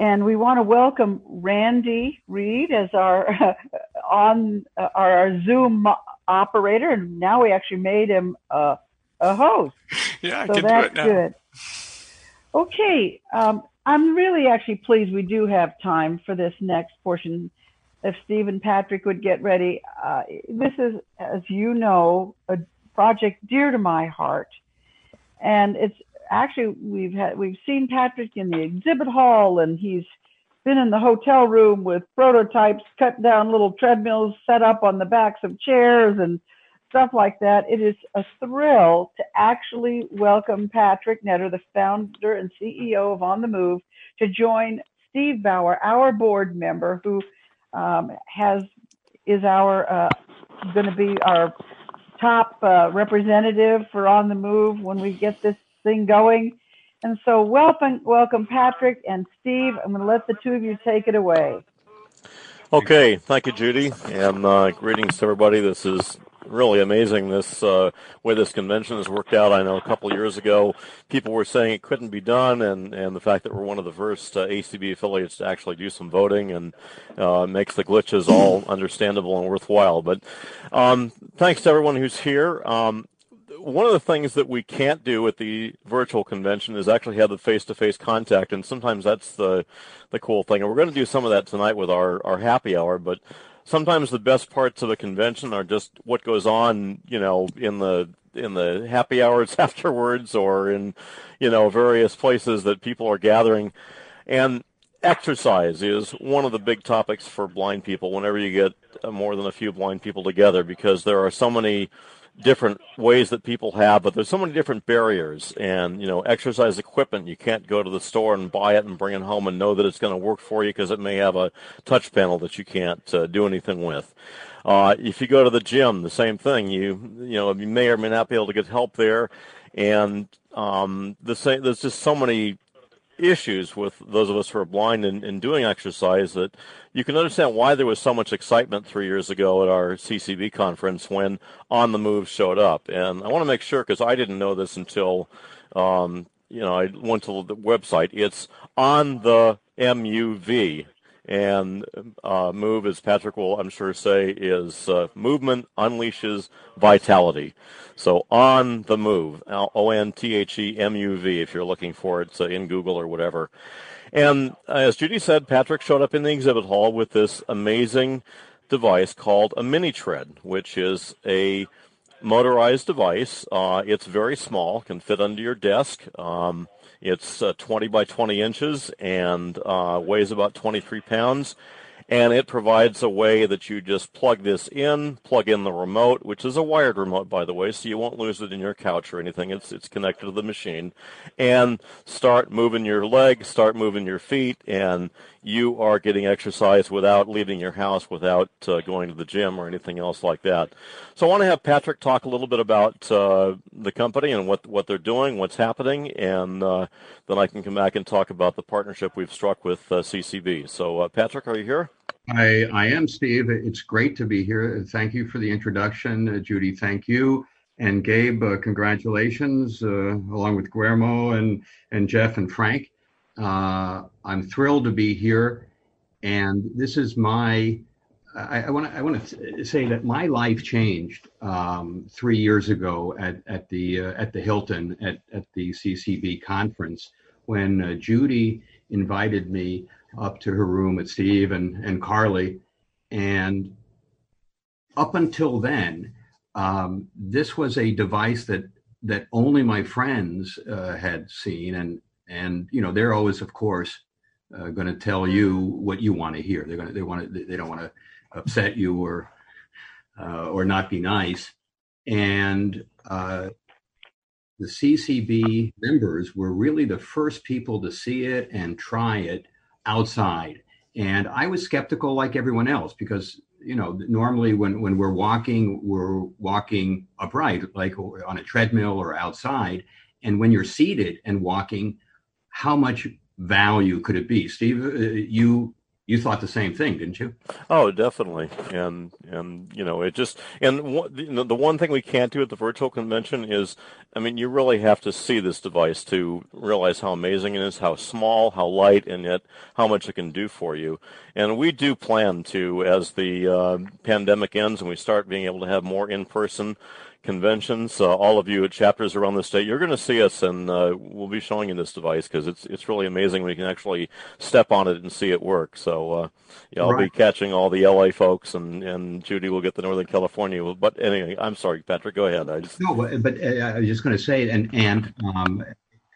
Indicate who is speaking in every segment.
Speaker 1: And we want to welcome Randy Reed as our on uh, our Zoom operator, and now we actually made him a host.
Speaker 2: Yeah, I
Speaker 1: so
Speaker 2: can
Speaker 1: that's
Speaker 2: do it now.
Speaker 1: good. Okay, um, I'm really actually pleased we do have time for this next portion. If Steve and Patrick would get ready, uh, this is, as you know, a project dear to my heart, and it's actually we've had we've seen Patrick in the exhibit hall, and he's been in the hotel room with prototypes, cut down little treadmills set up on the backs of chairs, and stuff like that. It is a thrill to actually welcome Patrick Netter, the founder and CEO of On the Move, to join Steve Bauer, our board member, who um, has is our uh, going to be our top uh, representative for On the Move when we get this thing going. And so, welcome, welcome, Patrick and Steve. I'm going to let the two of you take it away.
Speaker 3: Okay, thank you, Judy, and uh, greetings to everybody. This is really amazing this uh, way this convention has worked out. I know a couple years ago people were saying it couldn't be done, and, and the fact that we're one of the first uh, ACB affiliates to actually do some voting and uh, makes the glitches all understandable and worthwhile. But um, thanks to everyone who's here. Um, one of the things that we can't do at the virtual convention is actually have the face-to-face contact, and sometimes that's the the cool thing. And we're going to do some of that tonight with our our happy hour, but sometimes the best parts of a convention are just what goes on, you know, in the in the happy hours afterwards or in, you know, various places that people are gathering. And exercise is one of the big topics for blind people whenever you get uh, more than a few blind people together because there are so many different ways that people have, but there's so many different barriers. And you know, exercise equipment, you can't go to the store and buy it and bring it home and know that it's going to work for you because it may have a touch panel that you can't uh, do anything with. Uh, if you go to the gym, the same thing. You you know, you may or may not be able to get help there. And um, the same, there's just so many issues with those of us who are blind in, in doing exercise that you can understand why there was so much excitement three years ago at our CCB conference when On the Move showed up. And I want to make sure, because I didn't know this until, um, you know, I went to the website. It's on the MUV. And uh, move, as Patrick will, I'm sure, say, is uh, movement unleashes vitality. So on the move, O N T H E M U V, if you're looking for it in Google or whatever. And as Judy said, Patrick showed up in the exhibit hall with this amazing device called a mini tread, which is a motorized device. Uh, it's very small, can fit under your desk. Um, it's uh, 20 by 20 inches and uh, weighs about 23 pounds. And it provides a way that you just plug this in, plug in the remote, which is a wired remote, by the way, so you won't lose it in your couch or anything. It's it's connected to the machine, and start moving your legs, start moving your feet, and you are getting exercise without leaving your house, without uh, going to the gym or anything else like that. So I want to have Patrick talk a little bit about uh, the company and what what they're doing, what's happening, and uh, then I can come back and talk about the partnership we've struck with uh, CCB. So uh, Patrick, are you here?
Speaker 4: I, I am Steve. It's great to be here. Thank you for the introduction, uh, Judy. Thank you. And Gabe, congratulations, along with Guillermo and, and Jeff and Frank. Uh, I'm thrilled to be here, and this is my. I want to. I want to say that my life changed um, three years ago at at the uh, at the Hilton at at the CCB conference when uh, Judy invited me up to her room with Steve and and Carly, and up until then, um, this was a device that that only my friends uh, had seen and and you know they're always of course uh, going to tell you what you want to hear. They're going to they want to they don't want to upset you or uh, or not be nice. And uh, the ccb members were really the first people to see it and try it outside. And i was skeptical like everyone else because you know normally when when we're walking we're walking upright like on a treadmill or outside. And when you're seated and walking how much value could it be? Steve, uh, you you thought the same thing, didn't you?
Speaker 3: Oh, definitely. And and you know, it just and what, you know, the one thing we can't do at the virtual convention is, I mean, you really have to see this device to realize how amazing it is, how small, how light, and yet how much it can do for you. And we do plan to, as the uh, pandemic ends and we start being able to have more in-person conventions. Uh, all of you at chapters around the state, you're going to see us, and uh, we'll be showing you this device because it's it's really amazing when you can actually step on it and see it work. So uh, yeah, I'll right. be catching all the LA folks, and and Judy will get the Northern California. But anyway, I'm sorry, Patrick, go ahead. I just
Speaker 4: no, but, uh, I was just going to say, and and um,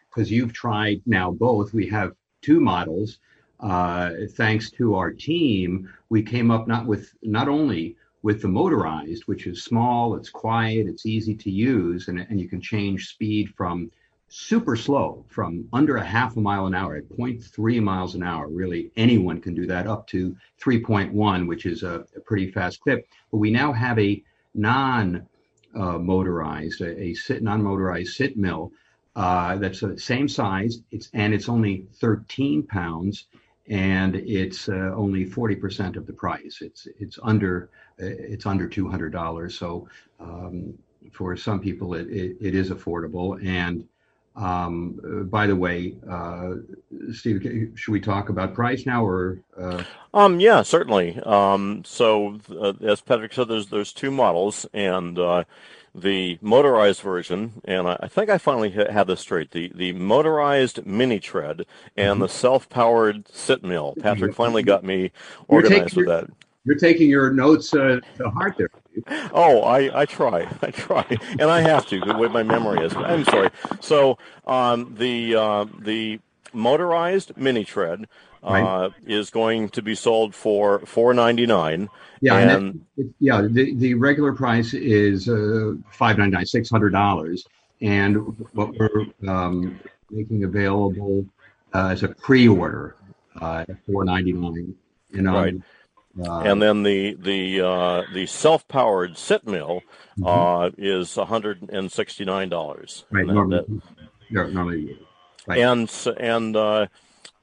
Speaker 4: because you've tried now both, we have two models. Uh, thanks to our team, we came up not with not only with the motorized, which is small, it's quiet, it's easy to use, and, and you can change speed from super slow, from under a half a mile an hour at 0.3 miles an hour. Really, anyone can do that up to 3.1, which is a, a pretty fast clip. But we now have a non uh, motorized, a, a sit non-motorized sit mill uh, that's the same size. It's and it's only 13 pounds, and it's uh, only 40% of the price. It's it's under it's under $200. So um, for some people, it, it, it is affordable. And um, by the way, uh, Steve, should we talk about price now or?
Speaker 3: Uh... Um, yeah, certainly. Um, so uh, as Patrick said, there's there's two models, and uh, the motorized version, and I, think I finally had this straight. The the motorized mini tread and mm-hmm. the self powered sit mill. Patrick finally got me organized with that.
Speaker 4: You're taking your notes uh, to heart there.
Speaker 3: Oh, I, I try, I try, and I have to the way my memory is. I'm sorry. So um, the uh, the motorized mini tread right. is going to be sold for four ninety nine.
Speaker 4: Yeah, and, and that, yeah. The, the regular price is uh, five ninety nine, six hundred dollars, and what we're um, making available uh, as a pre order uh, at four ninety nine. You know,
Speaker 3: right. Uh, and then the the uh, the self powered sit mill mm-hmm. uh, is one hundred and sixty nine dollars.
Speaker 4: Right. Normally, that, normally,
Speaker 3: right. And and uh,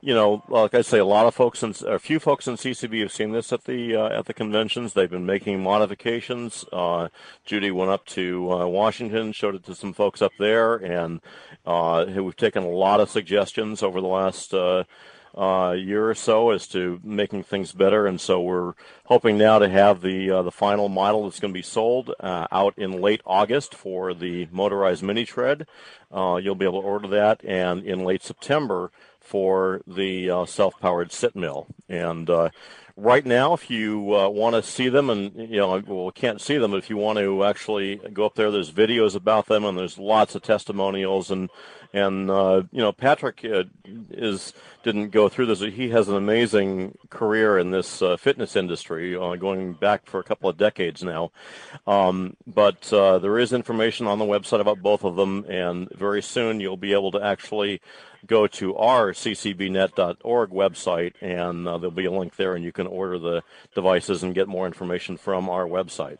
Speaker 3: you know, like I say, a lot of folks and a few folks in CCB have seen this at the uh, at the conventions. They've been making modifications. Uh, Judy went up to Washington, showed it to some folks up there, and we've taken a lot of suggestions over the last uh, year or so as to making things better. And so we're hoping now to have the uh, the final model that's going to be sold uh, out in late August for the motorized mini tread. Uh, you'll be able to order that, and in late September for the uh, self-powered sit mill. And uh, right now, if you uh, want to see them, and you know, well, can't see them, but if you want to actually go up there, there's videos about them, and there's lots of testimonials, and and uh, you know, Patrick uh, is didn't go through this. He has an amazing career in this uh, fitness industry, uh, going back for a couple of decades now. Um, but uh, there is information on the website about both of them, and very soon you'll be able to actually go to our ccbnet.org website, and uh, there'll be a link there, and you can order the devices and get more information from our website.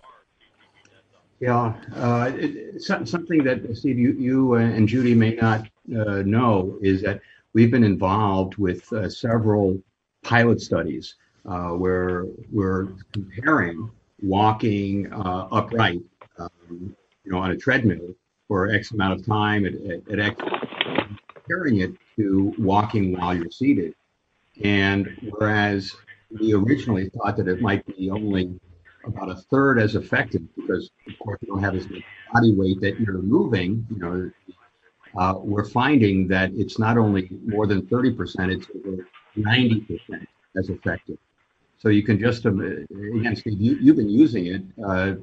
Speaker 4: Yeah, uh, it, something that Steve, you, you and Judy may not uh, know is that we've been involved with uh, several pilot studies uh, where we're comparing walking uh, upright, um, you know, on a treadmill for X amount of time at, at, at X, comparing it to walking while you're seated. And whereas we originally thought that it might be only about a third as effective because, of course, you don't have as much body weight that you're moving, you know, uh, we're finding that it's not only more than 30%, it's over 90% as effective. So you can just, um, again, Steve, you, you've been using it, uh,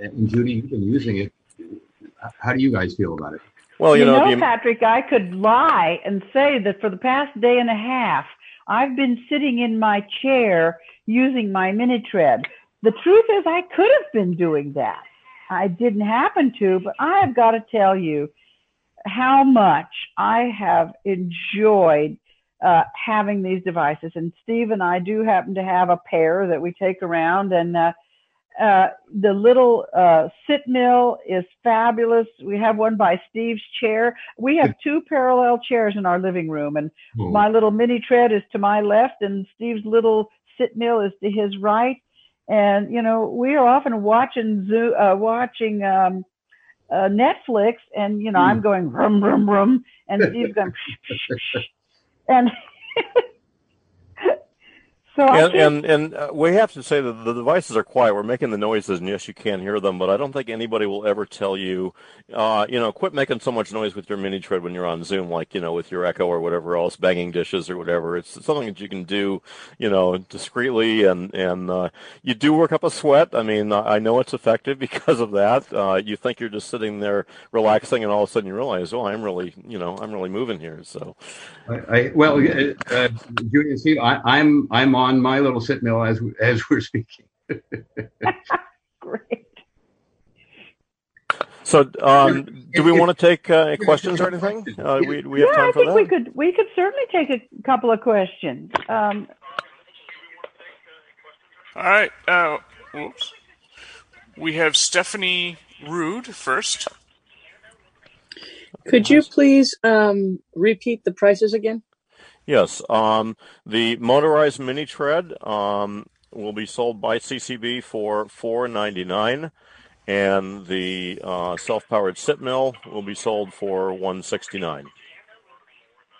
Speaker 4: and Judy, you've been using it. How do you guys feel about it?
Speaker 1: Well, you, you know, know Patrick, I could lie and say that for the past day and a half, I've been sitting in my chair using my mini tread. The truth is, I could have been doing that. I didn't happen to, but I have got to tell you, how much I have enjoyed uh, having these devices. And Steve and I do happen to have a pair that we take around, and uh, uh, the little uh, sit mill is fabulous. We have one by Steve's chair. We have two parallel chairs in our living room, and my little mini tread is to my left, and Steve's little sit mill is to his right. And you know, we are often watching Zoo, uh, watching um, uh, Netflix, and you know, I'm going rum rum rum, and Steve's going, and so I
Speaker 3: And
Speaker 1: can't
Speaker 3: and, and uh, we have to say that the devices are quiet. We're making the noises, and yes, you can hear them, but I don't think anybody will ever tell you, uh, you know, quit making so much noise with your mini tread when you're on Zoom, like you know, with your Echo or whatever else, banging dishes or whatever. It's something that you can do, you know, discreetly, and and uh, you do work up a sweat. I mean, I know it's effective because of that. Uh, you think you're just sitting there relaxing, and all of a sudden you realize, oh, I'm really, you know, I'm really moving here. So.
Speaker 4: I, I, well, uh, uh, Judy I, I'm I'm on my little sit mill as as we're speaking.
Speaker 1: great.
Speaker 3: So, um, do we want to take uh, questions or anything? Uh, we we have
Speaker 1: yeah,
Speaker 3: time
Speaker 1: I think
Speaker 3: that.
Speaker 1: we could we could certainly take a couple of questions. Um,
Speaker 2: All right. Uh, whoops. We have Stephanie Rude first.
Speaker 5: Could you please um, repeat the prices again?
Speaker 3: Yes. Um, the motorized mini tread um, will be sold by CCB for four ninety nine, and the uh, self powered sit mill will be sold for one sixty nine.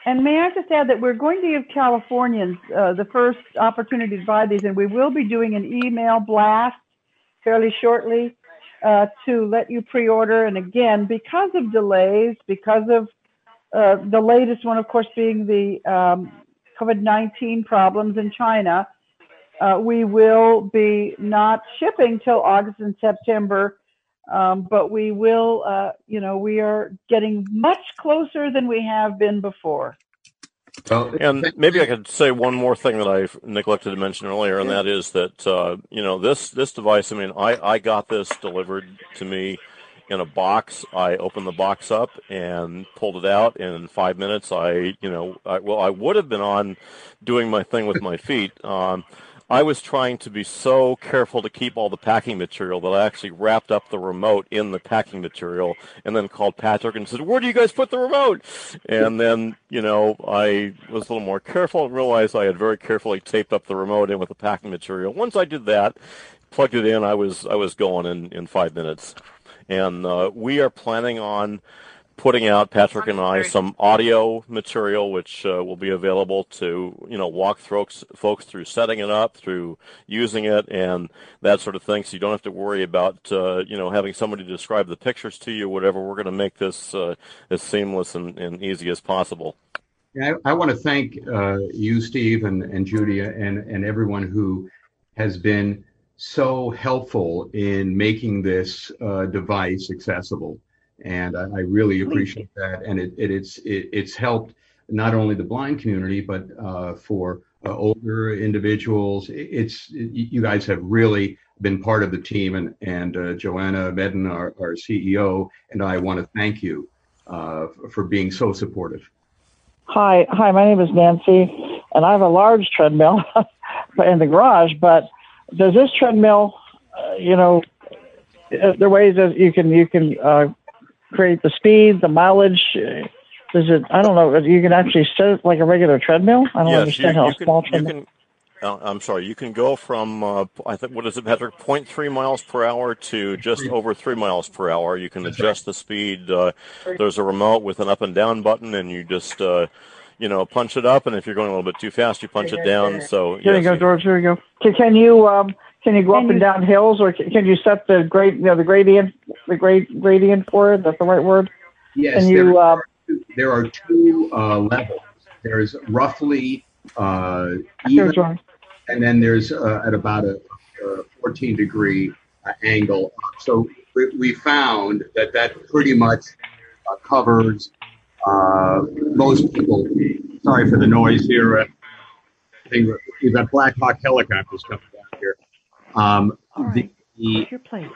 Speaker 1: and may I just add that we're going to give Californians uh, the first opportunity to buy these, and we will be doing an email blast fairly shortly uh, to let you pre-order. And again, because of delays, because of uh, the latest one, of course, being the um, COVID-19 problems in China, uh, we will be not shipping till August and September. Um, but we will, uh, you know, we are getting much closer than we have been before.
Speaker 4: Well,
Speaker 3: And maybe I could say one more thing that I neglected to mention earlier, and that is that uh, you know this this device. I mean, I I got this delivered to me in a box. I opened the box up and pulled it out. And in five minutes, I you know I, well I would have been on doing my thing with my feet. Um, I was trying to be so careful to keep all the packing material that I actually wrapped up the remote in the packing material and then called Patrick and said, Where do you guys put the remote? And then, you know, I was a little more careful and realized I had very carefully taped up the remote in with the packing material. Once I did that, plugged it in, I was I was going in, in five minutes. And uh, we are planning on putting out Patrick and I some audio material, which uh, will be available to you know walk folks folks through setting it up, through using it, and that sort of thing. So you don't have to worry about uh, you know having somebody describe the pictures to you, whatever. We're going to make this uh, as seamless and, and easy as possible.
Speaker 4: I, I want to thank uh, you, Steve, and, and Judy, and, and everyone who has been so helpful in making this uh, device accessible. And I, I really appreciate that. And it, it, it's, it, it's helped not only the blind community, but uh, for uh, older individuals. It's you guys have really been part of the team, and and uh, Joanna Medin, our, our CEO, and I want to thank you uh, for being so supportive.
Speaker 6: Hi, hi. My name is Nancy, and I have a large treadmill in the garage. But does this treadmill, uh, you know, uh, there are ways that you can you can uh, create the speed, the mileage. uh, Does it? I don't know. You can actually set it like a regular treadmill. I don't
Speaker 3: yes,
Speaker 6: understand
Speaker 3: you,
Speaker 6: how
Speaker 3: you
Speaker 6: a small
Speaker 3: can. You
Speaker 6: treadmill.
Speaker 3: can uh, I'm sorry. You can go from uh, I think what is it, Patrick? 0.3 miles per hour to just over three miles per hour. You can adjust the speed. Uh, there's a remote with an up and down button, and you just uh, you know punch it up. And if you're going a little bit too fast, you punch it down. So
Speaker 6: Here you go,
Speaker 3: you-
Speaker 6: George. Here you go. Can, can you um, can you go
Speaker 1: Can
Speaker 6: up and down hills, or can, can you set the grade, you know, the gradient, the grade gradient for it? That's the right word.
Speaker 4: Yes,
Speaker 6: And
Speaker 4: there,
Speaker 6: you uh,
Speaker 4: there are two uh, levels. There's roughly uh, even,
Speaker 6: George.
Speaker 4: and then there's uh, at about a, a 14 degree uh, angle. So we, we found that that pretty much uh, covers uh, most people. Sorry for the noise here. Uh, I think we've got Black Hawk helicopters coming down here. Um, the,
Speaker 1: right.
Speaker 4: the,
Speaker 1: your place?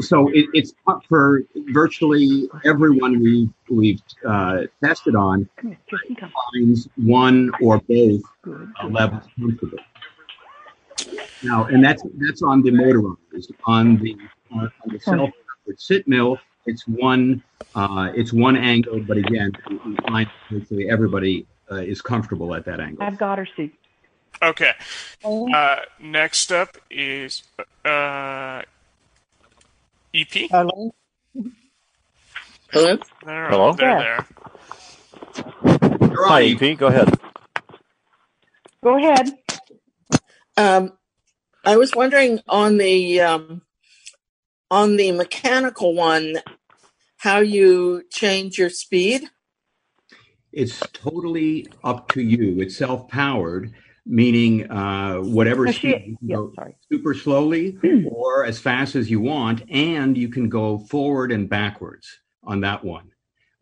Speaker 4: so it, it's up for virtually everyone we, we've uh, tested on
Speaker 1: here,
Speaker 4: finds one or both
Speaker 1: Good.
Speaker 4: uh, levels comfortable. Now, and that's that's on the motorized. On the on, on the self-powered sit mill, it's one uh, it's one angle, but again, we find hopefully everybody uh, is comfortable at that angle.
Speaker 1: I've got her seat.
Speaker 2: Okay. Uh, next up is uh, EP.
Speaker 5: Hello.
Speaker 2: There,
Speaker 5: Hello.
Speaker 3: Hello?
Speaker 2: There,
Speaker 1: Yeah.
Speaker 2: there.
Speaker 3: Hi, EP. Go ahead.
Speaker 1: Go ahead.
Speaker 5: Um, I was wondering on the um, on the mechanical one, how you change your speed.
Speaker 4: It's totally up to you. It's self-powered, meaning uh, whatever
Speaker 1: No,
Speaker 4: speed
Speaker 1: she,
Speaker 4: you can
Speaker 1: yeah,
Speaker 4: go
Speaker 1: sorry.
Speaker 4: super slowly or as fast as you want, and you can go forward and backwards on that one.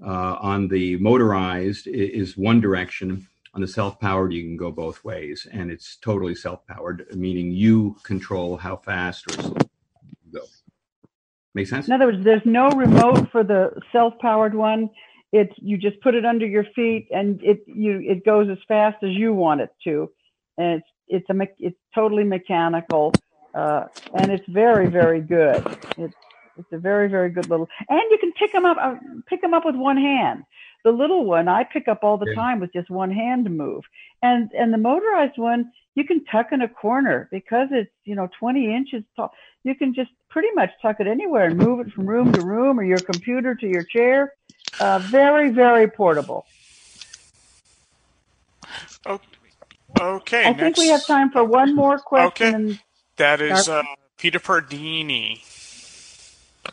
Speaker 4: Uh, on the motorized i- is one direction. On the self-powered, you can go both ways, and it's totally self-powered, meaning you control how fast or slow you go. Make sense?
Speaker 1: In other words, there's no remote for the self-powered one. It's you just put it under your feet and it you it goes as fast as you want it to, and it's it's a it's totally mechanical, uh, and it's very very good. It's it's a very very good little, and you can pick them up uh, pick them up with one hand. The little one I pick up all the
Speaker 4: Yeah.
Speaker 1: time with just one hand move, and and the motorized one you can tuck in a corner because it's you know 20 inches tall. You can just pretty much tuck it anywhere and move it from room to room or your computer to your chair. Uh, very, very portable.
Speaker 2: Okay.
Speaker 1: I think we have time for one more question.
Speaker 2: Okay. That is uh, Peter Pardini.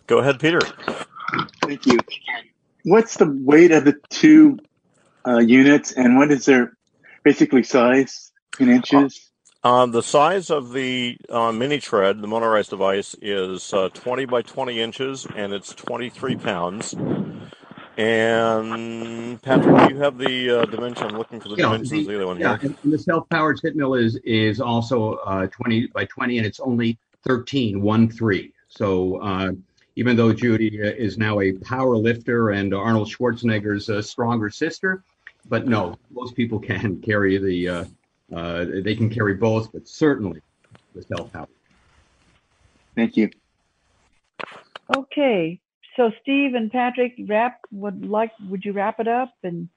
Speaker 3: Go ahead, Peter.
Speaker 7: Thank you. What's the weight of the two uh, units, and what is their basically size in inches?
Speaker 3: Um, the size of the uh, mini tread, the motorized device, is uh, 20 by 20 inches, and it's 23 pounds. And Patrick, do you have the uh, dimension? I'm looking for the
Speaker 4: Yeah,
Speaker 3: dimensions of the other one
Speaker 4: Yeah,
Speaker 3: here.
Speaker 4: and the self-powered sit mill is is also uh, 20 by 20, and it's only 13, one three. So uh, even though Judy uh, is now a power lifter and Arnold Schwarzenegger's uh, stronger sister, but no, most people can carry the uh, they can carry both, but certainly the self-powered.
Speaker 7: Thank you.
Speaker 1: okay, so Steve and Patrick, wrap would like would you wrap it up? And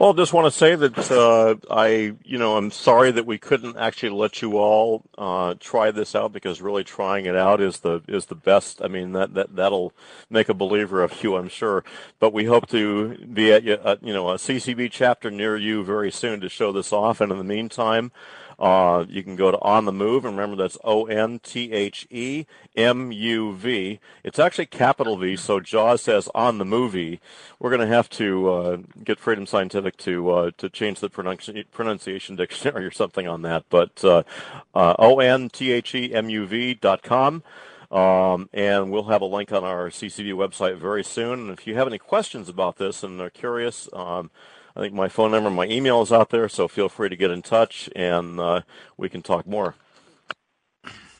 Speaker 3: Well, just want to say that uh, I, you know, I'm sorry that we couldn't actually let you all uh, try this out because really trying it out is the is the best. I mean, that that that'll make a believer of you, I'm sure. But we hope to be at, you know a CCB chapter near you very soon to show this off. And in the meantime. Uh, you can go to On the Move, and remember that's O N T H E M U V. It's actually capital V, so Jaws says On the Movie. We're going to have to uh, get Freedom Scientific to uh, to change the pronunci- pronunciation dictionary or something on that. But uh, uh, O N T H E M U V dot com. Um, and we'll have a link on our CCB website very soon. And if you have any questions about this and are curious, um, I think my phone number, my email is out there, so feel free to get in touch and uh, we can talk more.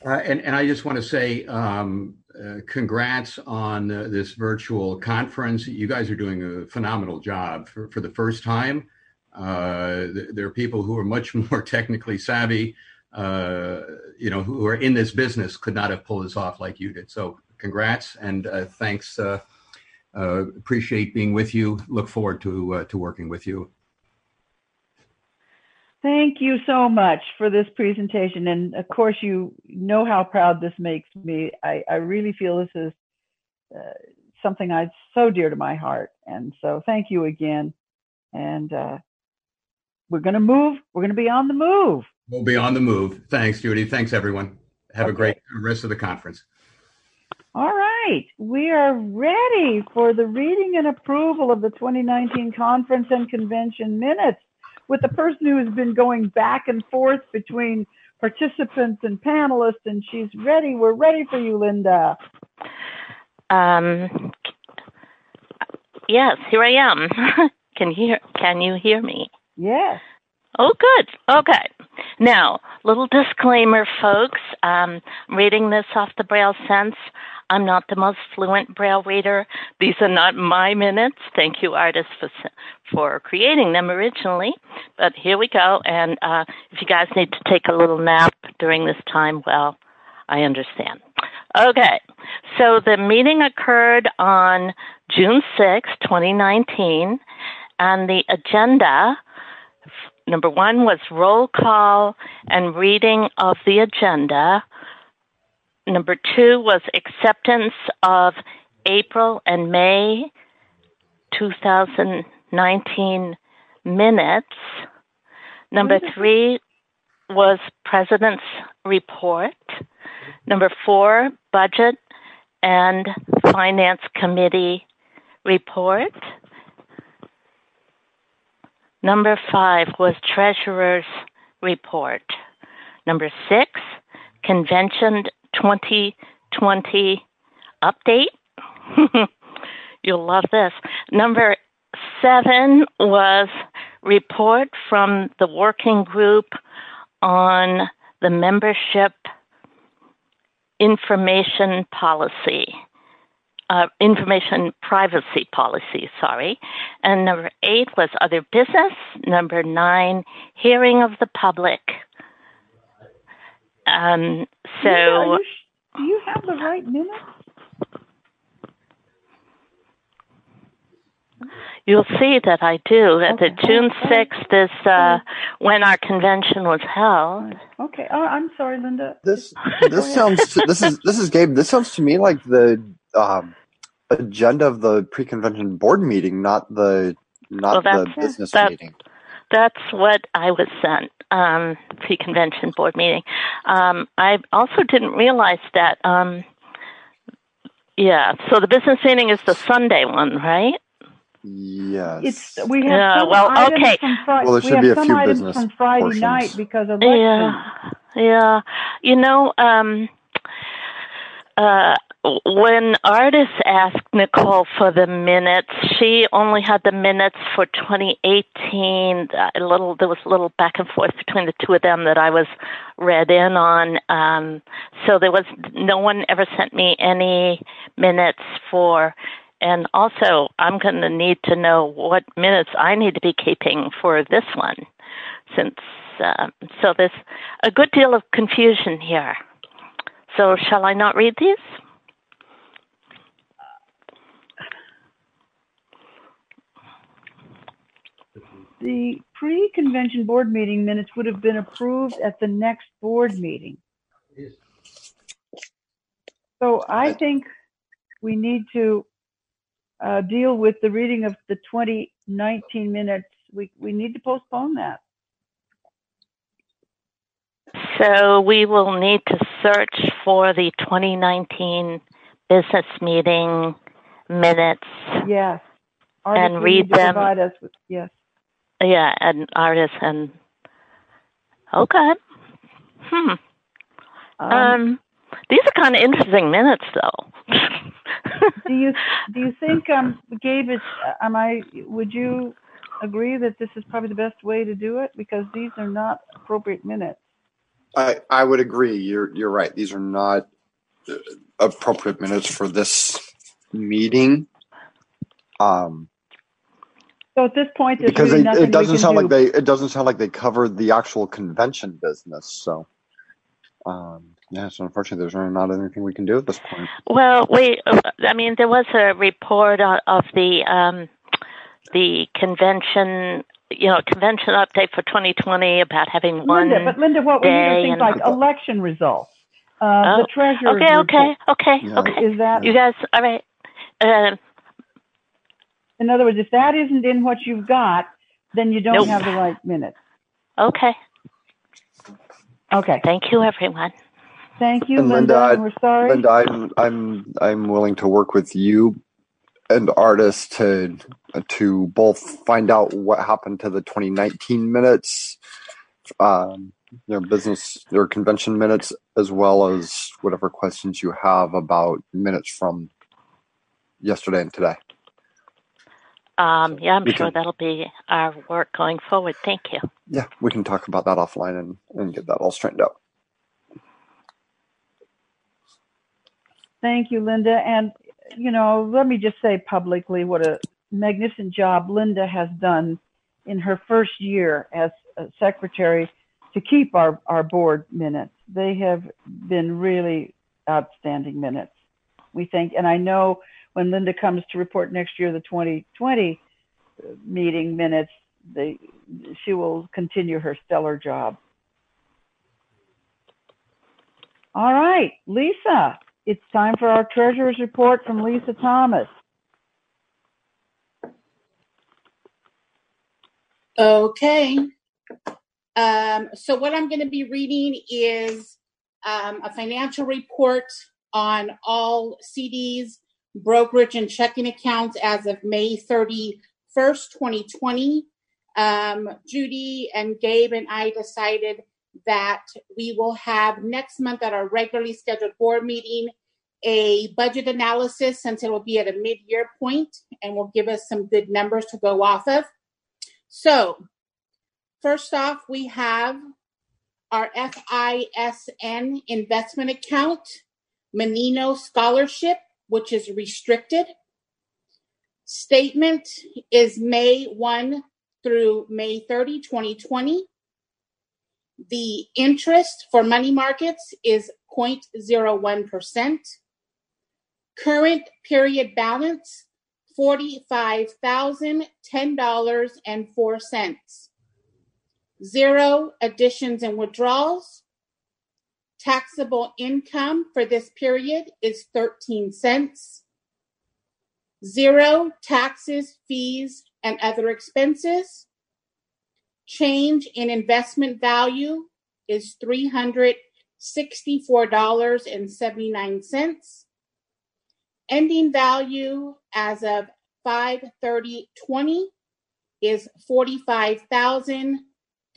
Speaker 4: Uh, and, and I just want to say um, uh, congrats on uh, this virtual conference. You guys are doing a phenomenal job for, for the first time. Uh, th- there are people who are much more technically savvy, uh, you know, who are in this business could not have pulled this off like you did. So congrats and thanks. Uh, appreciate being with you. Look forward to uh, to working with you.
Speaker 1: thank you so much for this presentation. And of course, you know how proud this makes me. I, I really feel this is uh, something I so dear to my heart. And so thank you again. And uh, we're going to move. We're going to be on the move.
Speaker 4: We'll be on the move. Thanks, Judy. Thanks, everyone. Have a great rest of the conference.
Speaker 1: All right, we are ready for the reading and approval of the 2019 conference and convention minutes with the person who has been going back and forth between participants and panelists, and she's ready. We're ready for you, Linda.
Speaker 8: Um, yes, here I am. can you hear, can you hear me?
Speaker 1: Yes.
Speaker 8: Oh, good. Okay. Now, little disclaimer, folks. Um, I'm reading this off the Braille Sense. I'm not the most fluent Braille reader. These are not my minutes. Thank you, artists, for for creating them originally. But here we go. And uh, if you guys need to take a little nap,
Speaker 9: during this time, well, I understand. Okay, so the meeting occurred on June 6, 2019, and the agenda number one was roll call and reading of the agenda. Number two was acceptance of April and May 2019 minutes. Number three was President's report. Number four, Budget and Finance Committee report. Number five was Treasurer's report. Number six, Convention 2020 update. You'll love this. Number seven was report from the working group on the membership information policy, uh, information privacy policy, sorry. And number eight was other business. Number nine, hearing of the public. Um, so.
Speaker 1: Linda, you, do you have the right minutes?
Speaker 9: You'll see that I do. That
Speaker 1: Okay.
Speaker 9: the June
Speaker 1: Oh, oh.
Speaker 9: sixth is uh, when our convention was held.
Speaker 1: Okay. Oh, I'm sorry, Linda.
Speaker 10: This this sounds this is this is Gabe. This sounds to me like the um, agenda of the pre-convention board meeting, not the not
Speaker 9: Well,
Speaker 10: the business
Speaker 9: that-
Speaker 10: meeting.
Speaker 9: That's what I was sent um, pre-convention board meeting. Um, I also didn't realize that. Um, yeah, so the business meeting is the Sunday one, right?
Speaker 10: Yes.
Speaker 1: It's we have
Speaker 9: Yeah,
Speaker 1: some
Speaker 9: well,
Speaker 1: items
Speaker 9: okay.
Speaker 1: from Friday.
Speaker 10: Well, there
Speaker 1: we
Speaker 10: should
Speaker 1: have
Speaker 10: be a few business
Speaker 1: from Friday
Speaker 10: portions.
Speaker 1: night because of election.
Speaker 9: Yeah, yeah. You know, um, uh, when artists asked Nicole for the minutes, she only had the minutes for 2018. Uh, A little, there was a little back and forth between the two of them that I was read in on. Um, so there was no one ever sent me any minutes for. And also, I'm going to need to know what minutes I need to be keeping for this one, since uh, so there's a good deal of confusion here. So shall I not read these?
Speaker 1: The pre-convention board meeting minutes would have been approved at the next board meeting. So I think we need to uh, deal with the reading of the 2019 minutes. We, we need to postpone that.
Speaker 9: So we will need to search for the 2019 business meeting minutes.
Speaker 1: Yes.
Speaker 9: And
Speaker 1: Artists
Speaker 9: read them.
Speaker 1: Provide us with, yes.
Speaker 9: Yeah, and artists and okay. Hmm.
Speaker 1: Um,
Speaker 9: Um, these are kind of interesting minutes, though.
Speaker 1: do you, do you think, um, Gabe, is, am I, would you agree that this is probably the best way to do it? Because these are not appropriate minutes.
Speaker 10: I I would agree. You're you're right. These are not uh, appropriate minutes for this meeting. Um,
Speaker 1: So at this point, there's
Speaker 10: because
Speaker 1: really
Speaker 10: they, it doesn't sound
Speaker 1: do.
Speaker 10: like they it doesn't sound like they covered the actual convention business. So, um, yeah. So unfortunately, there's really not anything we can do at this point.
Speaker 9: Well, we, I mean, there was a report of the um, the convention, you know, convention update for 2020 about having one.
Speaker 1: Linda, but Linda, what we need are things like election results, uh,
Speaker 9: Oh,
Speaker 1: the treasurer's
Speaker 9: okay, okay, okay,
Speaker 10: Yeah.
Speaker 9: okay.
Speaker 1: Is that,
Speaker 9: You guys, all right. Uh,
Speaker 1: in other words, if that isn't in what you've got, then you don't
Speaker 9: Nope.
Speaker 1: have the right minutes.
Speaker 9: okay.
Speaker 1: Okay.
Speaker 9: Thank you, everyone.
Speaker 1: Thank you,
Speaker 10: And
Speaker 1: Linda.
Speaker 10: Linda,
Speaker 1: and we're sorry.
Speaker 10: Linda, I'm I'm I'm willing to work with you and artists to to both find out what happened to the 2019 minutes, um, their business, their convention minutes, as well as whatever questions you have about minutes from yesterday and today.
Speaker 9: Um, yeah, I'm
Speaker 10: We
Speaker 9: sure
Speaker 10: can-
Speaker 9: that'll be our work going forward. Thank you.
Speaker 10: Yeah, we can talk about that offline and, and get that all straightened out.
Speaker 1: Thank you, Linda. And, you know, let me just say publicly what a magnificent job Linda has done in her first year as a secretary to keep our, our board minutes. They have been really outstanding minutes. We think, and I know when Linda comes to report next year, the 2020 meeting minutes, she will continue her stellar job. All right, Lisa, it's time for our treasurer's report from Lisa Thomas.
Speaker 11: Okay. Um, so what I'm going to be reading is um, a financial report on all CDs, brokerage, and checking accounts as of May 31st, 2020. Um, Judy and Gabe and I decided that we will have next month at our regularly scheduled board meeting a budget analysis since it will be at a mid-year point and will give us some good numbers to go off of. So first off, we have our FISN investment account, Menino Scholarship, which is restricted. Statement is May 1 through May 30, 2020. The interest for money markets is 0.01%. Current period balance $45,010.04. Zero additions and withdrawals. Taxable income for this period is 13 cents. Zero taxes, fees, and other expenses. Change in investment value is $364.79. Ending value as of 5/30/20 is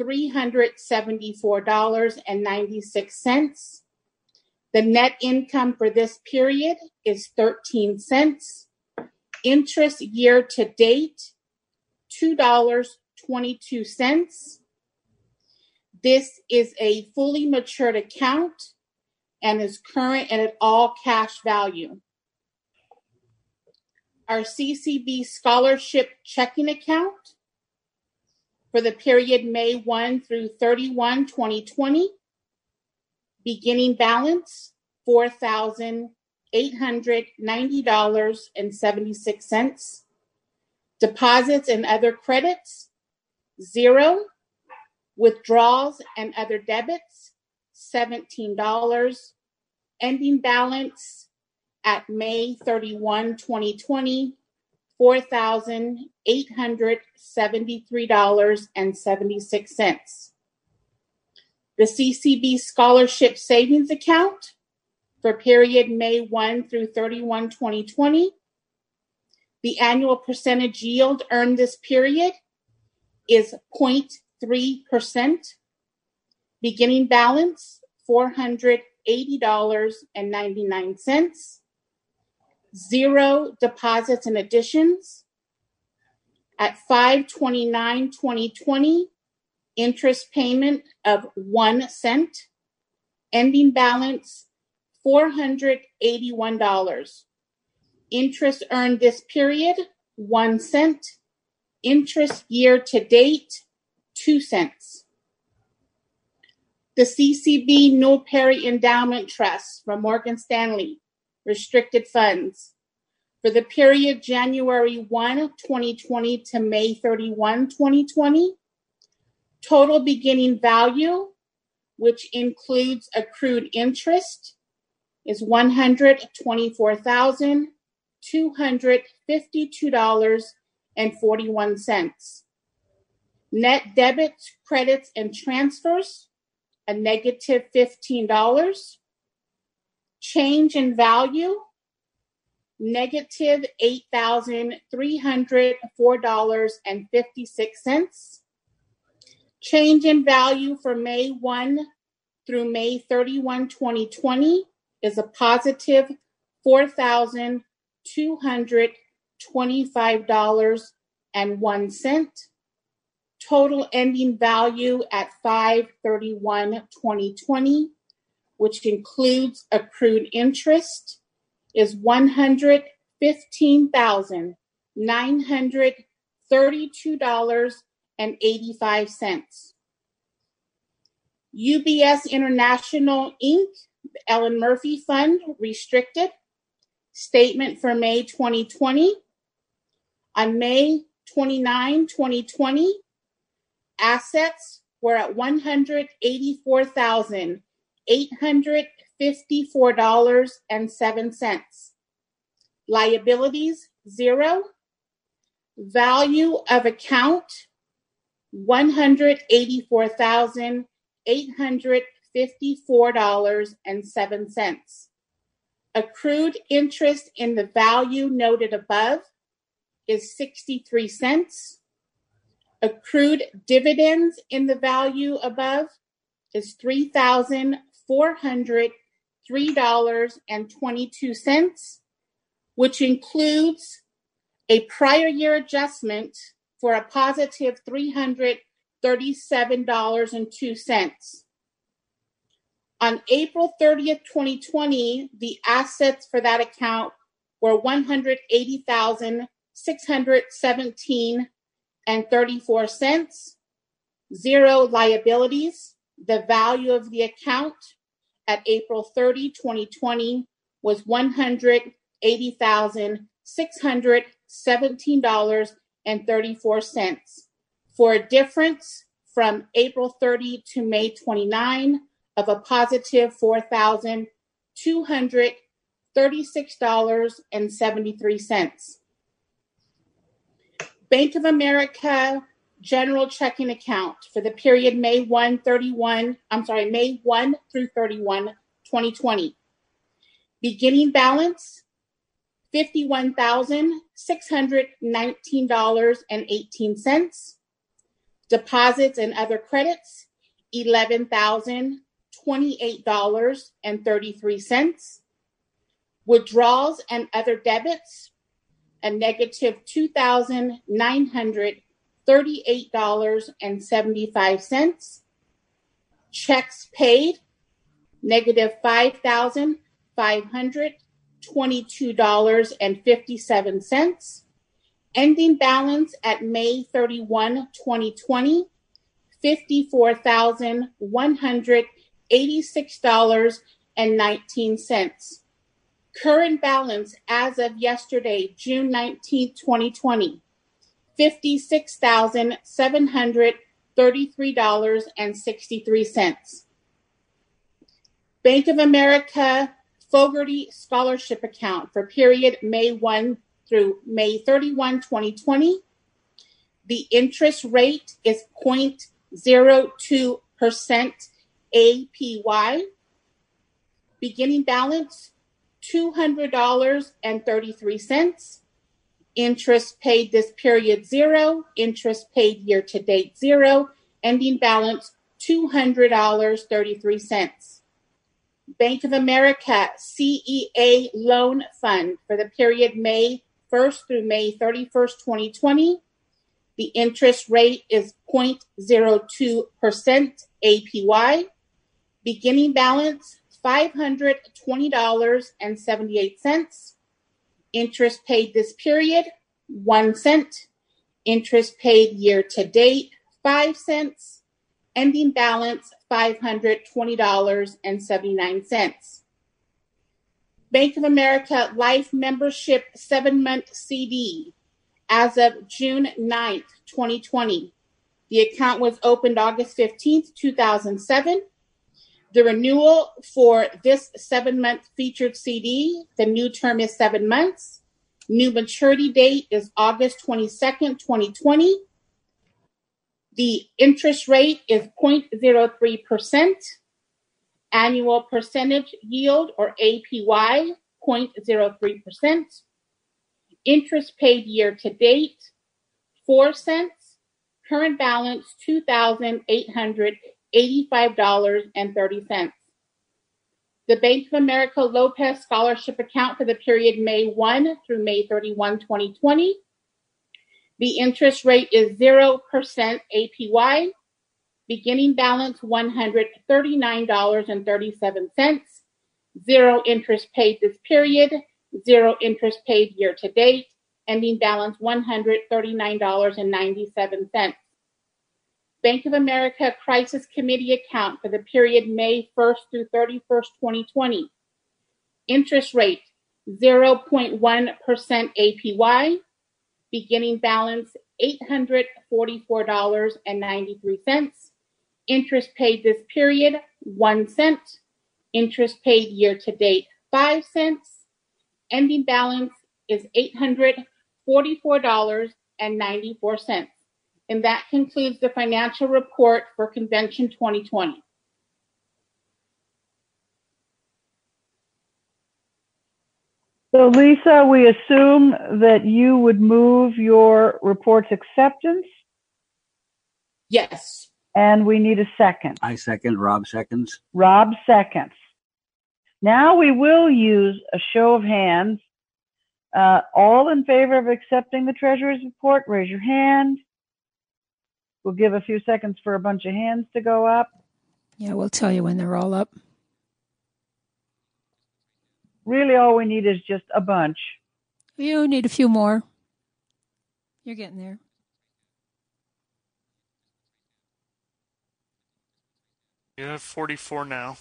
Speaker 11: $45,374.96. The net income for this period is 13 cents. Interest year to date, $2.22. This is a fully matured account and is current and at all cash value. Our CCB scholarship checking account for the period May 1 through 31, 2020. Beginning balance $4,890.76. Deposits and other credits zero. Withdrawals and other debits $17. Ending balance at May 31, 2020, $4,873.76. The CCB Scholarship Savings Account for period May 1 through 31, 2020. The annual percentage yield earned this period is 0.3%. Beginning balance $480.99. Zero deposits and additions. At 529 2020, interest payment of one cent. Ending balance $481. Interest earned this period, one cent. Interest year to date, two cents. The CCB Newel Perry Endowment Trust from Morgan Stanley, restricted funds. For the period January 1, 2020 to May 31, 2020, total beginning value, which includes accrued interest, is $124,252.41. Net debits, credits, and transfers, a negative $15. Change in value, negative $8,304.56. Change in value for May 1 through May 31, 2020 is a positive $4,225.01. Total ending value at 5/31/2020, which includes accrued interest, is $115,932.85. UBS International Inc., Ellen Murphy Fund, restricted. Statement for May 2020. On May 29, 2020, assets were at $184,854.07. Liabilities, zero. Value of account, $184,854.07. Accrued interest in the value noted above is 63 cents. Accrued dividends in the value above is $3,403.22, which includes a prior year adjustment for a positive $337.02. On April 30th, 2020, the assets for that account were 180,617 and 34 cents. Zero liabilities. The value of the account at April 30, 2020 was $180,617.34 for a difference from April 30 to May 29 of a positive $4,236.73. Bank of America general checking account for the period May 1 31, I'm sorry, May 1 through 31, 2020. Beginning balance $51,619.18. Deposits and other credits $11,028.33. Withdrawals and other debits a negative $2,938.75. Checks paid negative $5,522.57. Ending balance at May 31, 2020, $54,186.19. Current balance as of yesterday, June 19, 2020, $56,733.63. Bank of America Fogarty Scholarship Account for period May 1 through May 31, 2020. The interest rate is 0.02% APY. Beginning balance $200.33. Interest paid this period zero. Interest paid year to date zero. Ending balance $200.33. Bank of America CEA Loan Fund for the period May 1st through May 31st, 2020. The interest rate is 0.02% APY. Beginning balance $520.78. Interest paid this period, one cent. Interest paid year to date, five cents. Ending balance $520.79. Bank of America Life Membership seven month CD as of June 9th, 2020. The account was opened August 15th, 2007. The renewal for this seven month featured CD, the new term is seven months. New maturity date is August 22nd, 2020. The interest rate is 0.03%. Annual percentage yield or APY 0.03%. Interest paid year to date 4 cents. Current balance $2,885.30. The Bank of America Lopez Scholarship Account for the period May 1 through May 31, 2020. The interest rate is 0% APY. Beginning balance $139.37. Zero interest paid this period. Zero interest paid year to date. Ending balance $139.97. Bank of America Crisis Committee account for the period May 1st through 31st, 2020. Interest rate 0.1% APY. Beginning balance $844.93. Interest paid this period, 1 cent. Interest paid year to date, 5 cents. Ending balance is $844.94. And that concludes the financial report for Convention 2020.
Speaker 1: So Lisa, we assume that you would move your report's acceptance
Speaker 11: Yes.
Speaker 1: and we need a second.
Speaker 12: I second, Rob seconds.
Speaker 1: Rob seconds. Now we will use a show of hands. Uh, all in favor of accepting the treasurer's report, raise your hand. We'll give a few seconds for a bunch of hands to go up.
Speaker 13: Yeah, we'll tell you when they're all up.
Speaker 1: Really, all we need is just a bunch.
Speaker 13: You need a few more. You're getting there.
Speaker 2: You have 44 now.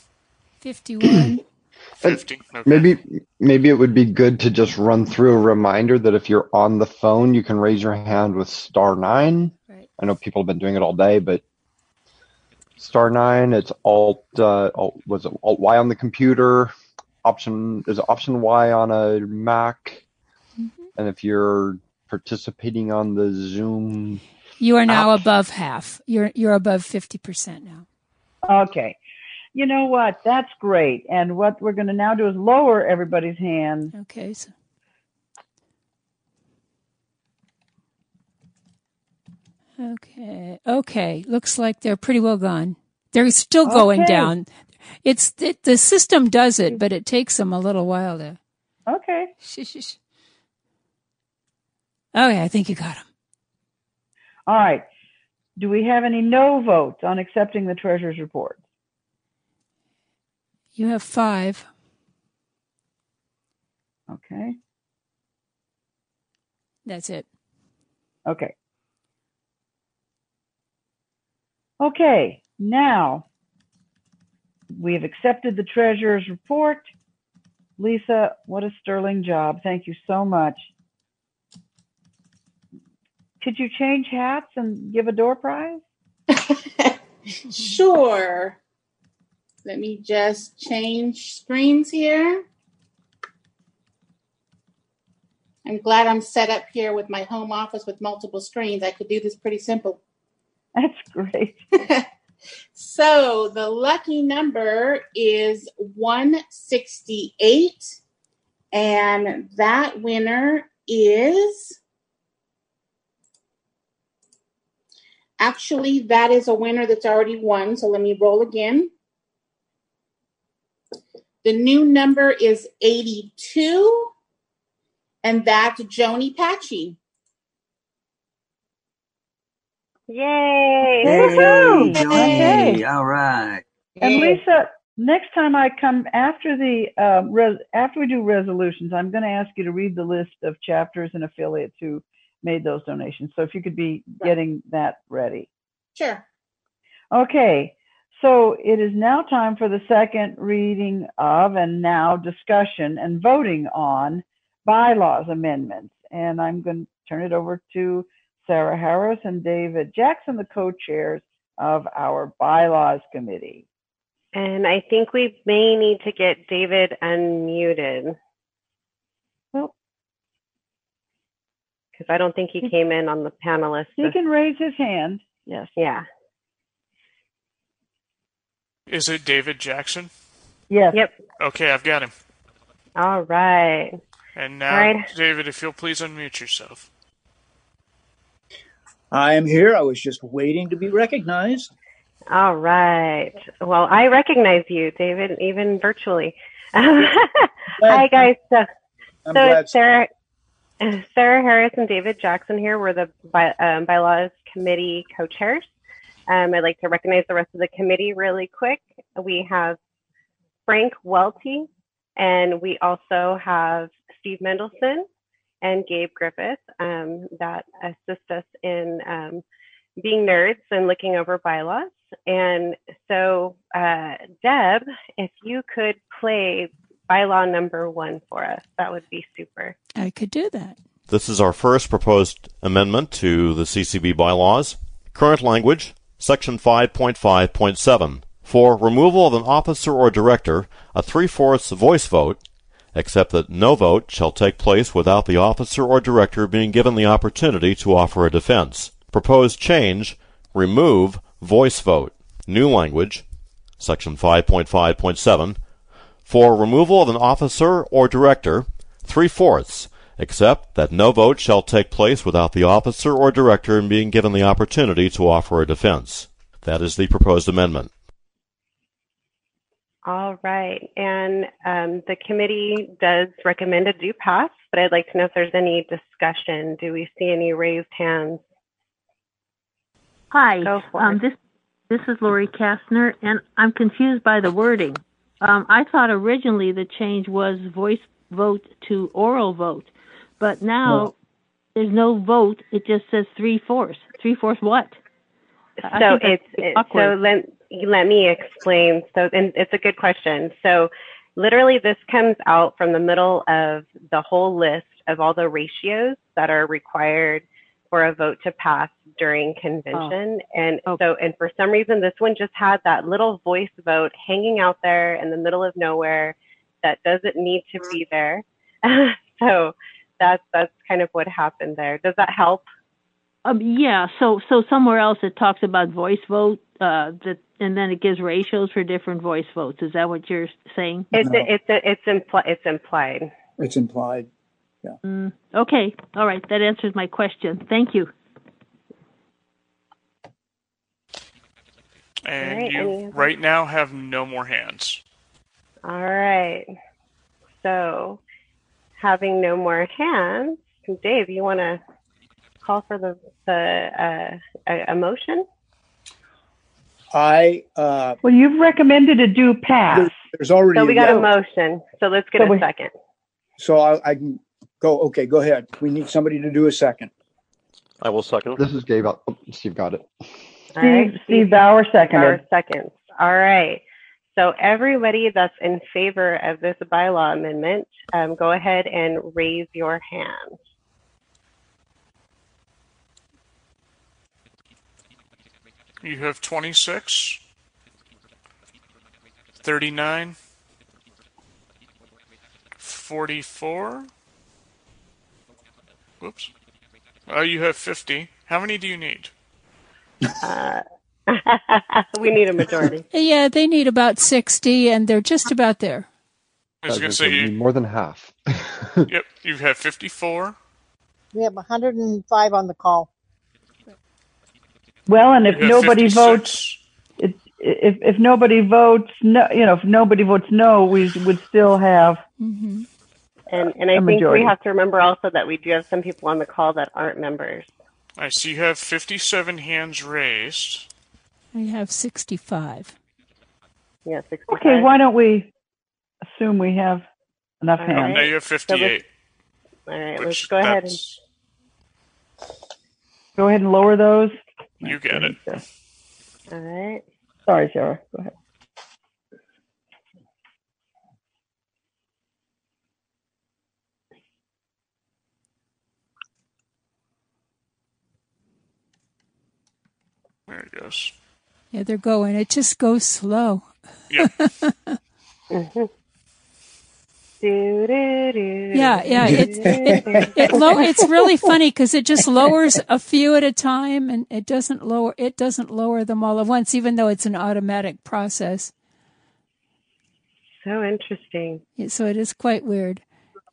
Speaker 13: 51.
Speaker 2: 50. Uh, okay.
Speaker 10: Maybe maybe it would be good to just run through a reminder that if you're on the phone, you can raise your hand with star
Speaker 13: 9.
Speaker 10: I know people have been doing it all day, but star nine, it's alt, uh, alt was it alt Y on the computer? Option is option Y on a Mac? And if you're participating on the Zoom,
Speaker 13: You are now above half. You're you're above 50% now.
Speaker 1: Okay. You know what? That's great. And what we're going to now do is lower everybody's hands.
Speaker 13: Okay. So Okay. Okay. Looks like they're pretty well gone. They're still going
Speaker 1: Okay.
Speaker 13: down. It's it, the system does it, but it takes them a little while to.
Speaker 1: Okay.
Speaker 13: Shh, shh, shh. Okay, I think you got them.
Speaker 1: All right. Do we have any no votes on accepting the treasurer's report?
Speaker 13: You have five.
Speaker 1: Okay.
Speaker 13: That's it.
Speaker 1: Okay. Okay. Now we have accepted the treasurer's report. Lisa, what a sterling job. Thank you so much. Could you change hats and give a door prize?
Speaker 11: Sure. Let me just change screens here. I'm glad I'm set up here with my home office with multiple screens. I could do this pretty simple.
Speaker 1: That's great.
Speaker 11: So the lucky number is 168, and that winner is actually that is a winner that's already won. So let me roll again. The new number is 82, and that's Joni Patchy.
Speaker 14: Yay!
Speaker 1: Woohoo!
Speaker 12: Hey,
Speaker 1: Okay.
Speaker 12: Johnny. All right.
Speaker 1: And Lisa, next time I come after the um, res- after we do resolutions, I'm going to ask you to read the list of chapters and affiliates who made those donations. So if you could be getting that ready.
Speaker 11: Sure.
Speaker 1: Okay. So it is now time for the second reading of and now discussion and voting on bylaws amendments. And I'm going to turn it over to Sarah Harris and David Jackson, the co-chairs of our bylaws committee.
Speaker 14: And I think we may need to get David unmuted.
Speaker 1: Well,
Speaker 14: Because I don't think he came in on the panelist.
Speaker 1: he can raise his hand. Yes.
Speaker 14: Yeah.
Speaker 2: Is it David Jackson?
Speaker 1: Yes.
Speaker 14: Yep.
Speaker 2: Okay, I've got him.
Speaker 14: All right.
Speaker 2: And now,
Speaker 14: All right.
Speaker 2: David, if you'll please unmute yourself.
Speaker 15: I am here. I was just waiting to be recognized.
Speaker 14: All right. Well, I recognize you, David, even virtually. Hi, guys. So,
Speaker 15: I'm
Speaker 14: so
Speaker 15: glad.
Speaker 14: it's Sarah, Sarah Harris and David Jackson here. We're the by, um, bylaws committee co-chairs. Um, I'd like to recognize the rest of the committee really quick. We have Frank Welty, and we also have Steve Mendelson and Gabe Griffith um, that assist us in um, being nerds and looking over bylaws. And so, uh, Deb, if you could play bylaw number one for us, that would be super.
Speaker 13: I could do that.
Speaker 3: This is our first proposed amendment to the CCB bylaws. Current language, Section 5.5.7. For removal of an officer or director, a three-fourths voice vote, except that no vote shall take place without the officer or director being given the opportunity to offer a defense. Proposed change, remove voice vote. New language, Section 5.5.7. For removal of an officer or director, three-fourths, except that no vote shall take place without the officer or director being given the opportunity to offer a defense. That is the proposed amendment.
Speaker 14: All right. And um, the committee does recommend a do pass, but I'd like to know if there's any discussion. Do we see any raised hands?
Speaker 16: Hi,
Speaker 14: Go for
Speaker 16: um, this this is Lori Kastner, and I'm confused by the wording. Um, I thought originally the change was voice vote to oral vote, but now
Speaker 14: No.
Speaker 16: there's no vote. It just says three fourths. Three fourths what?
Speaker 14: So
Speaker 16: think
Speaker 14: it's it, so let let me explain. So and it's a good question. So literally this comes out from the middle of the whole list of all the ratios that are required for a vote to pass during convention. Oh. And oh. so and for some reason this one just had that little voice vote hanging out there in the middle of nowhere that doesn't need to be there. so that's that's kind of what happened there. Does that help?
Speaker 16: Um, yeah. So so somewhere else it talks about voice vote. Uh, that and then it gives ratios for different voice votes. Is that what you're saying?
Speaker 14: It's it's it's impli- it's implied.
Speaker 17: It's implied.
Speaker 16: Mm, okay. All right. That answers my question. Thank you.
Speaker 2: And
Speaker 14: Alright,
Speaker 2: you
Speaker 14: any
Speaker 2: right now have no more hands.
Speaker 14: All right. So, having no more hands, Dave, you want to call for the the uh, a, a motion?
Speaker 17: I uh,
Speaker 1: Well, you've recommended a do pass.
Speaker 17: there's already
Speaker 14: So we got a
Speaker 17: vote.
Speaker 14: motion. So let's get
Speaker 17: So
Speaker 14: a
Speaker 17: we-
Speaker 14: second.
Speaker 17: So I, I can go. Okay, go ahead. We need somebody to do a second.
Speaker 3: I will second.
Speaker 10: This is Gabe. Oh, Steve got it.
Speaker 14: All right,
Speaker 1: Steve, Steve Bauer seconded.
Speaker 14: Bauer seconds. All right. So everybody that's in favor of this bylaw amendment, um, go ahead and raise your hand.
Speaker 2: You have 26, 39, 44. Whoops. Oh, you have 50. How many do you need?
Speaker 14: Uh, we need a majority.
Speaker 13: Yeah, they need about 60, and they're just about there.
Speaker 2: I was going to say, you,
Speaker 10: more than half.
Speaker 2: yep, you have 54.
Speaker 18: We have 105 on the call.
Speaker 1: Well, and if nobody
Speaker 2: 56.
Speaker 1: votes, it, if if nobody votes no, you know, if nobody votes no, we would still have.
Speaker 13: Mm-hmm.
Speaker 14: And, and I
Speaker 1: A
Speaker 14: think
Speaker 1: majority.
Speaker 14: we have to remember also that we do have some people on the call that aren't members.
Speaker 2: I see you have 57 hands raised.
Speaker 13: I have 65.
Speaker 14: Yeah, 65.
Speaker 1: Okay, why don't we assume we have enough
Speaker 14: All
Speaker 1: hands?
Speaker 14: right.
Speaker 2: Now you have 58.
Speaker 14: All right,
Speaker 2: which
Speaker 14: let's go ahead and
Speaker 1: Go ahead and lower those.
Speaker 2: You get it.
Speaker 14: all right.
Speaker 1: Sorry, Sarah. Go ahead.
Speaker 2: There it goes.
Speaker 13: Yeah, they're going. It just goes slow.
Speaker 14: Mm-hmm.
Speaker 13: Yeah, yeah. It, it, it low, it's really funny because it just lowers a few at a time, and it doesn't lower. It doesn't lower them all at once, even though it's an automatic process.
Speaker 14: So interesting.
Speaker 13: Yeah, So it is quite weird.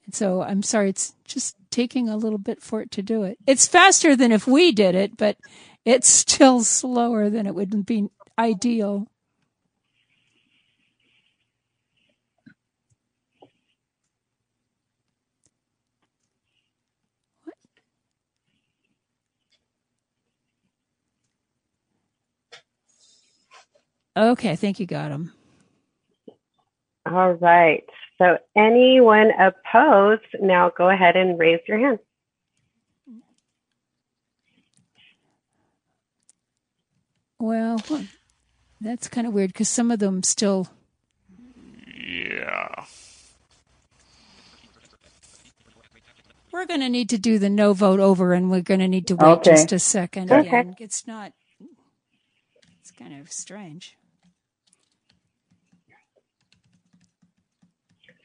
Speaker 13: And so I'm sorry, it's just taking a little bit for it to do it. It's faster than if we did it, but it's still slower than it would be ideal. Okay, I think you got him.
Speaker 14: All right. So anyone opposed, now go ahead and raise your hand.
Speaker 13: Well, that's kind of weird because some of them still.
Speaker 2: Yeah.
Speaker 13: We're going to need to do the no vote over, and we're going to need to wait
Speaker 1: Okay.
Speaker 13: just a second.
Speaker 1: Okay.
Speaker 13: Again. It's not. It's kind of strange.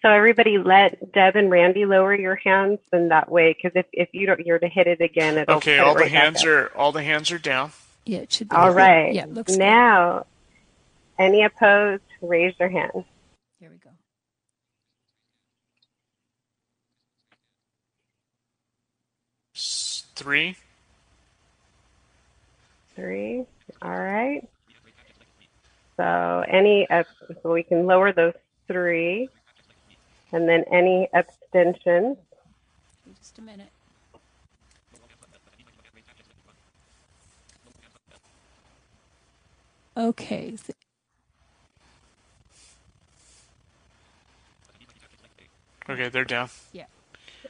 Speaker 14: So everybody, let Deb and Randy lower your hands, and that way, because if, if you don't, you're to hit it again, it'll
Speaker 2: Okay,
Speaker 14: put it
Speaker 2: all the hands are all the hands are down.
Speaker 13: Yeah, it should be.
Speaker 14: All right.
Speaker 13: Yeah, looks good.
Speaker 14: now, any opposed, raise their hand.
Speaker 13: Here we go.
Speaker 2: Three.
Speaker 14: Three. All right. So any, up- so we can lower those three, and then any abstentions.
Speaker 13: Just a minute. Okay.
Speaker 2: Okay, they're down.
Speaker 13: Yeah.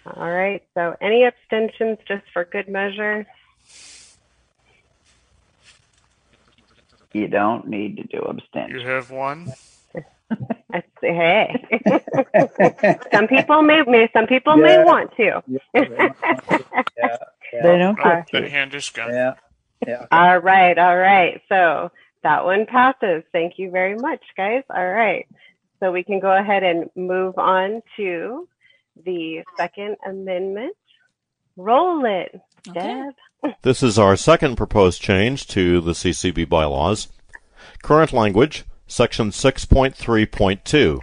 Speaker 14: All right. So any abstentions, just for good measure.
Speaker 19: You don't need to do abstention.
Speaker 2: You have one.
Speaker 14: Let's see. Hey, some people may, may some people may want to.
Speaker 17: Yeah.
Speaker 1: They don't get
Speaker 2: hand is gone.
Speaker 17: Yeah. Yeah.
Speaker 14: All right, all right. So that one passes. Thank you very much, guys. All right. So we can go ahead and move on to the Second Amendment. Roll it, Deb.
Speaker 3: This is our second proposed change to the CCB bylaws. Current language, section 6.3.2.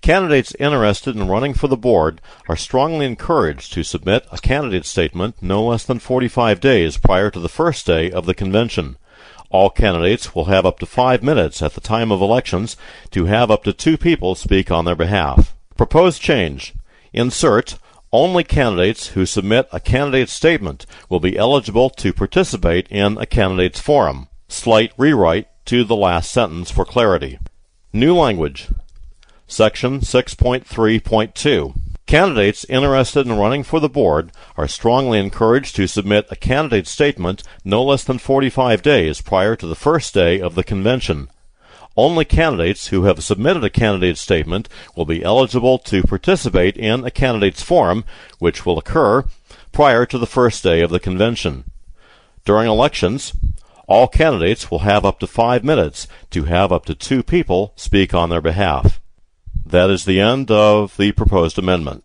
Speaker 3: Candidates interested in running for the board are strongly encouraged to submit a candidate statement no less than 45 days prior to the first day of the convention. All candidates will have up to five minutes at the time of elections to have up to two people speak on their behalf. Proposed change. Insert only candidates who submit a candidate statement will be eligible to participate in a candidate's forum. Slight rewrite to the last sentence for clarity. New language. Section 6.3.2. Candidates interested in running for the board are strongly encouraged to submit a candidate statement no less than 45 days prior to the first day of the convention. Only candidates who have submitted a candidate statement will be eligible to participate in a candidate's forum, which will occur prior to the first day of the convention. During elections, all candidates will have up to five minutes to have up to two people speak on their behalf. That is the end of the proposed amendment.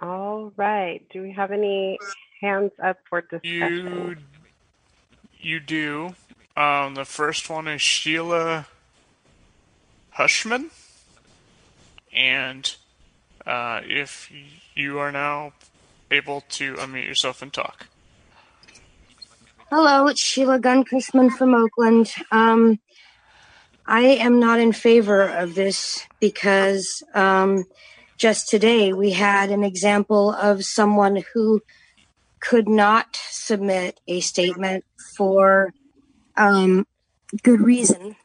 Speaker 14: All right. Do we have any hands up for discussion?
Speaker 2: You you do. Um, the first one is Sheila Hushman, and uh, if you are now able to unmute yourself and talk.
Speaker 20: Hello, it's Sheila Gunn Chrisman from Oakland. Um, I am not in favor of this because um, just today we had an example of someone who could not submit a statement for um, good reason.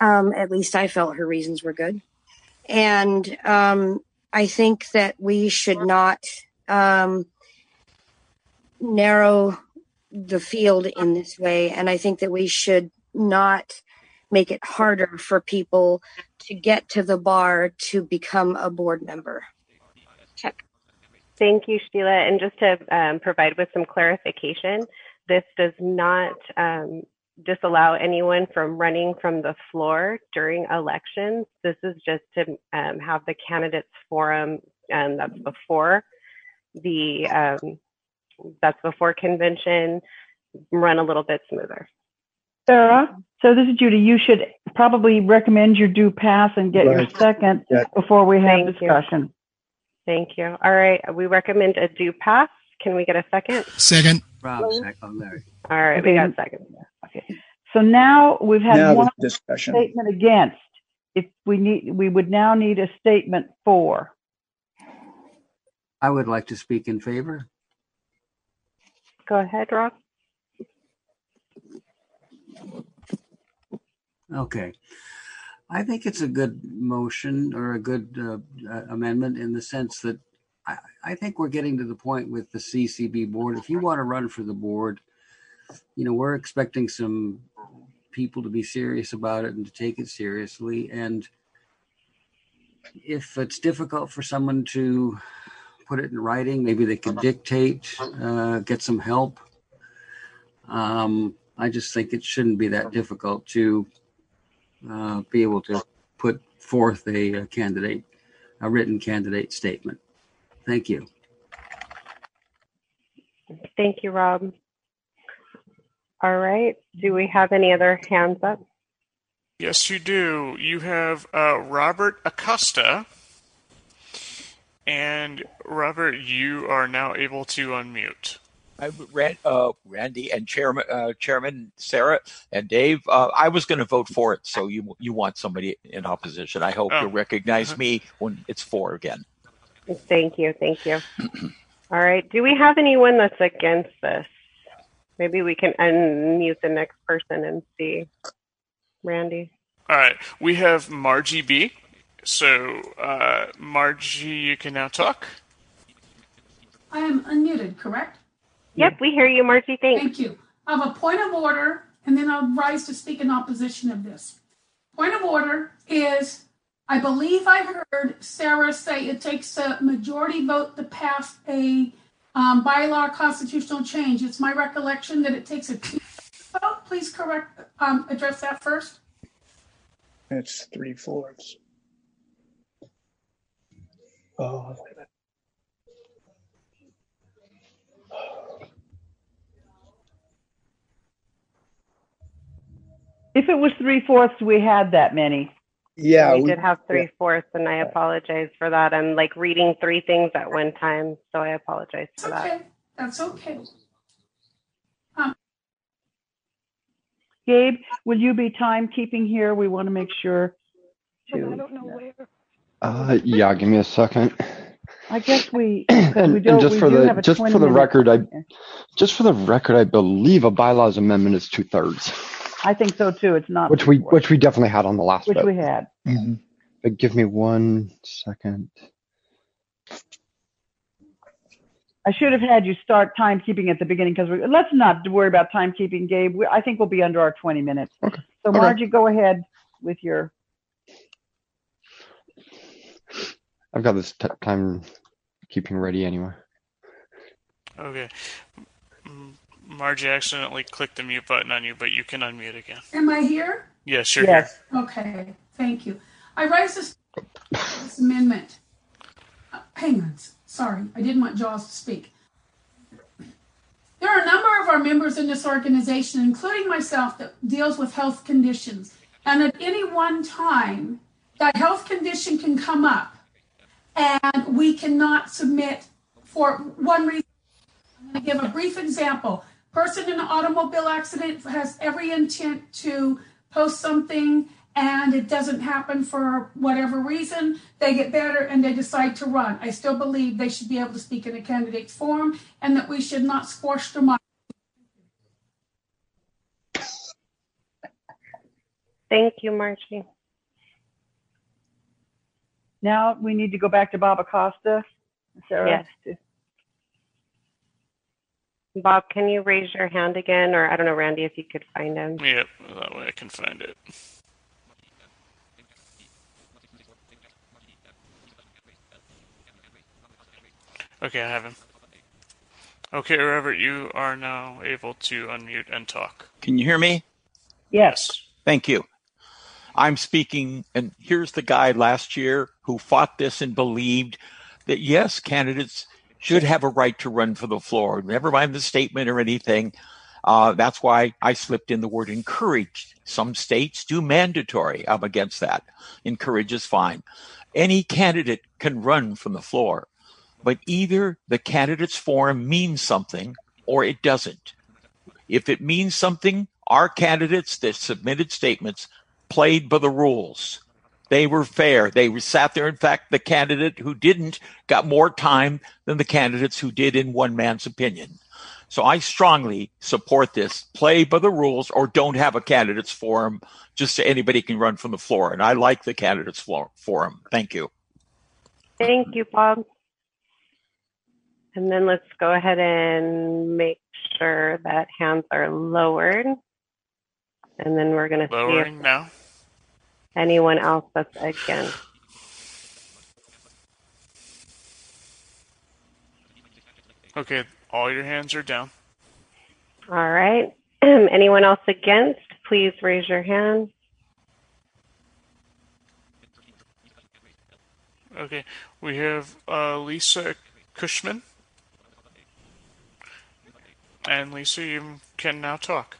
Speaker 20: Um, at least I felt her reasons were good. And um, I think that we should not um, narrow the field in this way. And I think that we should not make it harder for people to get to the bar to become a board member. Check.
Speaker 14: Thank you, Sheila. And just to um, provide with some clarification, this does not um, disallow anyone from running from the floor during elections. This is just to um, have the candidates forum um, that's before the um, that's before convention run a little bit smoother.
Speaker 1: Sarah, so this is Judy. You should probably recommend your do pass and get your second
Speaker 14: Yeah.
Speaker 1: before we have
Speaker 14: Thank you.
Speaker 1: discussion.
Speaker 14: Thank you. All right, we recommend a do pass. Can we get a second?
Speaker 12: Second. Rob, second. Larry.
Speaker 14: All right, we
Speaker 1: Okay.
Speaker 14: got a second.
Speaker 1: Okay. So now we've had
Speaker 17: Now
Speaker 1: one
Speaker 17: discussion.
Speaker 1: statement against. If we need, we would now need a statement for.
Speaker 12: I would like to speak in favor.
Speaker 14: Go ahead, Rob.
Speaker 12: Okay. I think it's a good motion or a good uh, uh, amendment in the sense that I, I think we're getting to the point with the CCB board. If you want to run for the board, you know, we're expecting some people to be serious about it and to take it seriously. And if it's difficult for someone to put it in writing, maybe they could dictate, uh, get some help. Um, I just think it shouldn't be that difficult to uh, be able to put forth a, a candidate, a written candidate statement. Thank you.
Speaker 14: Thank you, Rob. All right. Do we have any other hands up?
Speaker 2: Yes, you do. You have uh, Robert Acosta. And Robert, you are now able to unmute.
Speaker 21: I, Rand, uh, Randy and Chairman, uh, Chairman Sarah and Dave. Uh, I was going to vote for it, so you you want somebody in opposition. I hope
Speaker 2: Oh.
Speaker 21: you'll recognize
Speaker 2: Uh-huh.
Speaker 21: me when it's for again.
Speaker 14: Thank you. Thank you. All right. Do we have anyone that's against this? Maybe we can unmute the next person and see. Randy.
Speaker 2: All right, we have Margie B. So, uh, Margie, you can now talk.
Speaker 22: I am unmuted, correct?
Speaker 14: Yep, we hear you, Margie. Thanks.
Speaker 22: Thank you. I have a point of order, and then I'll rise to speak in opposition of this. Point of order is I believe I heard Sarah say it takes a majority vote to pass a um, bylaw constitutional change. It's my recollection that it takes a two vote. Please correct, um, address that first.
Speaker 23: It's three fourths. Oh, wait a minute.
Speaker 1: If it was three fourths, we had that many.
Speaker 23: Yeah,
Speaker 14: we, did have three fourths, and I apologize for that. I'm like reading three things at one time, so I apologize for that.
Speaker 22: Okay, that's okay.
Speaker 1: Um, Gabe, will you be timekeeping here? We want to make sure
Speaker 24: I don't know where.
Speaker 10: Uh, yeah, give me a second.
Speaker 1: I guess we, 'cause
Speaker 10: And,
Speaker 1: we
Speaker 10: and
Speaker 1: don't,
Speaker 10: just
Speaker 1: we
Speaker 10: for
Speaker 1: do
Speaker 10: the just for the
Speaker 1: minute-
Speaker 10: record, I just for the record, I believe a bylaws amendment is two thirds,
Speaker 1: I think so too. It's not.
Speaker 10: which we which we definitely had on the last
Speaker 1: Which
Speaker 10: vote.
Speaker 1: we had.
Speaker 10: Mhm. But give me one second.
Speaker 1: I should have had you start timekeeping at the beginning because let's not worry about timekeeping, Gabe. We, I think we'll be under our 20 minutes. Okay. So
Speaker 10: Okay.
Speaker 1: Margie, go ahead with your,
Speaker 10: I've got this t- time keeping ready anyway.
Speaker 2: Okay. Margie accidentally clicked the mute button on you, but you can unmute again.
Speaker 22: Am I here?
Speaker 2: Yes, you're
Speaker 1: Yes.
Speaker 22: Okay, thank you. I rise this, this amendment. Uh, Hang on, sorry, I didn't want Jaws to speak. There are a number of our members in this organization, including myself, that deals with health conditions. And at any one time, that health condition can come up and we cannot submit for one reason. I'm going to give a brief example. Person in an automobile accident has every intent to post something and it doesn't happen for whatever reason. They get better and they decide to run. I still believe they should be able to speak in a candidate's forum and that we should not squash them on.
Speaker 14: Thank you, Margie.
Speaker 1: Now we need to go back to Bob Acosta. Sarah?
Speaker 14: Bob, can you raise your hand again? Or I don't know, Randy, if you could find him.
Speaker 2: Yep, that way I can find it. Okay, I have him. Okay, Robert, you are now able to unmute and talk.
Speaker 21: Can you hear me?
Speaker 1: Yes.
Speaker 21: Thank you. I'm speaking, and here's the guy last year who fought this and believed that yes, candidates should have a right to run for the floor. Never mind the statement or anything. Uh, that's why I slipped in the word encouraged. Some states do mandatory. I'm against that. Encourage is fine. Any candidate can run from the floor, but either the candidate's forum means something or it doesn't. If it means something, our candidates that submitted statements played by the rules. They were fair. They sat there. In fact, the candidate who didn't got more time than the candidates who did in one man's opinion. So I strongly support this. Play by the rules or don't have a candidates forum just so anybody can run from the floor. And I like the candidates forum. Thank you.
Speaker 14: Thank you, Bob. And then let's go ahead and make sure that hands are lowered. And then we're going to see if
Speaker 2: now.
Speaker 14: anyone else that's against.
Speaker 2: Okay, all your hands are down.
Speaker 14: All right. Anyone else against? Please raise your hand.
Speaker 2: Okay, we have uh, Lisa Cushman. And Lisa, you can now talk.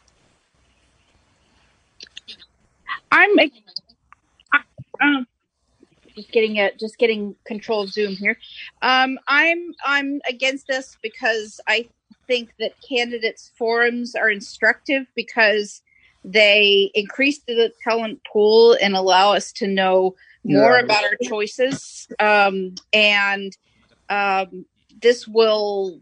Speaker 25: I'm um, just getting it, just getting control of Zoom here. Um, I'm I'm against this because I think that candidates forums are instructive because they increase the talent pool and allow us to know more
Speaker 26: Yeah.
Speaker 25: about our choices. Um, and um, this will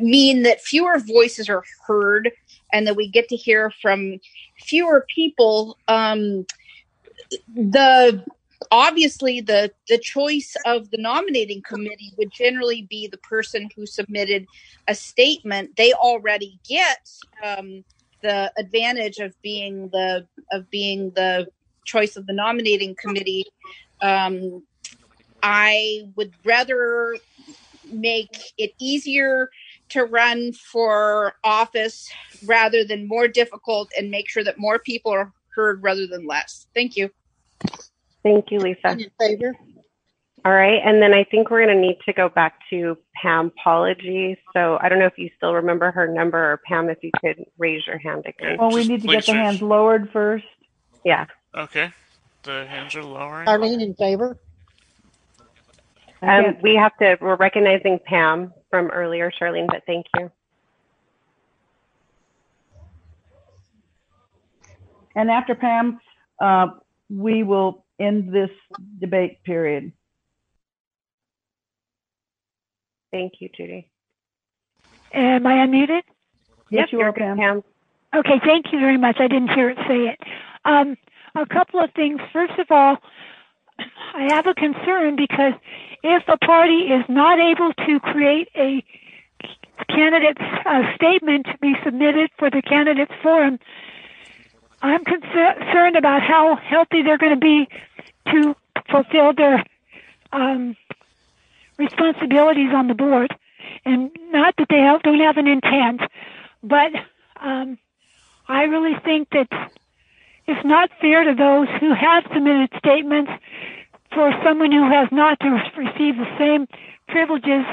Speaker 25: mean that fewer voices are heard and that we get to hear from fewer people. Um, the obviously the the choice of the nominating committee would generally be the person who submitted a statement they already get um, the advantage of being the of being the choice of the nominating committee um, i would rather make it easier to run for office rather than more difficult and make sure that more people are heard rather than less thank you
Speaker 14: Thank you, Lisa.
Speaker 25: favor
Speaker 14: All right. And then I think we're going to need to go back to Pam Apology. So I don't know if you still remember her number or Pam, if you could raise your hand again.
Speaker 1: Well, we need to get the hands lowered first.
Speaker 14: Yeah.
Speaker 2: Okay, the hands are lowering.
Speaker 18: Arlene in favor?
Speaker 14: Um, we have to, we're recognizing Pam from earlier, Charlene, but thank you.
Speaker 1: And after Pam, uh, we will end this debate period.
Speaker 14: Thank you, Judy.
Speaker 24: Am I unmuted?
Speaker 1: Yes, you are, Pam.
Speaker 24: Okay, thank you very much. I didn't hear it say it. Um, a couple of things. First of all, I have a concern because if a party is not able to create a candidate's uh, statement to be submitted for the candidates forum, I'm concer- concerned about how healthy they're going to be to fulfill their um, responsibilities on the board. And not that they have, don't have an intent, but um, I really think that it's not fair to those who have submitted statements for someone who has not to receive the same privileges.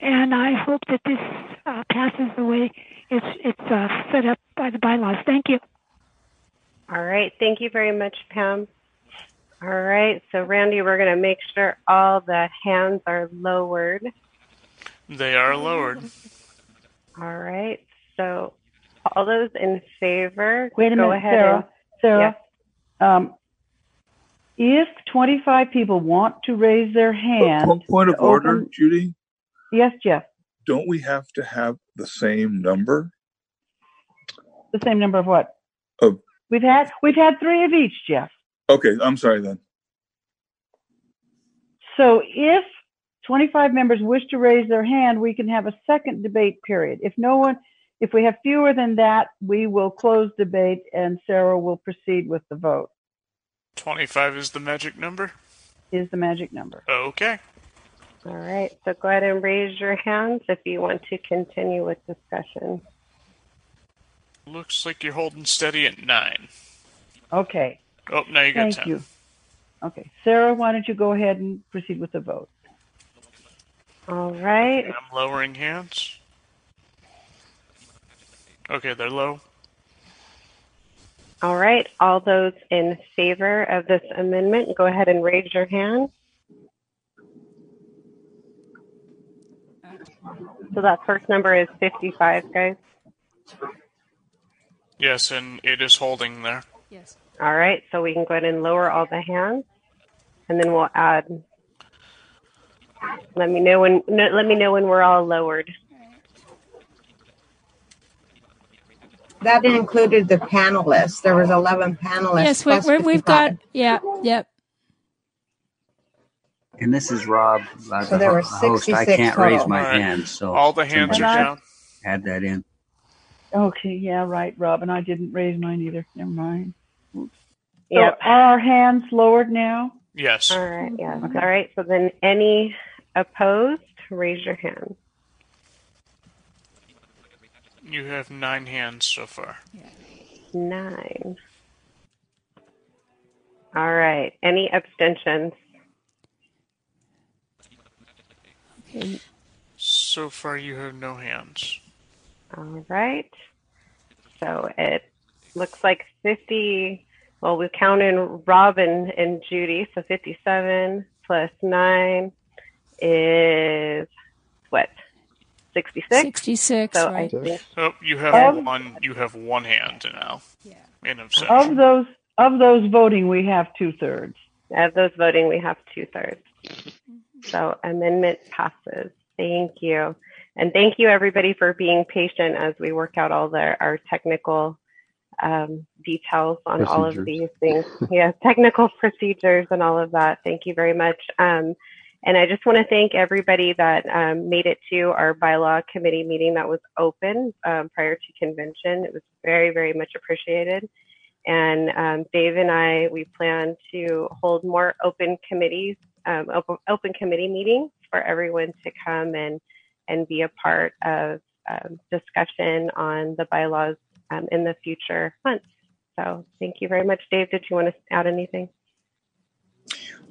Speaker 24: And I hope that this uh, passes the way it's it's uh, set up by the bylaws. Thank you.
Speaker 14: All right. Thank you very much, Pam. All right. So, Randy, we're going to make sure all the hands are lowered.
Speaker 2: They are lowered.
Speaker 14: All right. So, all those in favor,
Speaker 1: Wait a
Speaker 14: go
Speaker 1: minute,
Speaker 14: ahead
Speaker 1: Sarah.
Speaker 14: And
Speaker 1: Sarah, um, if 25 people want to raise their hand,
Speaker 23: Po- Point of order,
Speaker 1: open-
Speaker 23: Judy.
Speaker 1: yes, Jeff,
Speaker 23: Don't we have to have the same number?
Speaker 1: the same number of what?
Speaker 23: Of
Speaker 1: We've had we've had three of each, Jeff.
Speaker 23: okay, I'm sorry then.
Speaker 1: So if 25 members wish to raise their hand, we can have a second debate period. If no one, if we have fewer than that, we will close debate and Sarah will proceed with the vote.
Speaker 2: 25 is the magic number?
Speaker 1: Is the magic number.
Speaker 2: Okay.
Speaker 14: All right. So, go ahead and raise your hands if you want to continue with discussion.
Speaker 2: Looks like you're holding steady at 9.
Speaker 1: Okay.
Speaker 2: Oh, now you got time.
Speaker 1: Thank
Speaker 2: 10.
Speaker 1: you. Okay. Sarah, why don't you go ahead and proceed with the vote?
Speaker 14: All right.
Speaker 2: I'm lowering hands. Okay, they're low.
Speaker 14: All right. All those in favor of this amendment, go ahead and raise your hand. So that first number is 55, guys.
Speaker 2: Yes, and it is holding there.
Speaker 13: Yes.
Speaker 14: All right. So we can go ahead and lower all the hands, and then we'll add. Let me know when. No, let me know when we're all lowered.
Speaker 27: That included the panelists. There was 11 panelists.
Speaker 13: Yes, we,
Speaker 27: plus
Speaker 13: we, we've got, yeah, yep.
Speaker 12: And this is Rob, uh,
Speaker 27: So
Speaker 12: the
Speaker 27: there
Speaker 12: ho-
Speaker 27: were
Speaker 12: host. I
Speaker 27: 66
Speaker 12: can't raise my
Speaker 2: All right.
Speaker 12: hand, so
Speaker 2: All the hands are down.
Speaker 12: add that in.
Speaker 1: Okay, yeah, right, Rob, and I didn't raise mine either. Never mind. So
Speaker 14: Yep.
Speaker 1: are our hands lowered now?
Speaker 2: Yes.
Speaker 14: All right. Yes.
Speaker 1: Okay.
Speaker 14: All right. So then, any opposed, raise your hand.
Speaker 2: You have nine hands so far.
Speaker 14: Nine. All right. Any abstentions?
Speaker 13: Okay.
Speaker 2: So far, you have no hands.
Speaker 14: All right. So it looks like 50. Well, we count in Robin and Judy. So 57 plus 9 is what? 66?
Speaker 13: 66,
Speaker 14: So
Speaker 13: right.
Speaker 14: think
Speaker 2: Oh, you have
Speaker 1: Of-
Speaker 2: one. You have one hand now.
Speaker 13: Yeah.
Speaker 2: In
Speaker 1: Of those of those voting, we have two thirds.
Speaker 14: of those voting, we have two thirds. So amendment passes. Thank you. And thank you everybody for being patient as we work out all the, our technical um, details on all of these things. yeah, technical procedures and all of that. Thank you very much. Um, and I just want to thank everybody that um, made it to our bylaw committee meeting that was open um, prior to convention. It was very, very much appreciated. And um, Dave and I, we plan to hold more open committees, um, open, open committee meetings for everyone to come and and be a part of um, discussion on the bylaws um, in the future months. So thank you very much, Dave. Did you want to add anything?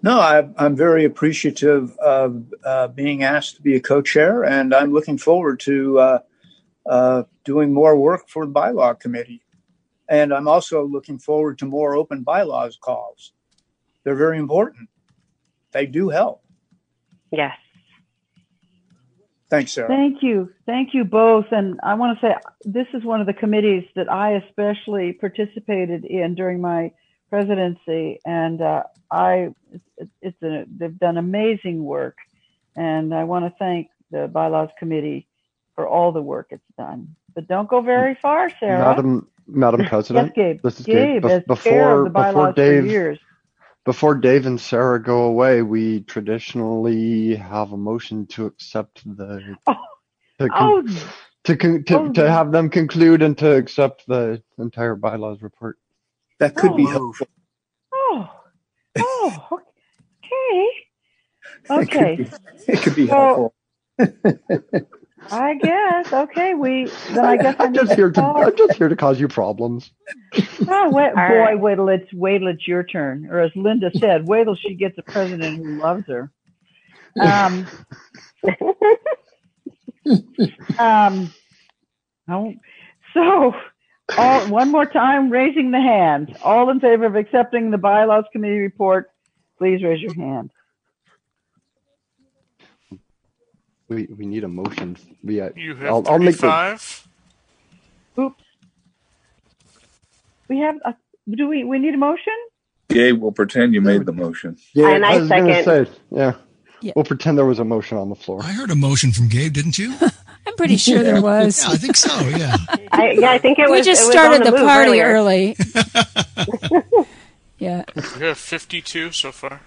Speaker 17: No, I, I'm very appreciative of uh, being asked to be a co-chair, and I'm looking forward to uh, uh, doing more work for the bylaw committee. And I'm also looking forward to more open bylaws calls. They're very important. They do help.
Speaker 14: Yes.
Speaker 17: Thanks, Sarah.
Speaker 1: Thank you. Thank you both. And I want to say this is one of the committees that I especially participated in during my presidency. And uh, I, it's, it's a, they've done amazing work. And I want to thank the bylaws committee for all the work it's done. But don't go very far, Sarah.
Speaker 10: Madam Madam President,
Speaker 1: Yes, Gabe.
Speaker 10: this is
Speaker 1: Gabe,
Speaker 10: Gabe. Bef-
Speaker 1: as chair of
Speaker 10: before before Dave before Dave and Sarah go away, we traditionally have a motion to accept the to, con-
Speaker 1: Oh,
Speaker 10: to, con- to,
Speaker 1: oh.
Speaker 10: to have them conclude and to accept the entire bylaws report.
Speaker 17: That could be
Speaker 1: Oh.
Speaker 17: helpful.
Speaker 1: oh, oh, okay.
Speaker 17: It could
Speaker 1: Okay.
Speaker 17: be, it could be
Speaker 1: So-
Speaker 17: helpful.
Speaker 1: I guess. Okay, we then I guess I
Speaker 10: I'm
Speaker 1: need
Speaker 10: just here to
Speaker 1: call.
Speaker 10: I'm just here to cause you problems.
Speaker 1: Oh, wait, boy,
Speaker 14: right.
Speaker 1: wait till it's wait till it's your turn. Or as Linda said, wait till she gets a president who loves her. Um, um, oh, so all, one more time, raising the hand. All in favor of accepting the bylaws committee report, please raise your hand.
Speaker 10: We we need a motion. We uh,
Speaker 2: You have
Speaker 10: I'll, I'll make the
Speaker 2: 35.
Speaker 1: Oops. We have. A, do we? We need a motion.
Speaker 23: Gabe will pretend you made the motion.
Speaker 10: yeah.
Speaker 14: And I
Speaker 10: was gonna
Speaker 14: second.
Speaker 10: say yeah.
Speaker 13: Yeah.
Speaker 10: We'll pretend there was a motion on the floor.
Speaker 28: I heard a motion from Gabe, didn't you?
Speaker 13: I'm pretty sure there was.
Speaker 28: Yeah, I think so. Yeah.
Speaker 14: I, yeah, I think it
Speaker 13: we
Speaker 14: was.
Speaker 13: just
Speaker 14: it
Speaker 13: started
Speaker 14: on the,
Speaker 13: the, party
Speaker 14: earlier.
Speaker 13: early. yeah.
Speaker 2: We have 52 so far.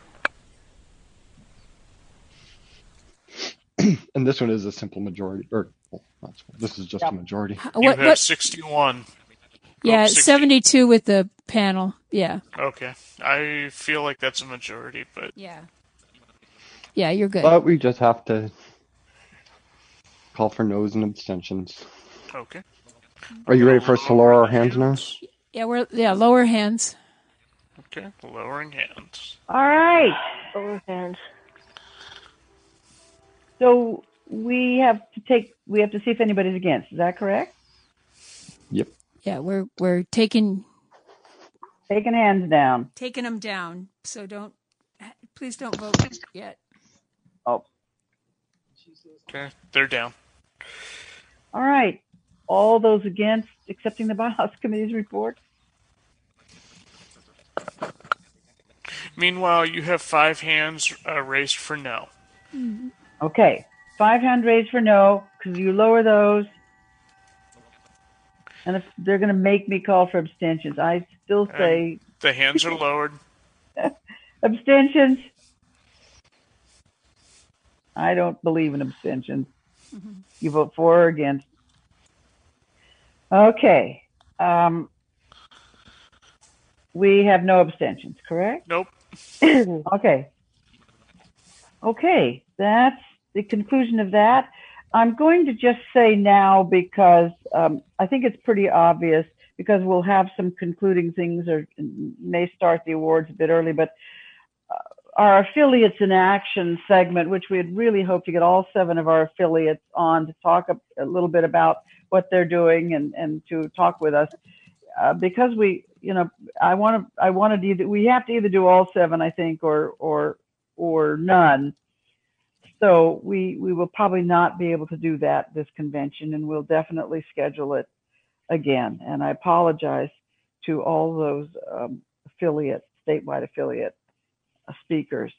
Speaker 10: and this one is a simple majority, or well, not this is just a majority.
Speaker 2: Uh, you
Speaker 13: What?
Speaker 2: have
Speaker 13: What?
Speaker 2: 61.
Speaker 13: Yeah,
Speaker 2: Oh,
Speaker 13: 72 with the panel. Yeah.
Speaker 2: Okay. I feel like that's a majority, but
Speaker 13: Yeah. Yeah, you're good.
Speaker 10: But we just have to call for no's and abstentions.
Speaker 2: okay.
Speaker 10: Are you ready for us to lower our hands now?
Speaker 13: Yeah, we're yeah lower hands.
Speaker 2: Okay. Lowering hands.
Speaker 1: All right.
Speaker 16: Both hands.
Speaker 1: So we have to take. We have to see if anybody's against. Is that correct?
Speaker 10: Yep.
Speaker 13: Yeah, we're we're taking
Speaker 1: Taking hands down.
Speaker 13: taking them down. So don't please don't vote yet.
Speaker 1: Oh,
Speaker 2: Okay. They're down.
Speaker 1: All right. All those against accepting the bylaws committee's report.
Speaker 2: Meanwhile, you have five hands uh, raised for no.
Speaker 1: Okay. Five hand raised for no because you lower those. And if they're going to make me call for abstentions, I still say
Speaker 2: The hands are lowered.
Speaker 1: abstentions. I don't believe in abstentions. You vote for or against. Okay. Um, we have no abstentions, correct?
Speaker 2: Nope.
Speaker 1: okay. Okay, that's the conclusion of that. I'm going to just say now because um, I think it's pretty obvious because we'll have some concluding things or may start the awards a bit early, but our affiliates in action segment, which we had really hoped to get all seven of our affiliates on to talk a, a little bit about what they're doing and, and to talk with us. Uh, because we, you know, I want to, I wanted to either, we have to either do all seven, I think, or, or, or none. So we, we will probably not be able to do that this convention and we'll definitely schedule it again. And I apologize to all those um, affiliate, statewide affiliate uh, speakers.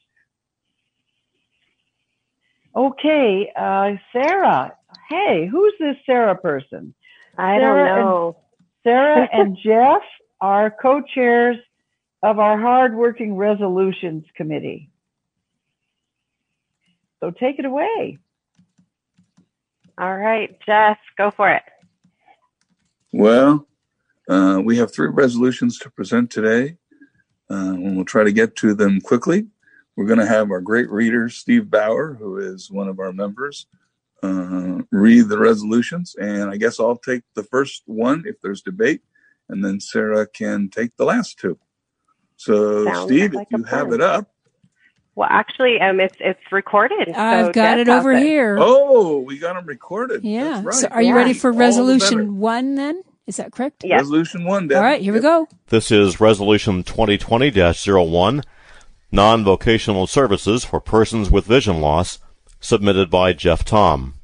Speaker 1: Okay, uh, Sarah. Hey, who's this Sarah person?
Speaker 14: I
Speaker 1: Sarah
Speaker 14: don't
Speaker 1: and-
Speaker 14: know.
Speaker 1: Sarah and Jeff are co-chairs of our hardworking resolutions committee. So take it away.
Speaker 14: All right, Jeff, go for it.
Speaker 23: Well, uh, we have three resolutions to present today, uh, and we'll try to get to them quickly. We're going to have our great reader, Steve Bauer, who is one of our members, uh, read the resolutions. And I guess I'll take the first one if there's debate, and then Sarah can take the last two. So,
Speaker 14: Sounds
Speaker 23: Steve,
Speaker 14: like
Speaker 23: if
Speaker 14: a
Speaker 23: you have it up.
Speaker 14: Well, actually, um, it's it's recorded.
Speaker 13: I've
Speaker 14: so
Speaker 13: got
Speaker 14: Jeff
Speaker 13: it
Speaker 14: has
Speaker 13: over here.
Speaker 23: Oh, we got them recorded.
Speaker 13: Yeah.
Speaker 23: That's right.
Speaker 13: So are you ready for
Speaker 23: All the better.
Speaker 13: resolution one then? Is that correct? Yes.
Speaker 23: Resolution one, Deb.
Speaker 13: All right, here we go.
Speaker 3: This is Resolution 2020-01, Non-Vocational Services for Persons with Vision Loss, submitted by Jeff Thom.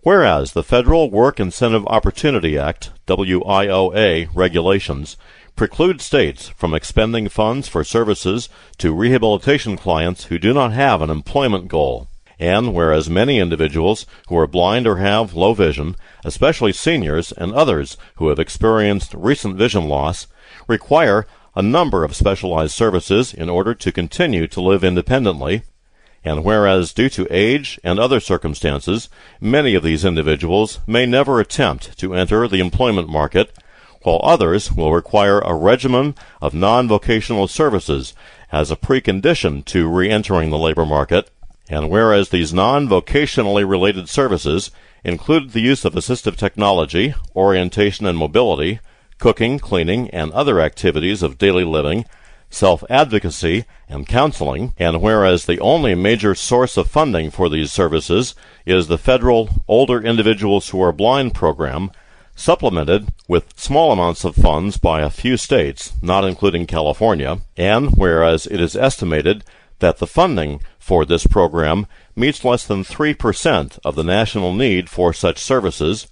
Speaker 3: Whereas the Federal Work Incentive Opportunity Act, WIOA, regulations preclude states from expending funds for services to rehabilitation clients who do not have an employment goal. And whereas many individuals who are blind or have low vision, especially seniors and others who have experienced recent vision loss, require a number of specialized services in order to continue to live independently, and whereas due to age and other circumstances, many of these individuals may never attempt to enter the employment market, while others will require a regimen of non-vocational services as a precondition to re-entering the labor market, and whereas these non-vocationally related services include the use of assistive technology, orientation and mobility, cooking, cleaning, and other activities of daily living, self-advocacy, and counseling, and whereas the only major source of funding for these services is the federal Older Individuals Who Are Blind program, supplemented with small amounts of funds by a few states, not including California, and whereas it is estimated that the funding for this program meets less than 3% of the national need for such services,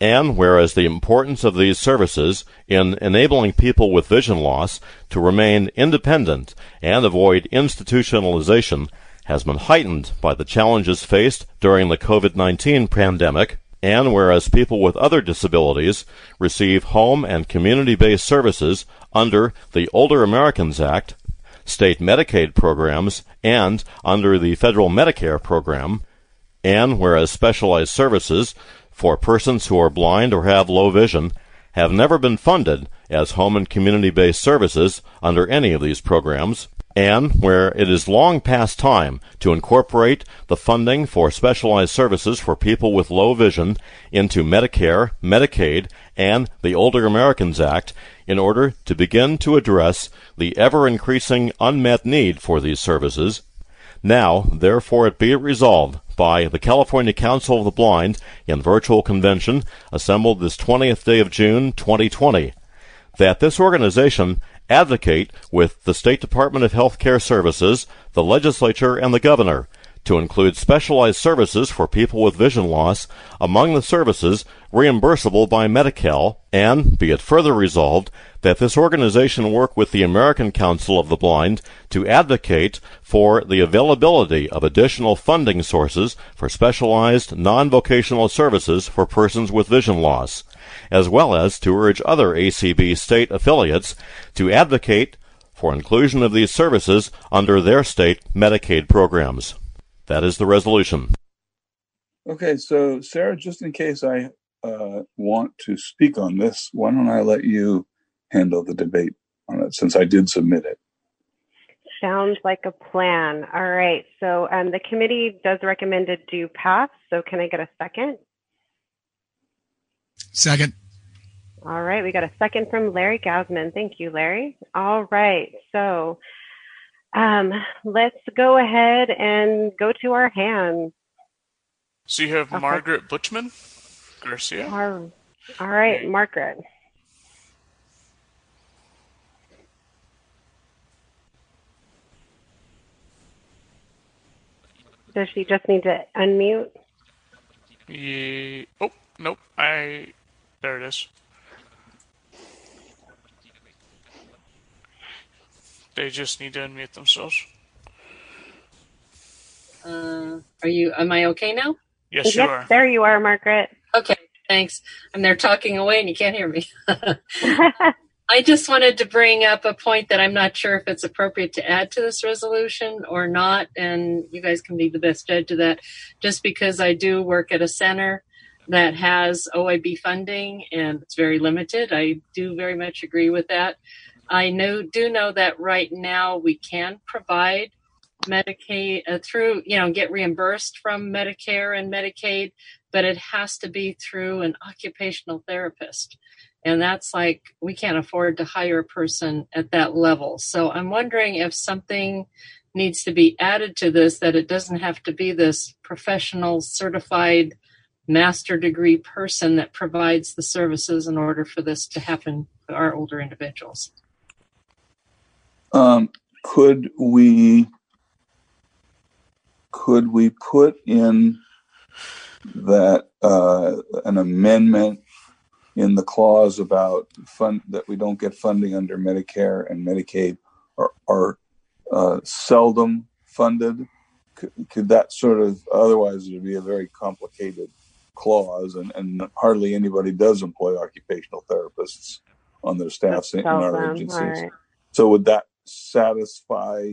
Speaker 3: and whereas the importance of these services in enabling people with vision loss to remain independent and avoid institutionalization has been heightened by the challenges faced during the COVID-19 pandemic, and whereas people with other disabilities receive home and community-based services under the Older Americans Act, state Medicaid programs, and under the federal Medicare program, and whereas specialized services for persons who are blind or have low vision have never been funded as home and community based services under any of these programs, and where it is long past time to incorporate the funding for specialized services for people with low vision into Medicare, Medicaid, and the Older Americans Act in order to begin to address the ever increasing unmet need for these services. Now, therefore, it be resolved by the California Council of the Blind in virtual convention assembled this 20th day of June 2020 that this organization advocate with the State Department of Health Care Services, the legislature, and the governor to include specialized services for people with vision loss among the services reimbursable by Medi-Cal, and be it further resolved that this organization work with the American Council of the Blind to advocate for the availability of additional funding sources for specialized non-vocational services for persons with vision loss, as well as to urge other ACB state affiliates to advocate for inclusion of these services under their state Medicaid programs. That is the resolution.
Speaker 23: Okay, so Sarah, just in case I uh, want to speak on this, why don't I let you handle the debate on it since I did submit it?
Speaker 14: Sounds like a plan. All right. So um, the committee does recommend to do pass. So can I get a second?
Speaker 28: Second.
Speaker 14: All right. We got a second from Larry Gausman. Thank you, Larry. All right. So um, let's go ahead and go to our hands.
Speaker 2: So you have
Speaker 14: Okay.
Speaker 2: Margaret Butchman Garcia.
Speaker 14: All all right, Margaret. Does she just need to unmute?
Speaker 2: Ye- oh, nope. I. There it is. They just need to unmute themselves.
Speaker 29: Uh, are you? Am I okay now?
Speaker 2: Yes, you
Speaker 14: Yep,
Speaker 2: are.
Speaker 14: There you are, Margaret.
Speaker 29: Okay, thanks. I'm there talking away, and you can't hear me. I just wanted to bring up a point that I'm not sure if it's appropriate to add to this resolution or not, and you guys can be the best judge of that. Just because I do work at a center that has OIB funding and it's very limited, I do very much agree with that. I know do know that right now we can provide Medicaid uh, through, you know, get reimbursed from Medicare and Medicaid, but it has to be through an occupational therapist. And that's like, we can't afford to hire a person at that level. So I'm wondering if something needs to be added to this that it doesn't have to be this professional certified master degree person that provides the services in order for this to happen to our older individuals.
Speaker 23: Um, could we could we put in that uh, an amendment in the clause about fund that we don't get funding under Medicare and Medicaid are, are uh, seldom funded? Could, could that sort of otherwise it would be a very complicated clause, and, and hardly anybody does employ occupational therapists on their staffs in, in our agencies.
Speaker 14: right.
Speaker 23: So would that satisfy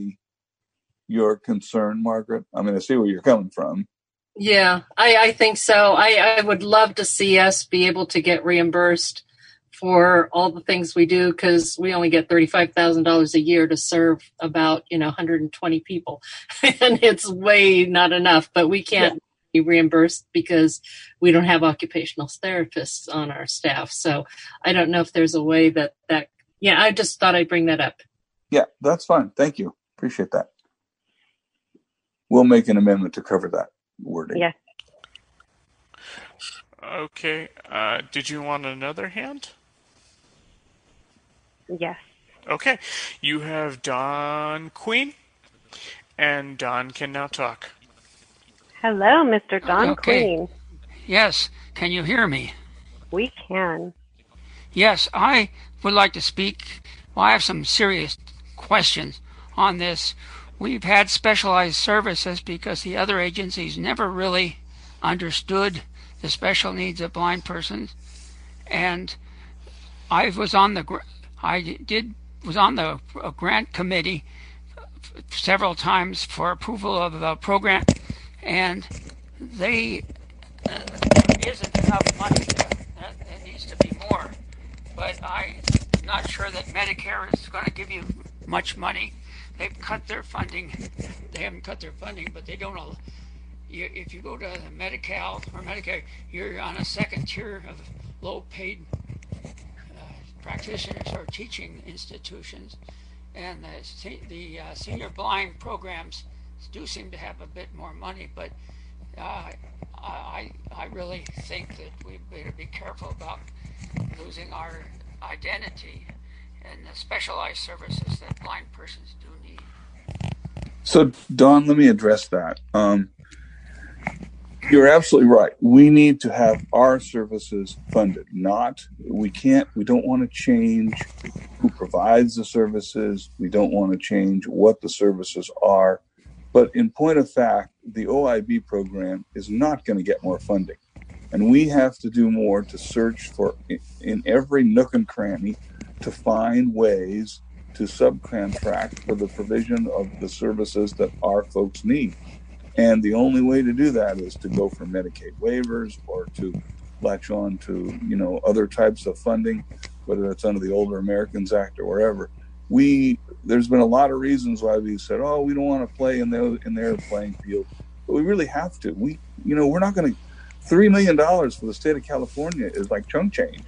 Speaker 23: your concern, Margaret? I mean, I see where you're coming from.
Speaker 29: Yeah, I, I think so. I, I would love to see us be able to get reimbursed for all the things we do because we only get $35,000 a year to serve about, you know, 120 people. and it's way not enough, but we can't be reimbursed because we don't have occupational therapists on our staff. So I don't know if there's a way that that, yeah, I just thought I'd bring that up.
Speaker 23: Yeah, that's fine. Thank you. Appreciate that. We'll make an amendment to cover that wording.
Speaker 14: Yes.
Speaker 2: Okay. Uh, did you want another hand?
Speaker 14: Yes.
Speaker 2: Okay. You have Don Queen, and Don can now talk.
Speaker 14: Hello, Mr. Don
Speaker 30: Okay.
Speaker 14: Queen.
Speaker 30: Yes, can you hear me?
Speaker 14: We can.
Speaker 30: Yes, I would like to speak. Well, I have some serious questions on this. We've had specialized services because the other agencies never really understood the special needs of blind persons, and I was on the I did was on the uh, grant committee several times for approval of the program, and they uh, there isn't enough money there. There needs to be more, but I'm not sure that Medicare is going to give you much money. They've cut their funding. They haven't cut their funding, but they don't. al- You, if you go to Medi-Cal or Medicare, you're on a second tier of low-paid uh, practitioners or teaching institutions, and the, the uh, senior blind programs do seem to have a bit more money, but uh, I, I really think that we better be careful about losing our identity and the specialized services that blind persons do need.
Speaker 23: So, Don, let me address that. Um, you're absolutely right. We need to have our services funded. Not, we can't, we don't want to change who provides the services. We don't want to change what the services are. But in point of fact, the OIB program is not going to get more funding. And we have to do more to search for in every nook and cranny to find ways to subcontract for the provision of the services that our folks need. And the only way to do that is to go for Medicaid waivers or to latch on to, you know, other types of funding, whether it's under the Older Americans Act or wherever. We there's been a lot of reasons why we said, oh, we don't want to play in their in their playing field, but we really have to. We, you know, we're not going to. Three million dollars for the state of California is like chunk change,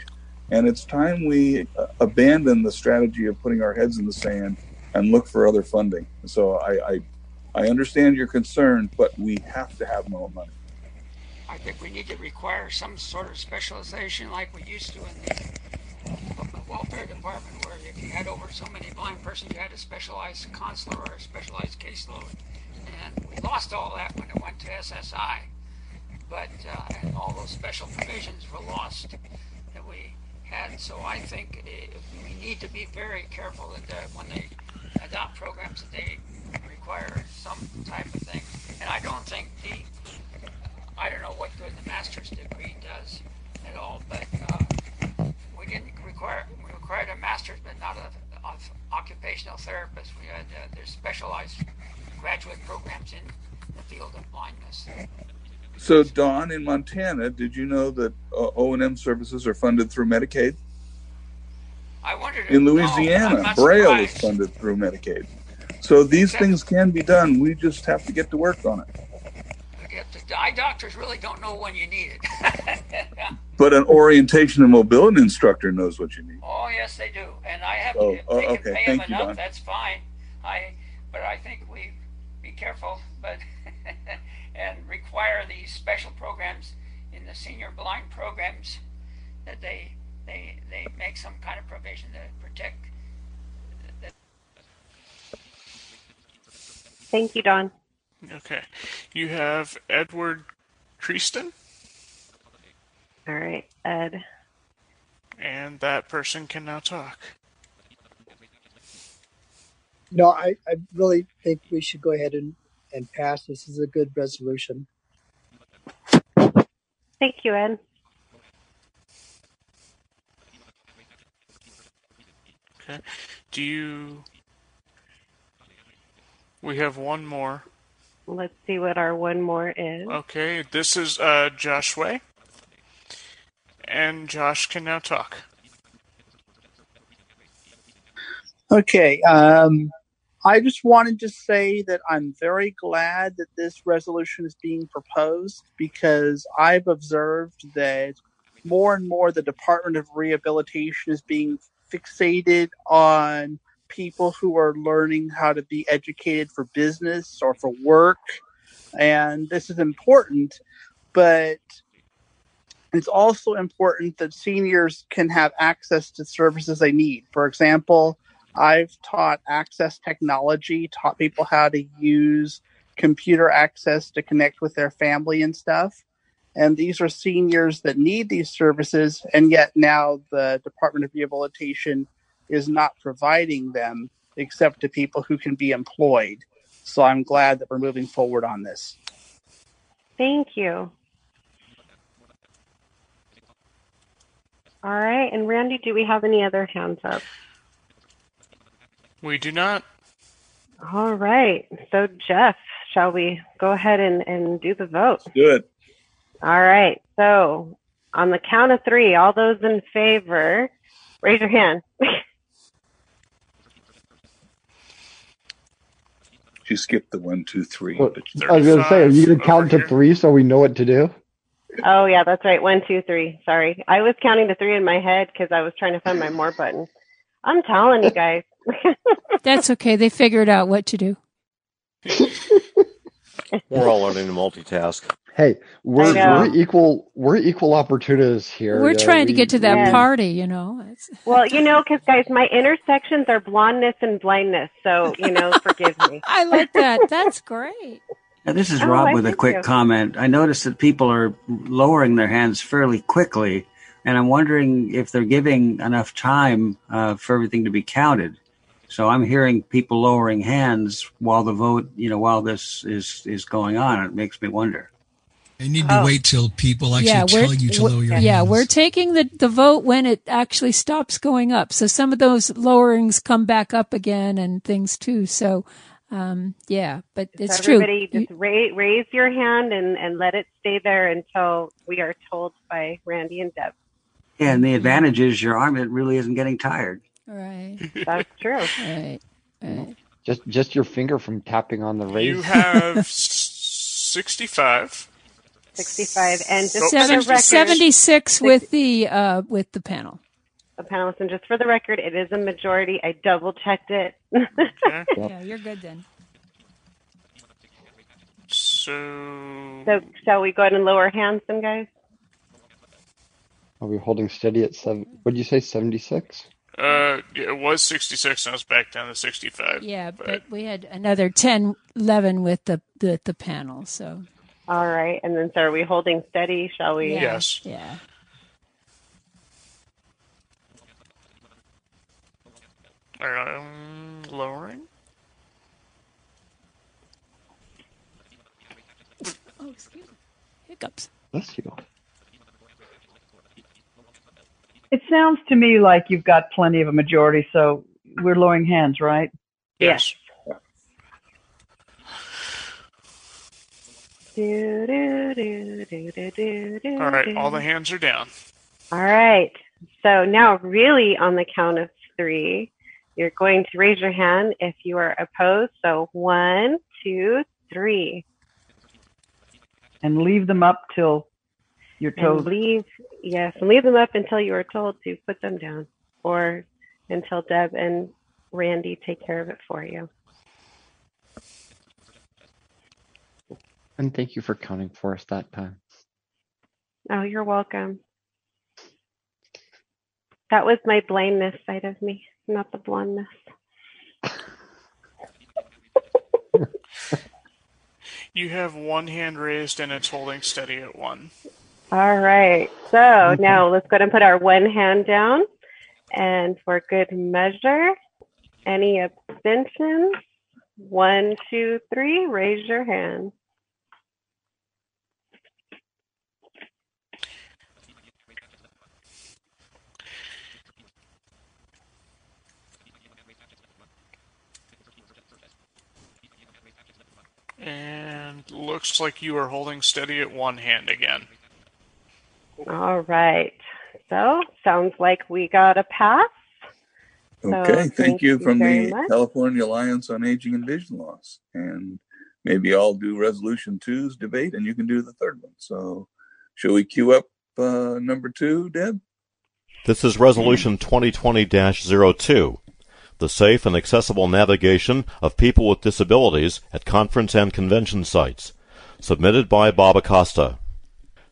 Speaker 23: and it's time we uh, abandon the strategy of putting our heads in the sand and look for other funding. So I, I, I understand your concern, but we have to have more money.
Speaker 30: I think we need to require some sort of specialization like we used to in the welfare department, where if you had over so many blind persons, you had a specialized counselor or a specialized caseload. And we lost all that when it went to SSI. But uh, all those special provisions were lost that we had. So I think we need to be very careful that when they adopt programs that they require some type of thing. And I don't think the I don't know what good the master's degree does at all, but uh, we didn't require we required a master's, but not a, a occupational therapist. We had uh, there's specialized graduate programs in the field of blindness.
Speaker 23: So, Don, in Montana, did you know that uh, O and M services are funded through Medicaid?
Speaker 30: I wondered.
Speaker 23: In Louisiana,
Speaker 30: not
Speaker 23: Braille is funded through Medicaid. So these things can be done. We just have to get to work on it.
Speaker 30: Get the eye doctors really don't know when you need it.
Speaker 23: But an orientation and mobility instructor knows what you need.
Speaker 30: oh yes, they do, and I have
Speaker 23: Oh,
Speaker 30: to
Speaker 23: oh, okay.
Speaker 30: pay
Speaker 23: Thank
Speaker 30: them
Speaker 23: you,
Speaker 30: enough.
Speaker 23: Don.
Speaker 30: That's fine. I, but I think we be careful, but and require these special programs in the senior blind programs that they they they make some kind of provision to protect. The,
Speaker 14: Thank you, Don.
Speaker 2: Okay. You have Edward Treaston,
Speaker 14: All right, Ed.
Speaker 2: and that person can now talk.
Speaker 15: No, I, I really think we should go ahead and, and pass. This is a good resolution.
Speaker 14: Thank you, Ed.
Speaker 2: Okay. Do you? We have one more.
Speaker 14: Let's see what our one more is.
Speaker 2: Okay. This is uh, Josh Way, and Josh can now talk.
Speaker 17: Okay. Um, I just wanted to say that I'm very glad that this resolution is being proposed because I've observed that more and more the Department of Rehabilitation is being fixated on people who are learning how to be educated for business or for work. And this is important, but it's also important that seniors can have access to services they need. For example, I've taught access technology, taught people how to use computer access to connect with their family and stuff. And these are seniors that need these services, and yet now the Department of Rehabilitation is not providing them except to people who can be employed. So I'm glad that we're moving forward on this.
Speaker 14: Thank you. All right, and Randy, do we have any other hands up?
Speaker 2: We do not.
Speaker 14: All right, so Jeff, shall we go ahead and, and do the vote?
Speaker 23: Good.
Speaker 14: All right, so on the count of three, all those in favor, raise your hand.
Speaker 23: you skipped the one, two, three.
Speaker 31: Well, I was going to say, are you going to count to three so we know what to do?
Speaker 14: oh, yeah, that's right. One, two, three. Sorry. I was counting to three in my head because I was trying to find my more button. I'm telling you guys.
Speaker 13: That's okay. They figured out what to do.
Speaker 3: We're all learning to multitask.
Speaker 31: Hey, we're, we're equal we're equal opportunists here.
Speaker 13: We're
Speaker 31: you know,
Speaker 13: trying to get to that
Speaker 14: Yeah.
Speaker 13: party, you know. It's,
Speaker 14: well, you know, because guys, my intersections are blondness and blindness. So, you know, forgive me.
Speaker 13: I like that. That's great.
Speaker 12: Now, this is
Speaker 14: Oh,
Speaker 12: Rob
Speaker 14: I
Speaker 12: with a quick
Speaker 14: you.
Speaker 12: comment. I noticed that people are lowering their hands fairly quickly, and I'm wondering if they're giving enough time uh, for everything to be counted. So I'm hearing people lowering hands while the vote, you know, while this is is going on. It makes me wonder.
Speaker 28: You need to wait till people actually
Speaker 13: yeah,
Speaker 28: tell
Speaker 13: we're,
Speaker 28: you to lower your hands.
Speaker 13: yeah,
Speaker 28: hands.
Speaker 13: we're taking the, the vote when it actually stops going up. So some of those lowerings come back up again and things too. So Um, yeah, but
Speaker 14: So
Speaker 13: it's true.
Speaker 14: everybody
Speaker 13: You-
Speaker 14: just raise, raise your hand and, and let it stay there until we are told by Randy and Deb.
Speaker 12: Yeah, and the advantage is your arm it really isn't getting tired.
Speaker 13: Right.
Speaker 14: That's true.
Speaker 13: Right. Right.
Speaker 31: Just just your finger from tapping on the raise.
Speaker 2: You have s- 65.
Speaker 14: 65 and just
Speaker 13: Seven,
Speaker 14: for the record,
Speaker 13: 76 with the uh, with the panel.
Speaker 14: the panelists, and just for the record, it is a majority. I double checked it.
Speaker 13: Yeah, you're good then.
Speaker 2: So,
Speaker 14: so shall we go ahead and lower hands then, guys?
Speaker 31: Are we holding steady at seven? What did you say? Seventy six.
Speaker 2: Uh, it was 66, and I was back down to 65.
Speaker 13: Yeah, but we had another 10, 11 with the the, the panel. So
Speaker 14: All right, and then so are we holding steady? Shall we?
Speaker 13: yeah,
Speaker 2: Yes.
Speaker 13: Yeah.
Speaker 2: Um, lowering.
Speaker 13: Oh, excuse me. Hiccups.
Speaker 31: Bless you.
Speaker 1: It sounds to me like you've got plenty of a majority, so we're lowering hands, right?
Speaker 2: Yes.
Speaker 14: Do, do, do,
Speaker 2: All right, all the hands are down.
Speaker 14: All right. So now, really, on the count of three, you're going to raise your hand if you are opposed. So one, two, three.
Speaker 1: And leave them up till you're
Speaker 14: And
Speaker 1: told.
Speaker 14: leave, yes, and leave them up until you are told to put them down, or until Deb and Randy take care of it for you.
Speaker 31: And thank you for counting for us that time.
Speaker 14: Oh, you're welcome. That was my blindness side of me, not the blondness.
Speaker 2: You have one hand raised, and it's holding steady at one.
Speaker 14: All right. So now let's go ahead and put our one hand down. And for good measure, any abstentions? One, two, three, raise your hand.
Speaker 2: And looks like you are holding steady at one hand again.
Speaker 14: All right. So sounds like we got a pass. So
Speaker 23: Okay, thank,
Speaker 14: thank
Speaker 23: you
Speaker 14: you
Speaker 23: from
Speaker 14: very
Speaker 23: the
Speaker 14: much.
Speaker 23: California Alliance on Aging and Vision Loss. And maybe I'll do resolution two's debate and you can do the third one. So shall we queue up uh, number two, Deb?
Speaker 3: This is Resolution 2020-02, the safe and accessible navigation of people with disabilities at conference and convention sites, submitted by Bob Acosta.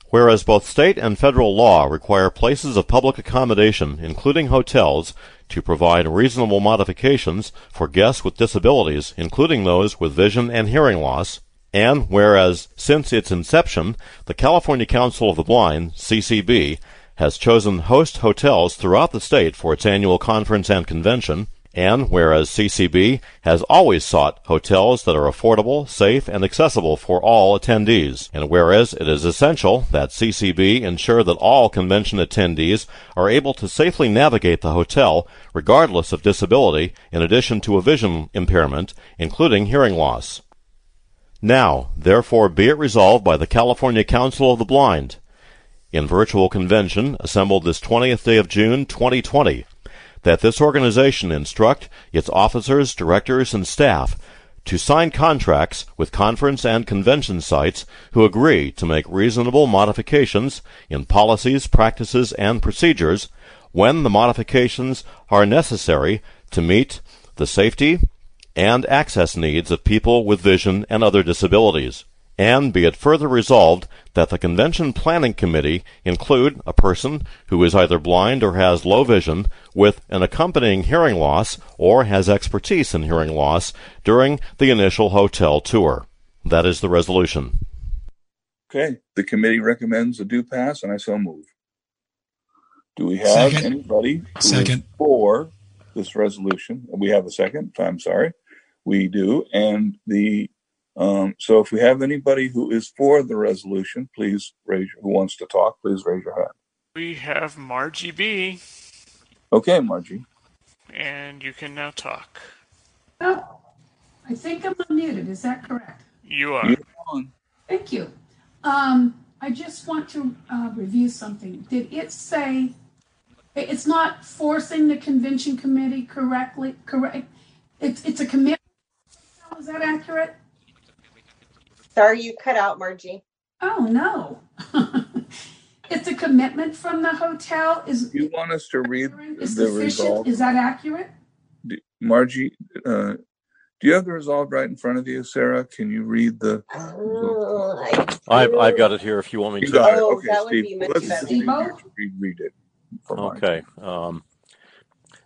Speaker 3: Whereas both state and federal law require places of public accommodation, including hotels, to provide reasonable modifications for guests with disabilities, including those with vision and hearing loss, and whereas since its inception, the California Council of the Blind, CCB, has chosen host hotels throughout the state for its annual conference and convention, and whereas CCB has always sought hotels that are affordable, safe, and accessible for all attendees, and whereas it is essential that CCB ensure that all convention attendees are able to safely navigate the hotel regardless of disability in addition to a vision impairment, including hearing loss. Now, therefore, be it resolved by the California Council of the Blind, in virtual convention assembled this 20th day of June 2020, that this organization instruct its officers, directors, and staff to sign contracts with conference and convention sites who agree to make reasonable modifications in policies, practices, and procedures when the modifications are necessary to meet the safety and access needs of people with vision and other disabilities. And be it further resolved that the Convention Planning Committee include a person who is either blind or has low vision with an accompanying hearing loss or has expertise in hearing loss during the initial hotel tour. That is the resolution.
Speaker 23: Okay, the committee recommends a do pass and I so move. Do we have
Speaker 28: Second.
Speaker 23: anybody who is
Speaker 28: Second.
Speaker 23: for this resolution? We have a second, I'm sorry. We do. And the, um, so if we have anybody who is for the resolution, please raise, who wants to talk, please raise your hand.
Speaker 2: We have Margie B,
Speaker 23: Okay, Margie.
Speaker 2: and you can now talk.
Speaker 22: Oh, I think I'm unmuted. Is that correct?
Speaker 2: You are.
Speaker 22: Thank you. Um, I just want to uh, review something. Did it say it's not forcing the convention committee correctly? Correct. It's it's a commitment. Is that accurate?
Speaker 27: Sorry, you cut out, Margie.
Speaker 22: Oh no. it's a commitment from the hotel. Is
Speaker 23: You want us to read
Speaker 22: is
Speaker 23: the
Speaker 22: sufficient?
Speaker 23: resolve?
Speaker 22: Is that accurate?
Speaker 23: Do- Margie, uh, do you have the resolve right in front of you, Sarah? Can you read the?
Speaker 3: I've, I've got it here if you want me
Speaker 23: You
Speaker 3: to.
Speaker 23: got it.
Speaker 27: Oh,
Speaker 23: Okay,
Speaker 27: that would be much
Speaker 23: Let's
Speaker 27: better.
Speaker 23: read, read, read it.
Speaker 3: Okay. Um,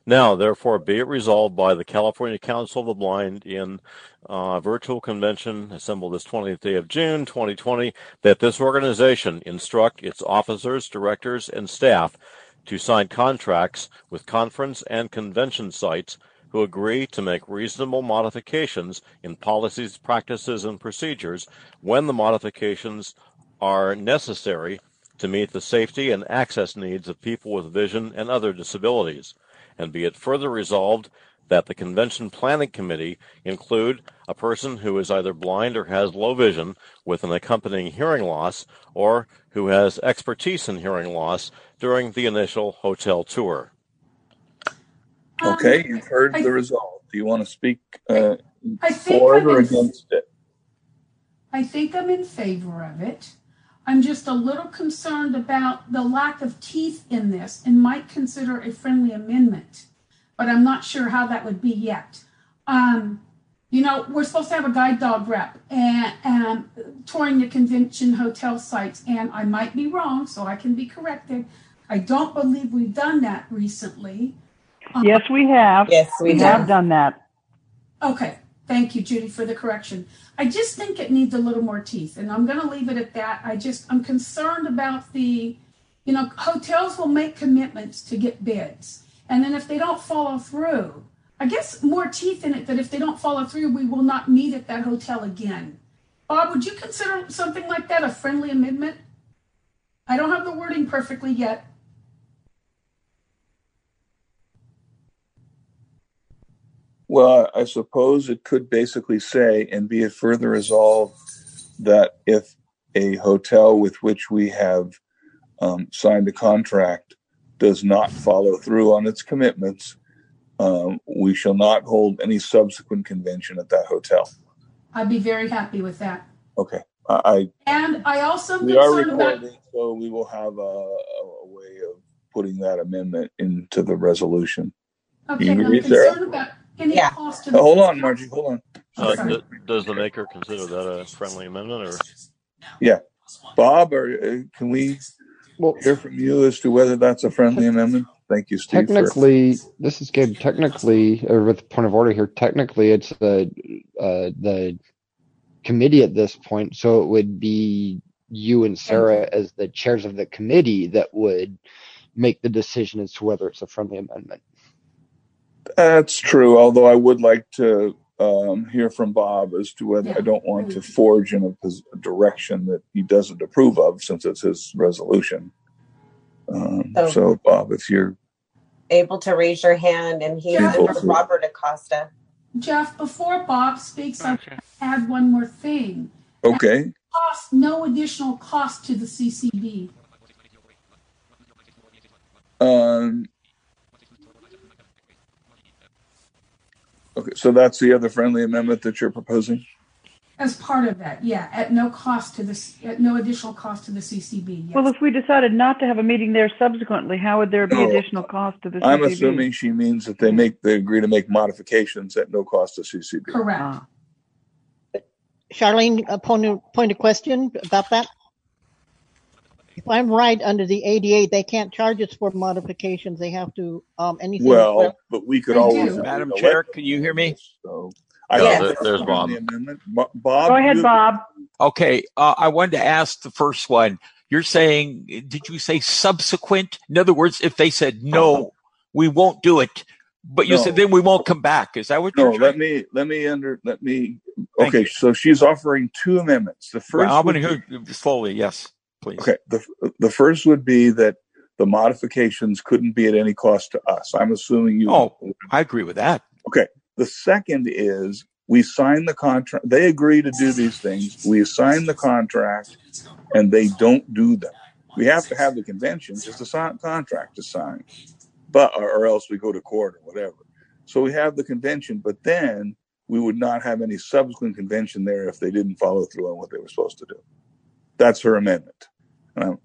Speaker 3: now, therefore, be it resolved by the California Council of the Blind in uh, virtual convention assembled this 20th day of June 2020 that this organization instruct its officers, directors, and staff to sign contracts with conference and convention sites who agree to make reasonable modifications in policies, practices, and procedures when the modifications are necessary to meet the safety and access needs of people with vision and other disabilities. And be it further resolved that the Convention Planning Committee include a person who is either blind or has low vision with an accompanying hearing loss or who has expertise in hearing loss during the initial hotel tour.
Speaker 23: Okay, you've heard
Speaker 22: I-
Speaker 23: the resolve. Do you want to speak uh,
Speaker 22: I think
Speaker 23: for it
Speaker 22: I'm
Speaker 23: or
Speaker 22: in-
Speaker 23: against it?
Speaker 22: I think I'm in favor of it. I'm just a little concerned about the lack of teeth in this and might consider a friendly amendment, but I'm not sure how that would be yet. Um, you know, we're supposed to have a guide dog rep and, and touring the convention hotel sites, and I might be wrong, so I can be corrected. I don't believe we've done that recently.
Speaker 1: Yes, we have.
Speaker 27: Yes, we
Speaker 1: have
Speaker 27: have.
Speaker 1: done that.
Speaker 22: Okay, thank you, Judy, for the correction. I just think it needs a little more teeth, and I'm going to leave it at that. I just I'm concerned about the, you know, hotels will make commitments to get bids, and then if they don't follow through, I guess more teeth in it that if they don't follow through, we will not meet at that hotel again. Bob, would you consider something like that a friendly amendment? I don't have the wording perfectly yet.
Speaker 23: Well, I suppose it could basically say, and be it further resolved that if a hotel with which we have um, signed a contract does not follow through on its commitments, um, we shall not hold any subsequent convention at that hotel.
Speaker 22: I'd be very happy with that.
Speaker 23: Okay. I,
Speaker 22: And I also
Speaker 23: we are
Speaker 22: concerned about
Speaker 23: recording, so we will have a, a, way of putting that amendment into the resolution.
Speaker 22: Okay,
Speaker 23: You
Speaker 22: I'm concerned about any
Speaker 27: Yeah.
Speaker 22: cost to the.
Speaker 23: Oh, hold on, Margie. Hold on.
Speaker 3: Uh,
Speaker 22: sorry.
Speaker 3: d- does the maker consider that a friendly amendment or?
Speaker 23: Yeah, Bob, or uh, can we
Speaker 31: Well,
Speaker 23: hear from you as to whether that's a friendly amendment? Thank you, Steve. for-
Speaker 31: technically, this is Gabe. Technically, or with the point of order here, technically, it's the uh, the committee at this point. So it would be you and Sarah as the chairs of the committee that would make the decision as to whether it's a friendly amendment.
Speaker 23: That's true. Although I would like to um, hear from Bob as to whether I don't want to forge in a, a direction that he doesn't approve of, since it's his resolution. Um,
Speaker 27: So-
Speaker 23: so, Bob, if you're
Speaker 27: Able to raise your hand, and he's
Speaker 22: Yeah.
Speaker 27: under Robert Acosta.
Speaker 22: Jeff, before Bob speaks, I add one more thing.
Speaker 23: okay,
Speaker 22: Cost, no additional cost to the CCB.
Speaker 23: um, okay, so that's the other friendly amendment that you're proposing.
Speaker 22: As part of that, yeah, at no cost to this, at no additional cost to the CCB. Yes.
Speaker 1: Well, if we decided not to have a meeting there subsequently, how would there be
Speaker 23: No.
Speaker 1: additional cost to the
Speaker 23: I'm assuming she means that they make they agree to make modifications at no cost to CCB.
Speaker 22: Correct.
Speaker 1: Ah.
Speaker 18: Charlene, a point of, point of question about that. If I'm right, under the ADA, they can't charge us for modifications. They have to, um, anything.
Speaker 23: Well, but we could
Speaker 22: They
Speaker 23: always.
Speaker 22: do.
Speaker 21: Madam Chair, can you hear me?
Speaker 23: So I
Speaker 3: Yeah,
Speaker 23: think
Speaker 3: there- there's Bob.
Speaker 23: friendly amendment. Bo- Bob,
Speaker 1: Go ahead, Bob.
Speaker 21: Okay, uh, I wanted to ask the first one. You're saying, did you say subsequent? In other words, if they said no, we won't do it, but you
Speaker 23: No.
Speaker 21: said then we won't come back. Is that what
Speaker 23: No,
Speaker 21: you're
Speaker 23: No,
Speaker 21: let
Speaker 23: me let me under let me.
Speaker 21: Thank
Speaker 23: Okay,
Speaker 21: you.
Speaker 23: so she's offering two amendments. The first.
Speaker 21: Well, I'm going to hear slowly. Yes, please.
Speaker 23: Okay, the the first would be that the modifications couldn't be at any cost to us. I'm assuming you.
Speaker 21: Oh, I agree with that.
Speaker 23: Okay. The second is we sign the contract. They agree to do these things. We sign the contract, and they don't do them. We have to have the convention, just a sign, contract to sign, but or else we go to court or whatever. So we have the convention, but then we would not have any subsequent convention there if they didn't follow through on what they were supposed to do. That's her amendment. Um,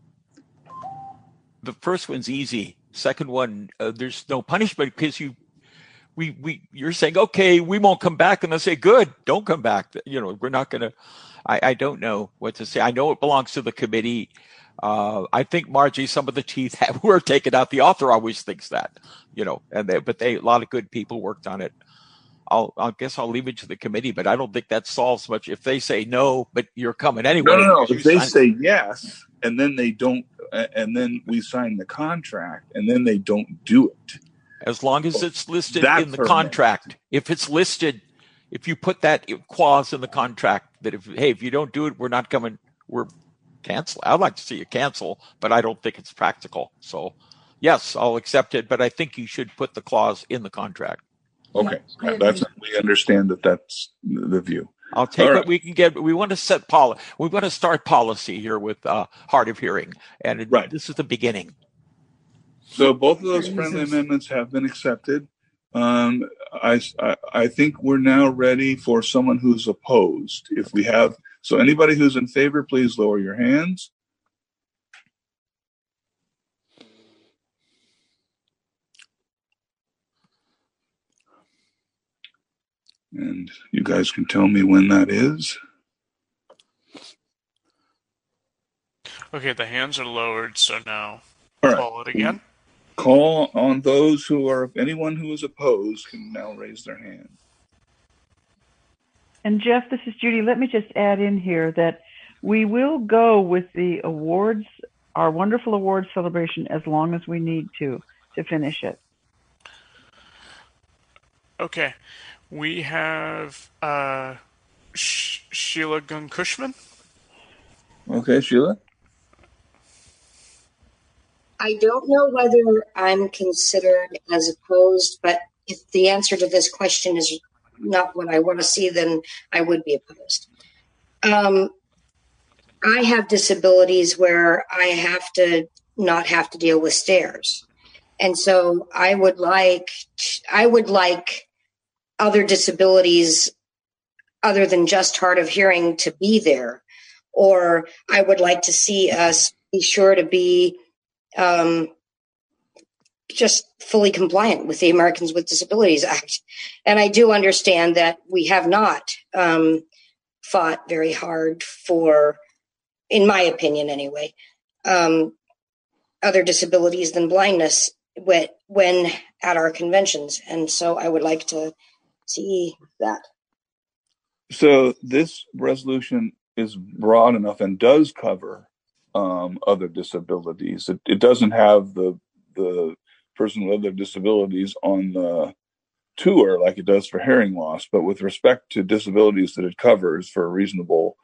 Speaker 21: the first one's easy. Second one, uh, there's no punishment because you, we, we, you're saying, okay, we won't come back, and they say, good, don't come back. You know, we're not going to. I, I don't know what to say. I know it belongs to the committee. Uh, I think Margie, some of the teeth have, were taken out. The author always thinks that, you know, and they, but they, a lot of good people worked on it. I'll, I guess I'll leave it to the committee, but I don't think that solves much. If they say no, but you're coming anyway.
Speaker 23: No, no, no. If they say yes, and then they don't, and then we sign the contract, and then they don't do it.
Speaker 21: as long as it's listed in the
Speaker 23: her
Speaker 21: contract. If it's listed, if you put that clause in the contract that if hey, if you don't do it, we're not coming, we're cancel. I'd like to see you cancel, but I don't think it's practical. So, yes, I'll accept it, but I think you should put the clause in the contract.
Speaker 23: Okay, that's we understand that that's the view.
Speaker 21: I'll take
Speaker 23: All
Speaker 21: what
Speaker 23: right.
Speaker 21: we can get. We want to set poli- We want to start policy here with uh, hard of hearing, and it- this is the beginning.
Speaker 23: So both of those friendly amendments have been accepted. Um, I, I, I think we're now ready for someone who's opposed. If we have, so anybody who's in favor, please lower your hands. And you guys can tell me when that is.
Speaker 2: Okay, the hands are lowered, so now
Speaker 23: All right.
Speaker 2: call it again.
Speaker 23: Call on those who are, anyone who is opposed can now raise their hand.
Speaker 1: And Jeff, this is Judy. Let me just add in here that we will go with the awards, our wonderful awards celebration, as long as we need to to finish it.
Speaker 2: Okay, we have uh, Sh- Sheila Gunn Cushman.
Speaker 23: Okay, Sheila?
Speaker 32: I don't know whether I'm considered as opposed, but if the answer to this question is not what I want to see, then I would be opposed. Um, I have disabilities where I have to not have to deal with stairs. And so I would like, I would like other disabilities other than just hard of hearing to be there. Or I would like to see us be sure to be um, just fully compliant with the Americans with Disabilities Act. And I do understand that we have not um, fought very hard for, in my opinion anyway, um, other disabilities than blindness when, when at our conventions. And so I would like to see that.
Speaker 23: So this resolution is broad enough and does cover um, other disabilities. It, it doesn't have the the person with other disabilities on the tour like it does for hearing loss, but with respect to disabilities that it covers for reasonable,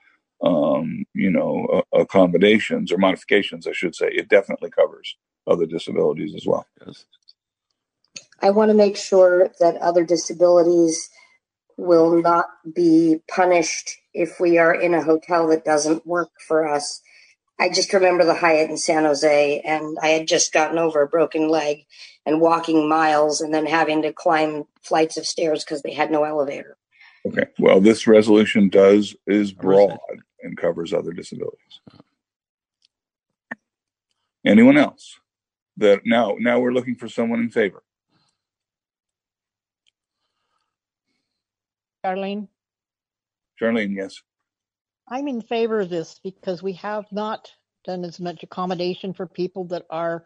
Speaker 23: um, you know, uh, accommodations or modifications, I should say, it definitely covers other disabilities as well.
Speaker 32: I want to make sure that other disabilities will not be punished if we are in a hotel that doesn't work for us. I just remember the Hyatt in San Jose, and I had just gotten over a broken leg and walking miles and then having to climb flights of stairs because they had no elevator.
Speaker 23: Okay. Well, this resolution does is broad and covers other disabilities. Anyone else? That now now we're looking for someone in favor.
Speaker 18: Darlene,
Speaker 23: Charlene, yes.
Speaker 18: I'm in favor of this because we have not done as much accommodation for people that are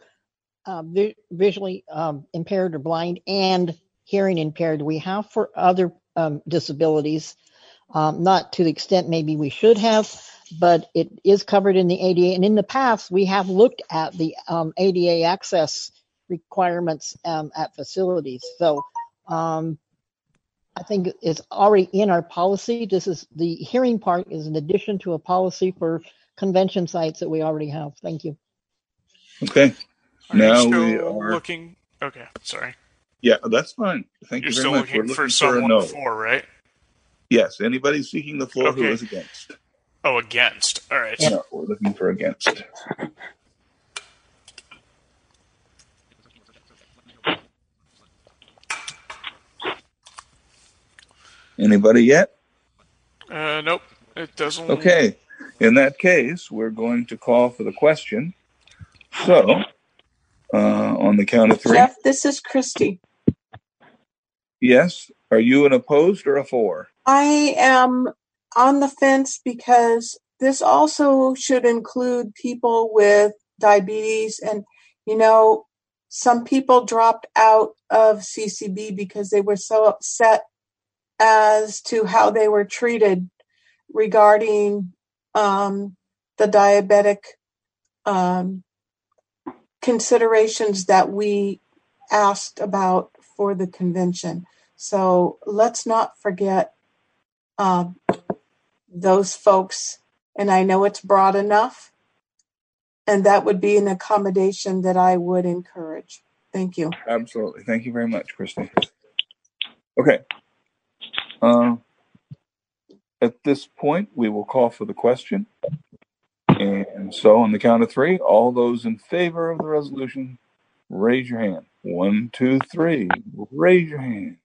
Speaker 18: uh, vi- visually um, impaired or blind and hearing impaired. We have for other um, disabilities, um, not to the extent maybe we should have, but it is covered in the ADA. And in the past, we have looked at the um, ADA access requirements um, at facilities. So um, I think it's already in our policy. This is the hearing part is an addition to a policy for convention sites that we already have. Thank you.
Speaker 23: Okay.
Speaker 2: Are
Speaker 23: now
Speaker 2: you still
Speaker 23: we are.
Speaker 2: looking? Okay, sorry.
Speaker 23: Yeah, that's fine. Thank
Speaker 2: You're
Speaker 23: you very much.
Speaker 2: looking
Speaker 23: We're
Speaker 2: for
Speaker 23: looking for a
Speaker 2: someone
Speaker 23: no.
Speaker 2: before, right?
Speaker 23: Yes. Anybody seeking the floor who
Speaker 2: Okay.
Speaker 23: is against?
Speaker 2: Oh, against. All right.
Speaker 23: No, we're looking for against. Anybody yet?
Speaker 2: Uh, nope. It doesn't.
Speaker 23: Okay. In that case, we're going to call for the question. So, uh, on the count of three.
Speaker 33: Jeff, this is Christy.
Speaker 23: Yes. Are you an opposed or a for?
Speaker 33: I am on the fence because this also should include people with diabetes. And, you know, some people dropped out of CCB because they were so upset as to how they were treated regarding um, the diabetic um, considerations that we asked about for the convention. So let's not forget um, those folks. And I know it's broad enough, and that would be an accommodation that I would encourage. Thank you.
Speaker 23: Absolutely. Thank you very much, Christy. Okay. Uh, at this point, we will call for the question. And so, on the count of three, all those in favor of the resolution, raise your hand. One, two, three. Raise your hand.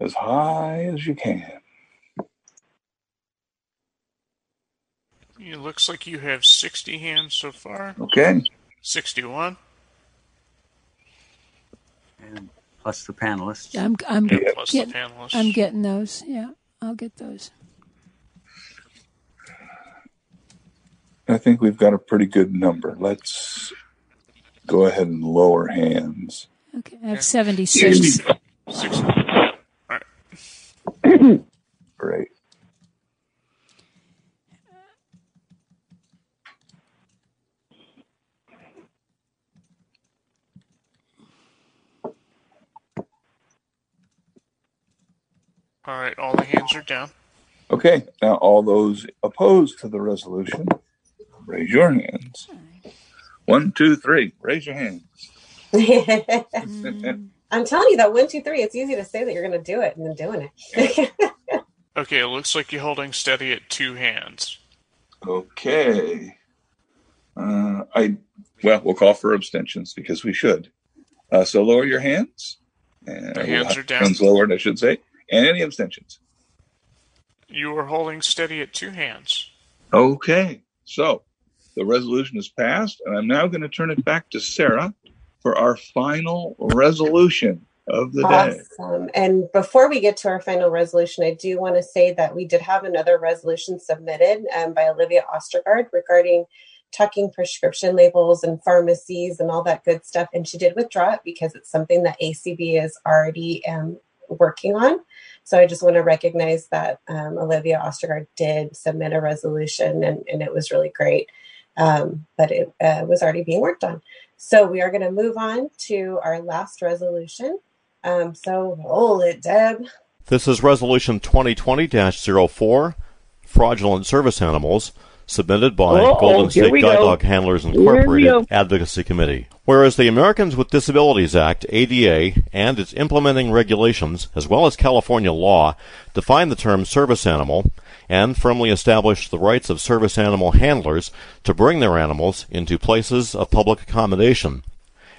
Speaker 23: As high as you can.
Speaker 2: It looks like you have 60 hands so far.
Speaker 23: Okay.
Speaker 2: 61.
Speaker 12: And plus the panelists.
Speaker 13: I'm I'm
Speaker 2: Yeah, plus the
Speaker 13: getting,
Speaker 2: panelists.
Speaker 13: I'm getting those. Yeah, I'll get those.
Speaker 23: I think we've got a pretty good number. Let's go ahead and lower hands.
Speaker 13: Okay, I have 76.
Speaker 2: 60. All
Speaker 23: right. Great.
Speaker 2: All right. All the hands are down.
Speaker 23: Okay, now all those opposed to the resolution, raise your hands. One, two, three. Raise your hands.
Speaker 34: I'm telling you that one, two, three. It's easy to say that you're going to do it and then doing it.
Speaker 2: Okay. It looks like you're holding steady at two hands.
Speaker 23: Okay. Uh, I well, we'll call for abstentions because we should. Uh, so lower your hands. And
Speaker 2: The hands are down.
Speaker 23: Hands lowered, I should say. And any abstentions?
Speaker 2: You are holding steady at two hands.
Speaker 23: Okay. So the resolution is passed, and I'm now going to turn it back to Sarah for our final resolution of the day.
Speaker 34: Awesome. And before we get to our final resolution, I do want to say that we did have another resolution submitted um, by Olivia Ostergaard regarding talking prescription labels and pharmacies and all that good stuff. And she did withdraw it because it's something that ACB is already um, working on. So I just want to recognize that um, Olivia Ostergaard did submit a resolution and, and it was really great. Um, but it uh, was already being worked on. So we are going to move on to our last resolution. Um, so roll it, Deb.
Speaker 3: This is Resolution 2020-04, Fraudulent Service Animals, submitted by
Speaker 35: Uh-oh,
Speaker 3: Golden State Guide
Speaker 35: go.
Speaker 3: Dog Handlers Incorporated. Advocacy Committee. Whereas the Americans with Disabilities Act, ADA, and its implementing regulations, as well as California law, define the term service animal and firmly establish the rights of service animal handlers to bring their animals into places of public accommodation.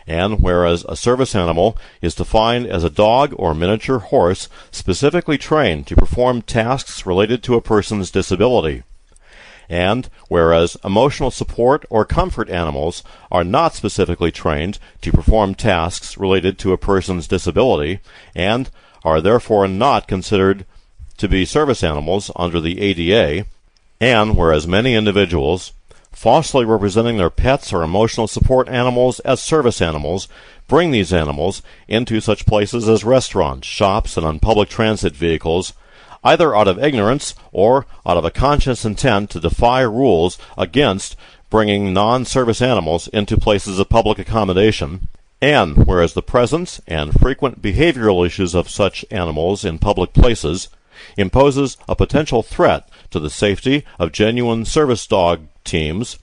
Speaker 3: And whereas a service animal is defined as a dog or miniature horse specifically trained to perform tasks related to a person's disability. And whereas emotional support or comfort animals are not specifically trained to perform tasks related to a person's disability and are therefore not considered to be service animals under the ADA, and whereas many individuals falsely representing their pets or emotional support animals as service animals bring these animals into such places as restaurants, shops, and on public transit vehicles, either out of ignorance or out of a conscious intent to defy rules against bringing non-service animals into places of public accommodation, and whereas the presence and frequent behavioral issues of such animals in public places imposes a potential threat to the safety of genuine service dog teams,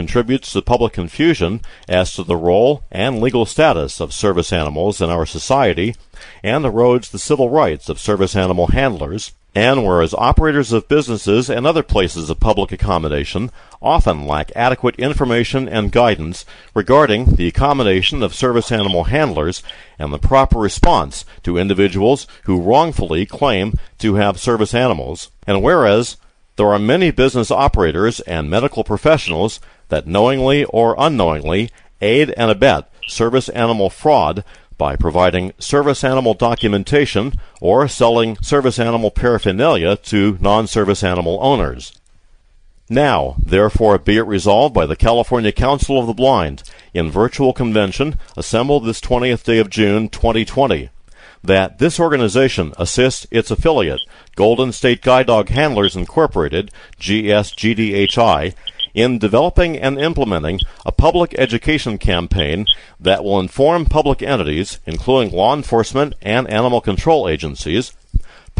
Speaker 3: contributes to public confusion as to the role and legal status of service animals in our society, and erodes the civil rights of service animal handlers, and whereas operators of businesses and other places of public accommodation often lack adequate information and guidance regarding the accommodation of service animal handlers and the proper response to individuals who wrongfully claim to have service animals, and whereas there are many business operators and medical professionals that knowingly or unknowingly aid and abet service animal fraud by providing service animal documentation or selling service animal paraphernalia to non service animal owners. Now, therefore, be it resolved by the California Council of the Blind in virtual convention assembled this 20th day of June 2020 that this organization assists its affiliate, Golden State Guide Dog Handlers Incorporated, GSGDHI, in developing and implementing a public education campaign that will inform public entities, including law enforcement and animal control agencies,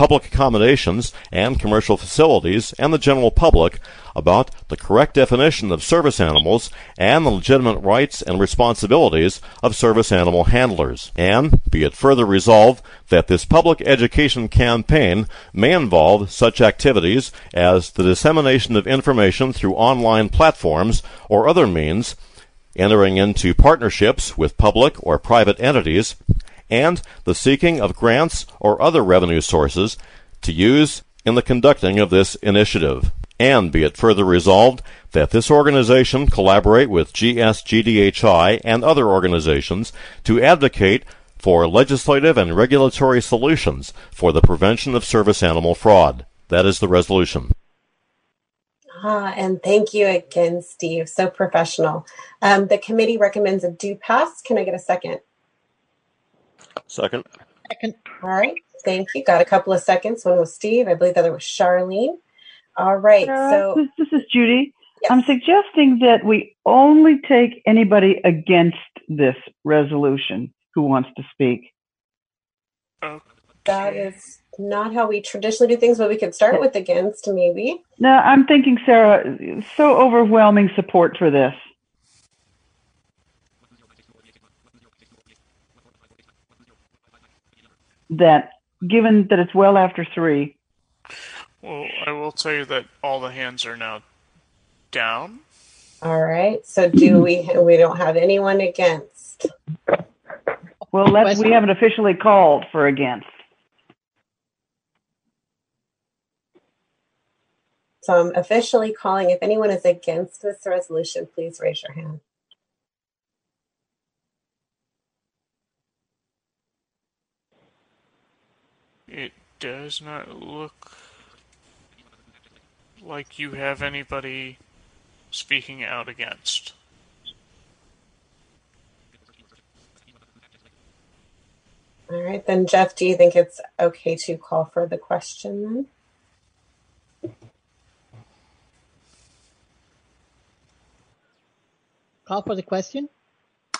Speaker 3: public accommodations and commercial facilities, and the general public about the correct definition of service animals and the legitimate rights and responsibilities of service animal handlers. And be it further resolved that this public education campaign may involve such activities as the dissemination of information through online platforms or other means, entering into partnerships with public or private entities, and the seeking of grants or other revenue sources to use in the conducting of this initiative. And be it further resolved that this organization collaborate with GSGDHI and other organizations to advocate for legislative and regulatory solutions for the prevention of service animal fraud. That is the resolution.
Speaker 34: Ah, and thank you again, Steve. So professional. Um, the committee recommends a do pass. Can I get a second?
Speaker 3: Second.
Speaker 34: Second. All right. Thank you. Got a couple of seconds. One was Steve. I believe the other was Charlene. All right.
Speaker 1: Sarah,
Speaker 34: So
Speaker 1: this, this is Judy. I'm suggesting that we only take anybody against this resolution who wants to speak. Okay.
Speaker 34: that is not how we traditionally do things, but we could start with against maybe.
Speaker 1: No, I'm thinking, Sarah, so overwhelming support for this. That given that it's well after three,
Speaker 2: Well, I will tell you that all the hands are now down.
Speaker 34: All right. So do we? We don't have anyone against.
Speaker 1: well, let's, we haven't officially called for against.
Speaker 34: So I'm officially calling. If anyone is against this resolution, please raise your hand.
Speaker 2: It does not look like you have anybody speaking out against.
Speaker 34: All right, then Jeff, do you think it's okay to call for the question then?
Speaker 18: Call for the question?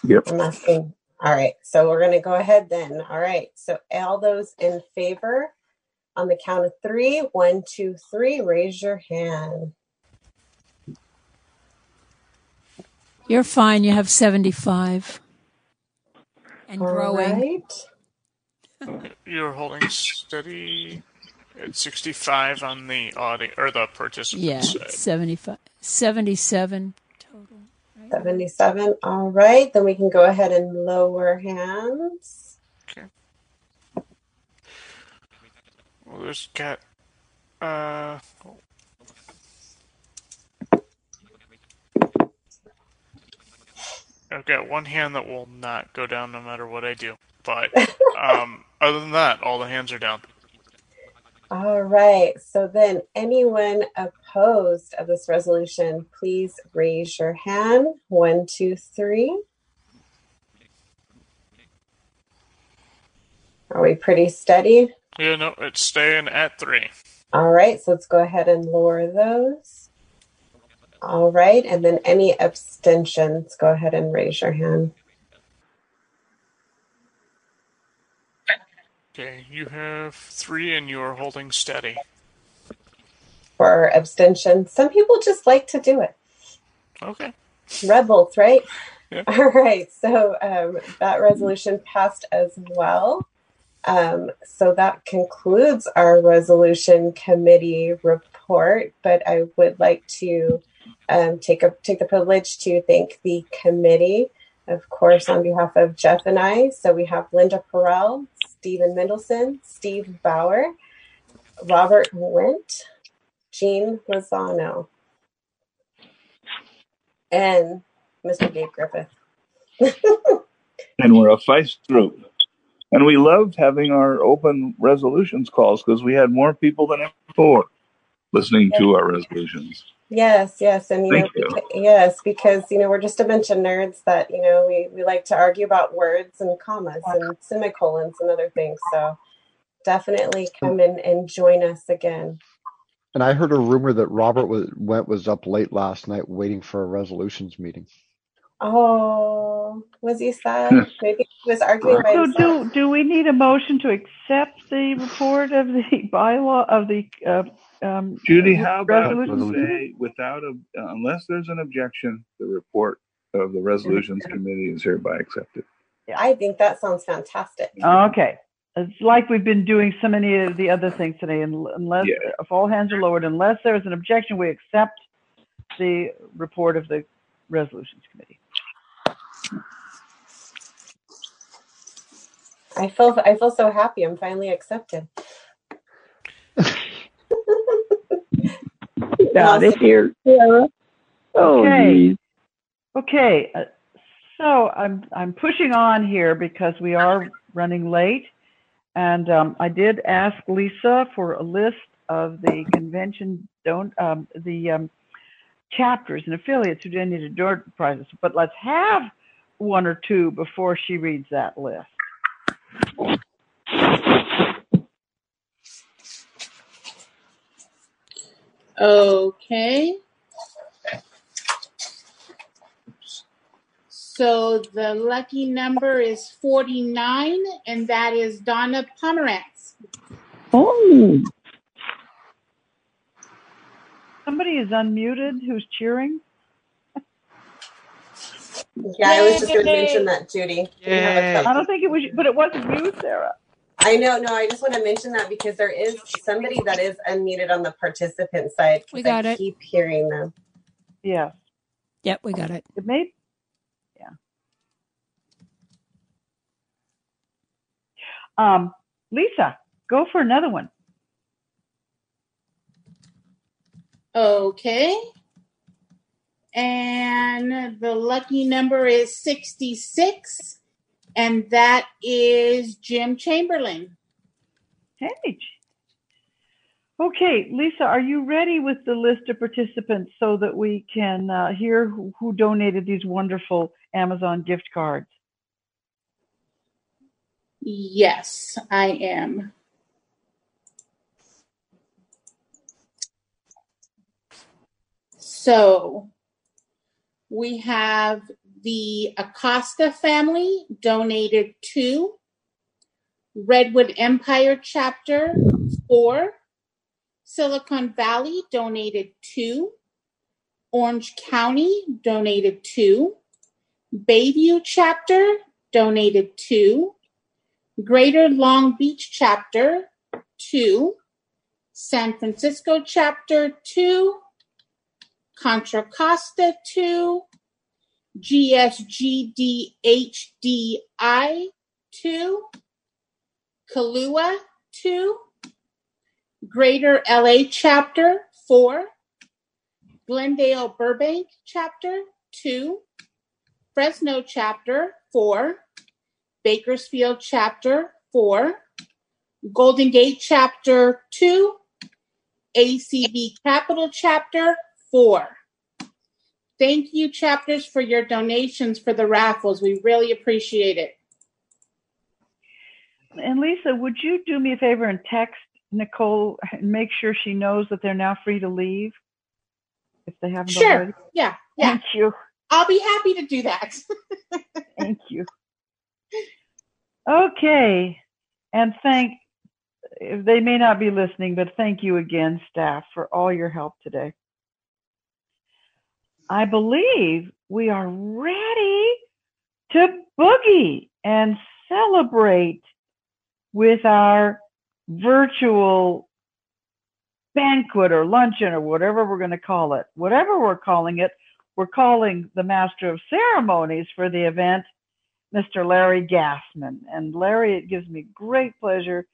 Speaker 23: Yep.
Speaker 34: I'm asking. All right, so we're going to go ahead then. All right, so all those in favor on the count of three, one, two, three, raise your hand.
Speaker 13: You're fine. You have 75 and
Speaker 34: All
Speaker 13: growing.
Speaker 34: right.
Speaker 2: You're holding steady at 65 on the audio or the participant
Speaker 13: Yeah,
Speaker 2: side.
Speaker 13: 75, 77.
Speaker 34: 77. All right, then we can go ahead and lower hands. Okay.
Speaker 2: Well, there's got uh. I've got one hand that will not go down no matter what I do. But um, other than that, all the hands are down.
Speaker 34: All right, so then anyone opposed of this resolution, please raise your hand. One, two, three. Are we pretty steady?
Speaker 2: Yeah, no, it's staying at three.
Speaker 34: All right, so let's go ahead and lower those. All right, and then any abstentions, go ahead and raise your hand.
Speaker 2: Okay, you have three and you are holding steady.
Speaker 34: For abstention, some people just like to do it.
Speaker 2: Okay.
Speaker 34: Rebels, right? All right. So um, that resolution passed as well. Um, so that concludes our resolution committee report. But I would like to um, take a take the privilege to thank the committee, of course, on behalf of Jeff and I. So we have Linda Perel, Stephen Mendelson, Steve Bauer, Robert Wendt, Jean Lozano, and Mr. Gabe Griffith.
Speaker 23: and we're a feist group. And we loved having our open resolutions calls because we had more people than ever before listening to our resolutions.
Speaker 34: Yes, yes, and you
Speaker 23: Thank
Speaker 34: know,
Speaker 23: you.
Speaker 34: beca- yes, because you know we're just a bunch of nerds that you know we we like to argue about words and commas and semicolons and other things. So definitely come in and join us again.
Speaker 31: And I heard a rumor that Robert was, went was up late last night waiting for a resolutions meeting.
Speaker 34: Oh, was he sad? Maybe he was arguing by
Speaker 1: So
Speaker 34: himself.
Speaker 1: do, do we need a motion to accept the report of the bylaw, of the, uh, um?
Speaker 23: Judy, how about
Speaker 1: resolution?
Speaker 23: say, without a, unless there's an objection, the report of the resolutions committee is hereby accepted.
Speaker 34: I think that sounds fantastic.
Speaker 1: Okay. It's like we've been doing so many of the other things today, and unless, if all hands are lowered, unless there's an objection, we accept the report of the resolutions committee.
Speaker 34: I feel I feel so happy. I'm finally accepted.
Speaker 36: Got it here, Sarah. Oh,
Speaker 1: Okay.
Speaker 36: geez.
Speaker 1: Okay, uh, so I'm I'm pushing on here because we are running late, and um, I did ask Lisa for a list of the convention don't um, the um, chapters and affiliates who donated door prizes. But let's have one or two before she reads that list.
Speaker 11: Okay. So the lucky number is 49, and that is Donna Pomerantz.
Speaker 36: Oh,
Speaker 1: Somebody is unmuted who's cheering.
Speaker 34: Yeah, I was just going to mention that, Judy. We have a couple-
Speaker 1: I don't think it was, but it wasn't you, Sarah.
Speaker 34: I know, no, I just want to mention that because there is somebody that is unmuted on the participant side.
Speaker 13: We got
Speaker 34: I
Speaker 13: it.
Speaker 34: keep hearing them.
Speaker 1: Yeah.
Speaker 13: Yep, we got it.
Speaker 1: It made, yeah. Um, Lisa, go for another one.
Speaker 11: Okay. And the lucky number is 66, and that is Jim Chamberlain.
Speaker 1: Hey. Okay, Lisa, are you ready with the list of participants so that we can uh, hear who, who donated these wonderful Amazon gift cards?
Speaker 11: Yes, I am. So we have the Acosta family donated two, Redwood Empire chapter four, Silicon Valley donated two, Orange County donated two, Bayview chapter donated two, Greater Long Beach chapter two, San Francisco chapter two, Contra Costa two, GSGDHDI two, Kahlua two, Greater LA chapter four, Glendale Burbank chapter two, Fresno chapter four, Bakersfield chapter four, Golden Gate chapter two, ACB Capital chapter four. Thank you, chapters, for your donations for the raffles. We really appreciate it.
Speaker 1: And Lisa, would you do me a favor and text Nicole and make sure she knows that they're now free to leave if they haven't
Speaker 11: Sure.
Speaker 1: already?
Speaker 11: Yeah. Yeah.
Speaker 1: Thank you.
Speaker 11: I'll be happy to do that.
Speaker 1: Thank you. Okay. And thank, they may not be listening, but thank you again, staff, for all your help today. I believe we are ready to boogie and celebrate with our virtual banquet or luncheon or whatever we're going to call it. Whatever we're calling it, we're calling the master of ceremonies for the event, Mr. Larry Gassman. And Larry, it gives me great pleasure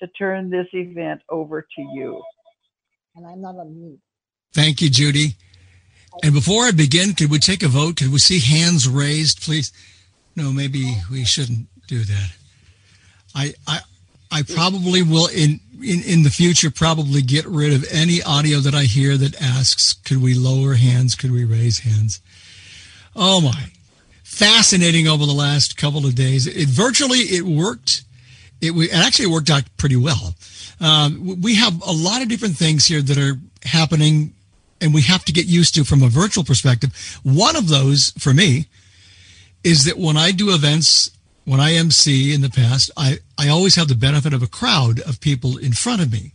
Speaker 1: to turn this event over to you.
Speaker 18: And I'm not on mute.
Speaker 28: Thank you, Judy. And before I begin, could we take a vote? Could we see hands raised, please? No, maybe we shouldn't do that. I, I, I probably will in, in, in the future probably get rid of any audio that I hear that asks, could we lower hands? Could we raise hands? Oh my. Fascinating over the last couple of days. It virtually, it worked. It, it actually worked out pretty well. Um, we have a lot of different things here that are happening and we have to get used to from a virtual perspective. One of those for me is that when I do events, when I MC in the past, I, I always have the benefit of a crowd of people in front of me.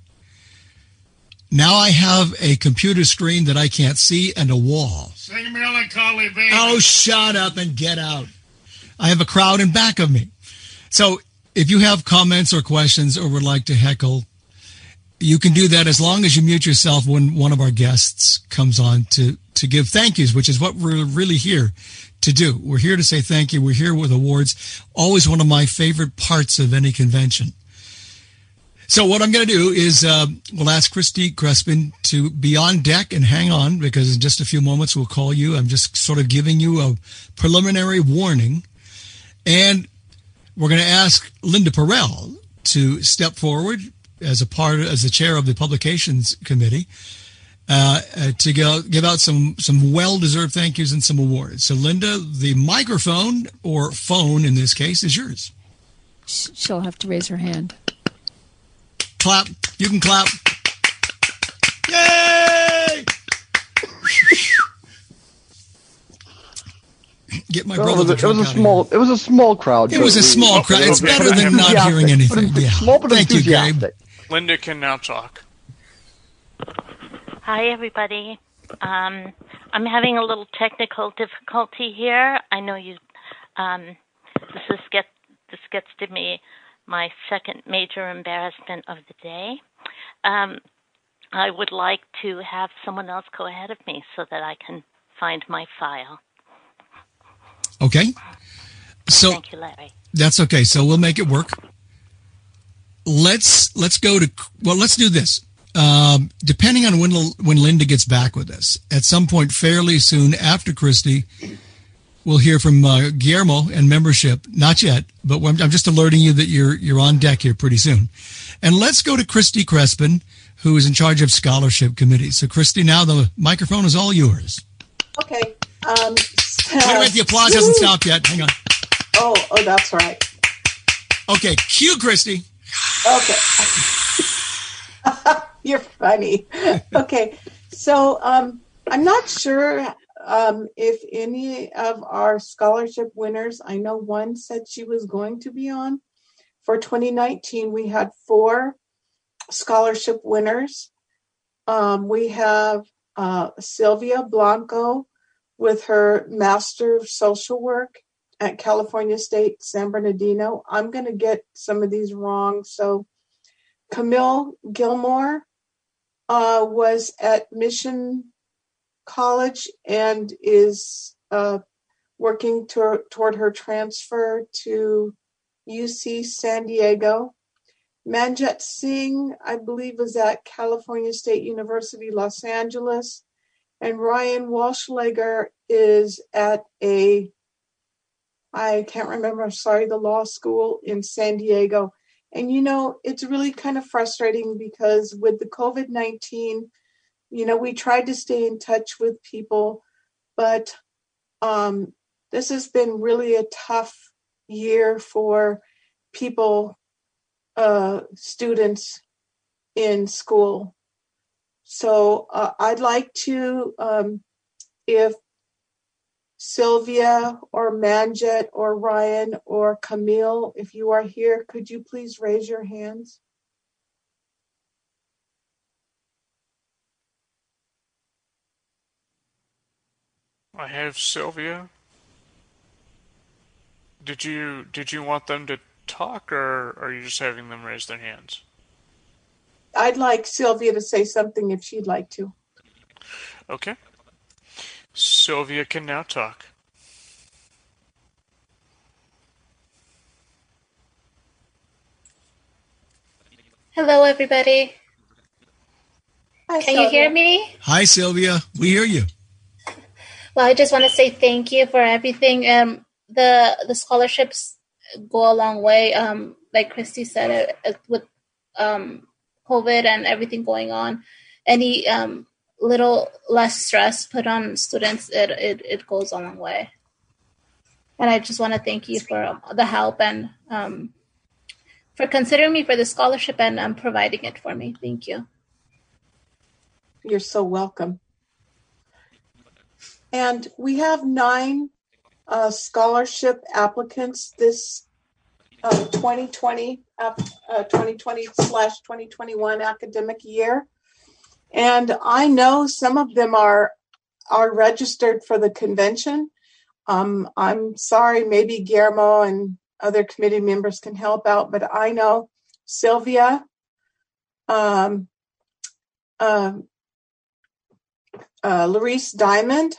Speaker 28: Now I have a computer screen that I can't see and a wall.
Speaker 37: Sing melancholy, baby.
Speaker 28: Oh, shut up and get out. I have a crowd in back of me. So if you have comments or questions or would like to heckle, you can do that as long as you mute yourself when one of our guests comes on to, to give thank yous, which is what we're really here to do. We're here to say thank you. We're here with awards. Always one of my favorite parts of any convention. So what I'm going to do is uh, we'll ask Christy Crespin to be on deck and hang on because in just a few moments we'll call you. I'm just sort of giving you a preliminary warning. And we're going to ask Linda Perel to step forward as a part as the chair of the publications committee uh, uh, to go, give out some some well deserved thank yous and some awards. So, Linda, the microphone or phone in this case is yours.
Speaker 13: She'll have to raise her hand.
Speaker 28: Clap. You can clap. Yay! Get my brother.
Speaker 31: it was, a, it was a small. It was a small crowd.
Speaker 28: It was a small crowd. It's better than not hearing anything. Yeah.
Speaker 31: Small but
Speaker 28: Thank you, Gabe.
Speaker 31: Enthusiastic.
Speaker 2: Linda can now talk.
Speaker 9: Hi, everybody. Um, I'm having a little technical difficulty here. I know you. Um, this is get this gets to me my second major embarrassment of the day. Um, I would like to have someone else go ahead of me so that I can find my file.
Speaker 28: Okay. So
Speaker 9: Thank you, Larry.
Speaker 28: that's okay. So we'll make it work. Let's let's go to well. Let's do this. Um, depending on when when Linda gets back with us, at some point fairly soon after Christy, we'll hear from uh, Guillermo and membership. Not yet, but I'm just alerting you that you're you're on deck here pretty soon. And let's go to Christy Crespin, who is in charge of scholarship committee. So, Christy, now the microphone is all yours.
Speaker 33: Okay. Um,
Speaker 28: Wait, wait, the applause hasn't stopped yet. Hang on.
Speaker 33: Oh, oh, that's right.
Speaker 28: Okay, cue Christy.
Speaker 33: Okay. You're funny. Okay. So um, I'm not sure um, if any of our scholarship winners, I know one said she was going to be on. For 2019, we had four scholarship winners. Um, we have uh, Sylvia Blanco with her Master of Social Work at California State San Bernardino. I'm going to get some of these wrong. So Camille Gilmore uh, was at Mission College and is uh, working tor- toward her transfer to UC San Diego. Manjat Singh, I believe, was at California State University, Los Angeles. And Ryan Walschlager is at a, I can't remember, I'm sorry, the law school in San Diego. And you know, it's really kind of frustrating because with the COVID 19, you know, we tried to stay in touch with people, but um, this has been really a tough year for people, uh, students in school. So uh, I'd like to, um, if Sylvia or Manjet or Ryan or Camille, if you are here, could you please raise your hands?
Speaker 2: I have Sylvia. Did you did you want them to talk, or are you just having them raise their hands?
Speaker 33: I'd like Sylvia to say something if she'd like to.
Speaker 2: Okay. Sylvia can now talk.
Speaker 37: Hello, everybody. Can you hear me?
Speaker 28: Hi, Sylvia. We hear you.
Speaker 37: Well, I just want to say thank you for everything. Um, the the scholarships go a long way. Um, like Christy said, it, it, with um, COVID and everything going on, any um, little less stress put on students, it, it, it goes a long way. And I just want to thank you for the help and um, for considering me for the scholarship and um, providing it for me. Thank you.
Speaker 33: You're so welcome. And we have nine uh, scholarship applicants this uh, 2020 uh, 2020 slash 2021 academic year, and I know some of them are are registered for the convention. Um, I'm sorry, maybe Guillermo and other committee members can help out, but I know Sylvia, um, um, uh, Larice Diamond,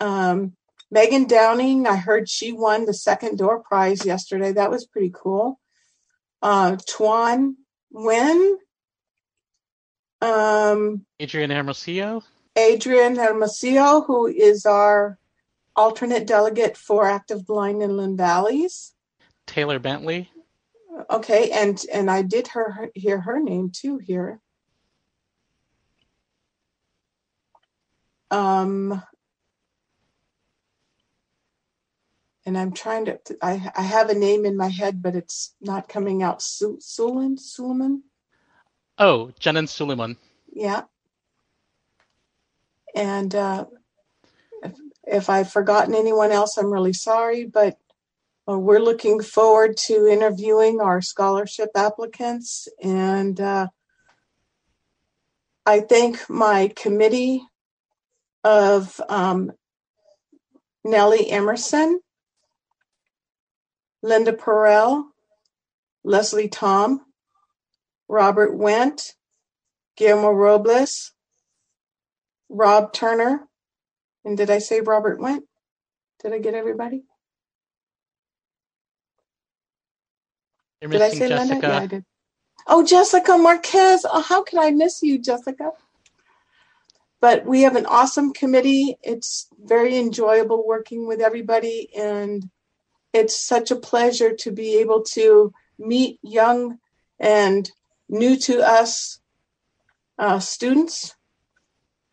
Speaker 33: um, Megan Downing, I heard she won the second door prize yesterday. That was pretty cool. Uh, Tuan Nguyen, um,
Speaker 38: Adrian Hermosillo.
Speaker 33: Adrian Hermosillo, who is our alternate delegate for Active Blind in Lynn Valleys.
Speaker 38: Taylor Bentley.
Speaker 33: Okay, and and I did her hear her name too here. Um, and I'm trying to. I I have a name in my head, but it's not coming out. Su- Sulan Suleiman.
Speaker 38: Oh, Jenan Suleiman.
Speaker 33: Yeah. And uh, if, if I've forgotten anyone else, I'm really sorry, but uh, we're looking forward to interviewing our scholarship applicants. And uh, I thank my committee of um, Nellie Emerson, Linda Perel, Leslie Tom, Robert Wendt, Guillermo Robles, Rob Turner, and did I say Robert Wendt? Did I get everybody?
Speaker 38: You're
Speaker 33: Did I say Linda? Yeah, I did. Oh, Jessica Marquez. Oh, how can I miss you, Jessica? But we have an awesome committee. It's very enjoyable working with everybody, and it's such a pleasure to be able to meet young and new to us uh, students.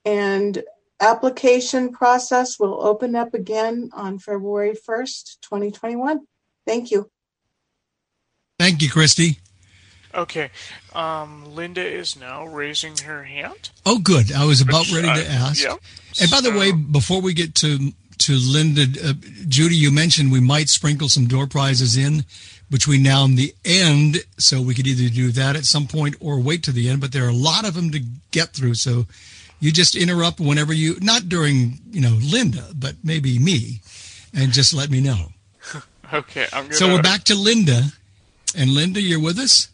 Speaker 33: And application process will open up again on February 1st, 2021. Thank you.
Speaker 28: Thank you, Christy.
Speaker 2: Okay. Um, Linda is now raising her hand.
Speaker 28: Oh, good. I was about
Speaker 2: Which,
Speaker 28: ready to
Speaker 2: uh,
Speaker 28: ask.
Speaker 2: yeah.
Speaker 28: And by the way, before we get to to Linda, uh, Judy, you mentioned we might sprinkle some door prizes in between now and the end, so we could either do that at some point or wait to the end. But there are a lot of them to get through, so you just interrupt whenever you, not during you know Linda, but maybe me, and just let me know.
Speaker 2: Okay, I'm gonna.
Speaker 28: So we're back to Linda, and Linda, you're with us.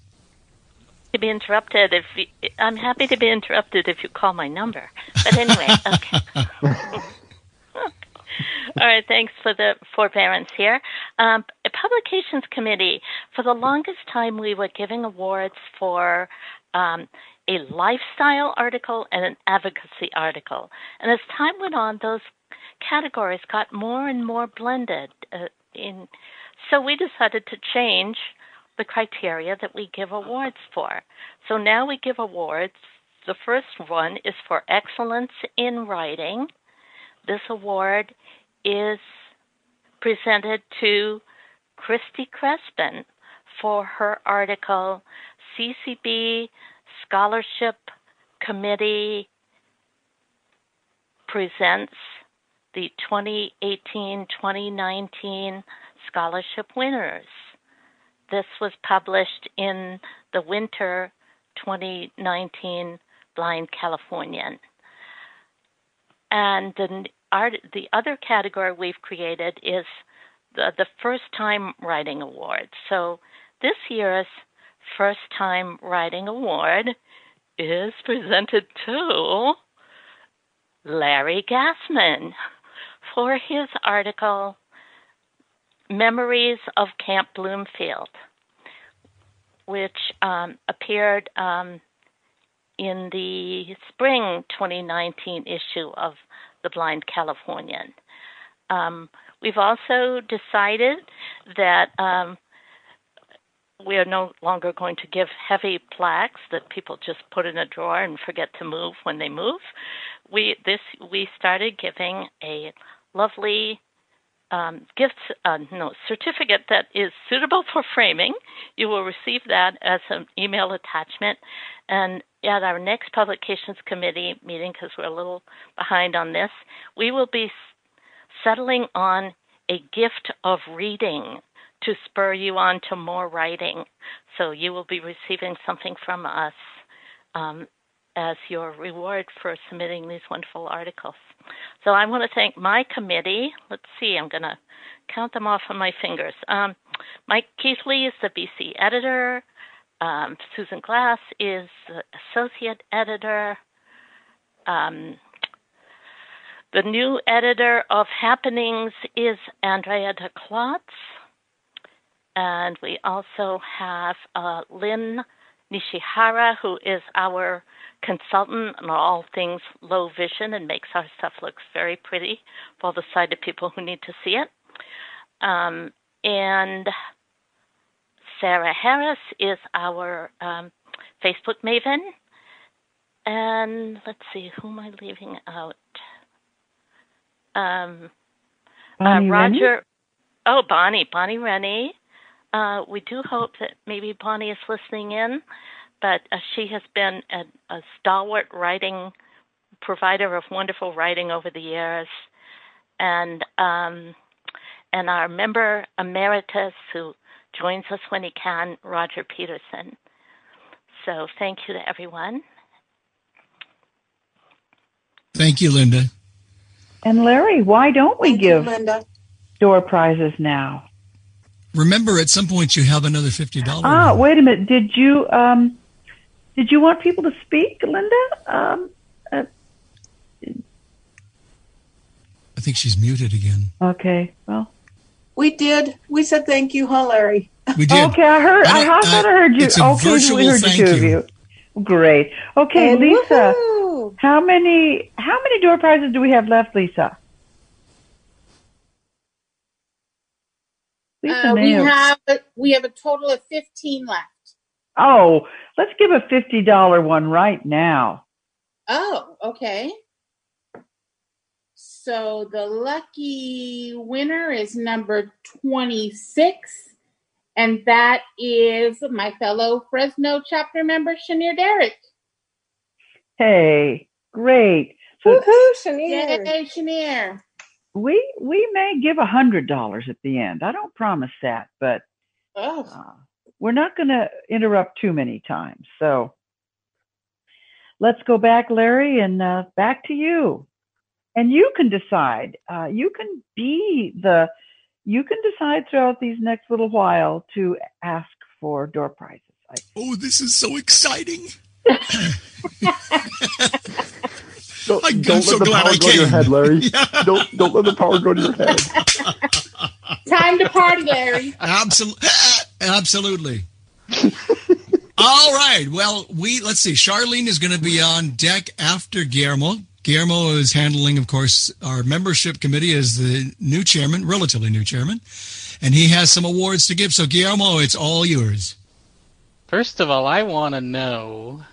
Speaker 9: To be interrupted, if you, I'm happy to be interrupted if you call my number. But anyway, okay. All right, thanks for the forbearance here. Um, a publications committee. For the longest time, we were giving awards for um, a lifestyle article and an advocacy article. And as time went on, those categories got more and more blended. Uh, in so we decided to change the criteria that we give awards for. So now we give awards. The first one is for excellence in writing. This award is presented to Christy Crespin for her article CCB Scholarship Committee presents the 2018-2019 scholarship winners. This was published in the winter 2019 Blind Californian. And the, art, the other category we've created is the, the first time writing award. So this year's first time writing award is presented to Larry Gassman for his article Memories of Camp Bloomfield, which um, appeared um, in the spring 2019 issue of The Blind Californian. Um, we've also decided that um, we are no longer going to give heavy plaques that people just put in a drawer and forget to move when they move. We this we started giving a lovely um, gift uh, no certificate that is suitable for framing. You will receive that as an email attachment, and at our next publications committee meeting, because we're a little behind on this, we will be settling on a gift of reading to spur you on to more writing. So you will be receiving something from us um, as your reward for submitting these wonderful articles. So I want to thank my committee. Let's see, I'm going to count them off on my fingers. Um, Mike Keithley is the BC editor. Um, Susan Glass is the associate editor. Um, the new editor of Happenings is Andrea Klotz. And we also have uh, Lynn Nishihara, who is our consultant on all things low vision and makes our stuff look very pretty for the sighted people who need to see it. Um, and Sarah Harris is our um, Facebook maven. And let's see, who am I leaving out? Um, uh, Roger. Rennie? Oh, Bonnie. Bonnie Rennie. Uh, we do hope that maybe Bonnie is listening in, but uh, she has been a, a, stalwart writing provider of wonderful writing over the years, and um, and our member emeritus who joins us when he can, Roger Peterson. So thank you to everyone.
Speaker 28: Thank you, Linda.
Speaker 1: And Larry, why don't we
Speaker 33: Thank
Speaker 1: give
Speaker 33: you, Linda.
Speaker 1: door prizes now?
Speaker 28: Remember, at some point you have another fifty dollars.
Speaker 1: Ah, wait a minute. Did you um, did you want people to speak, Linda? Um, uh,
Speaker 28: I think she's muted again.
Speaker 1: okay. Well,
Speaker 33: We did. We said thank you, huh, Larry?
Speaker 28: We did.
Speaker 1: okay. I heard. I,
Speaker 28: I-
Speaker 1: thought I heard you.
Speaker 28: it's a
Speaker 1: okay,
Speaker 28: virtual
Speaker 1: we heard
Speaker 28: thank
Speaker 1: two of
Speaker 28: you.
Speaker 1: you. Great. Okay,
Speaker 11: And
Speaker 1: Lisa.
Speaker 11: woohoo!
Speaker 1: How many how many door prizes do we have left, Lisa? Lisa
Speaker 11: Uh, we
Speaker 1: have-
Speaker 11: a, we have a total of 15 left.
Speaker 1: Oh, let's give a fifty dollar one right now.
Speaker 11: Oh, okay. So the lucky winner is number 26, and that is my fellow Fresno chapter member, Shanier Derrick.
Speaker 1: Hey, great. So
Speaker 11: Woohoo, Shanier! Yay, Shanier!
Speaker 1: we we may give a hundred dollars at the end. I don't promise that, but
Speaker 11: Oh,
Speaker 1: uh, we're not going to interrupt too many times. So let's go back, Larry, and uh, back to you. And you can decide. Uh, you can be the. You can decide throughout these next little while to ask for door prizes. I,
Speaker 28: Oh, this is so exciting!
Speaker 39: Don't,
Speaker 28: I'm
Speaker 39: don't
Speaker 28: so
Speaker 39: let the
Speaker 28: glad
Speaker 39: power
Speaker 28: I
Speaker 39: go to your head, Larry. Don't don't let the power go to your head.
Speaker 11: time to party, Larry.
Speaker 28: Absolutely, absolutely. All right. Well, we let's see. Charlene is going to be on deck after Guillermo. Guillermo is handling, of course, our membership committee as the new chairman, relatively new chairman, and he has some awards to give. So, Guillermo, it's all yours.
Speaker 38: First of all, I want to know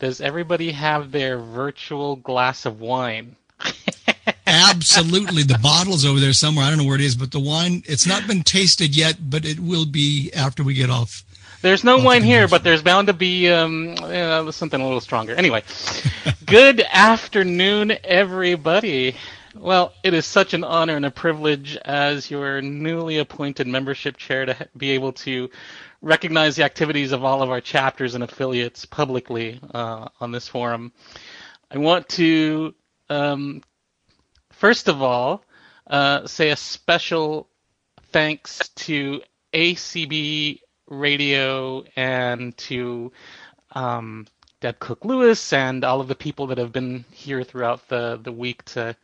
Speaker 38: does everybody have their virtual glass of wine?
Speaker 28: Absolutely. The bottle's over there somewhere. I don't know where it is, but the wine, it's not been tasted yet, but it will be after we get off.
Speaker 38: There's no wine here, but there's bound to be um, uh, something a little stronger. Anyway, good afternoon, everybody. Well, it is such an honor and a privilege as your newly appointed membership chair to be able to recognize the activities of all of our chapters and affiliates publicly uh, on this forum. I want to um, first of all, uh, say a special thanks to ACB Radio and to um, Deb Cook Lewis and all of the people that have been here throughout the, the week to,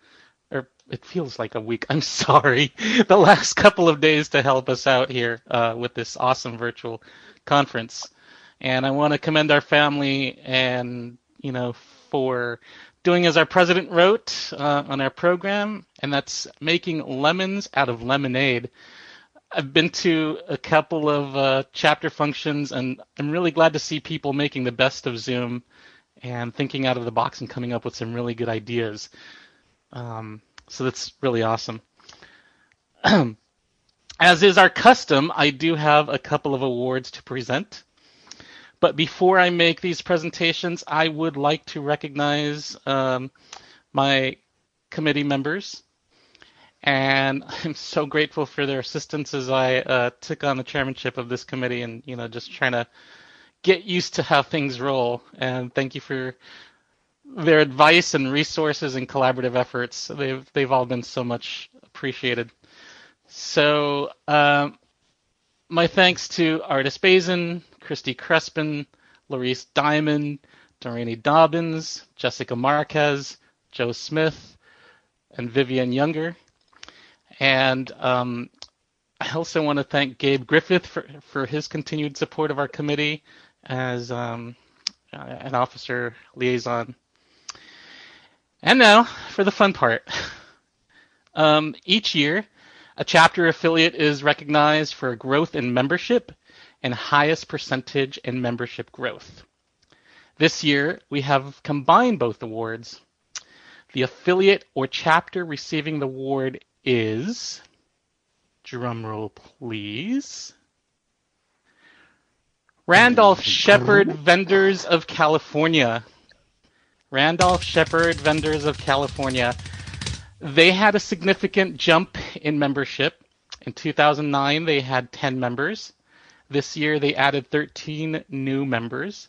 Speaker 38: it feels like a week, I'm sorry, the last couple of days to help us out here uh, with this awesome virtual conference. And I want to commend our family and, you know, for doing as our president wrote uh, on our program, and that's making lemons out of lemonade. I've been to a couple of uh, chapter functions, and I'm really glad to see people making the best of Zoom and thinking out of the box and coming up with some really good ideas. Um, so that's really awesome. As is our custom, I do have a couple of awards to present. But before I make these presentations, I would like to recognize um, my committee members. And I'm so grateful for their assistance as I uh, took on the chairmanship of this committee and, you know, just trying to get used to how things roll. And thank you for their advice and resources and collaborative efforts. They've, they've all been so much appreciated. So, um, my thanks to Artis Bazin, Christy Crespin, Laurice Diamond, Doreen Dobbins, Jessica Marquez, Joe Smith, and Vivian Younger. And um, I also want to thank Gabe Griffith for, for his continued support of our committee as um, an officer liaison. And now for the fun part. Um, each year, a chapter affiliate is recognized for growth in membership and highest percentage in membership growth. This year, we have combined both awards. The affiliate or chapter receiving the award is, drumroll please, Randolph Sheppard Vendors of California. Randolph Sheppard Vendors of California. They had a significant jump in membership. In 2009, they had 10 members. This year, they added 13 new members,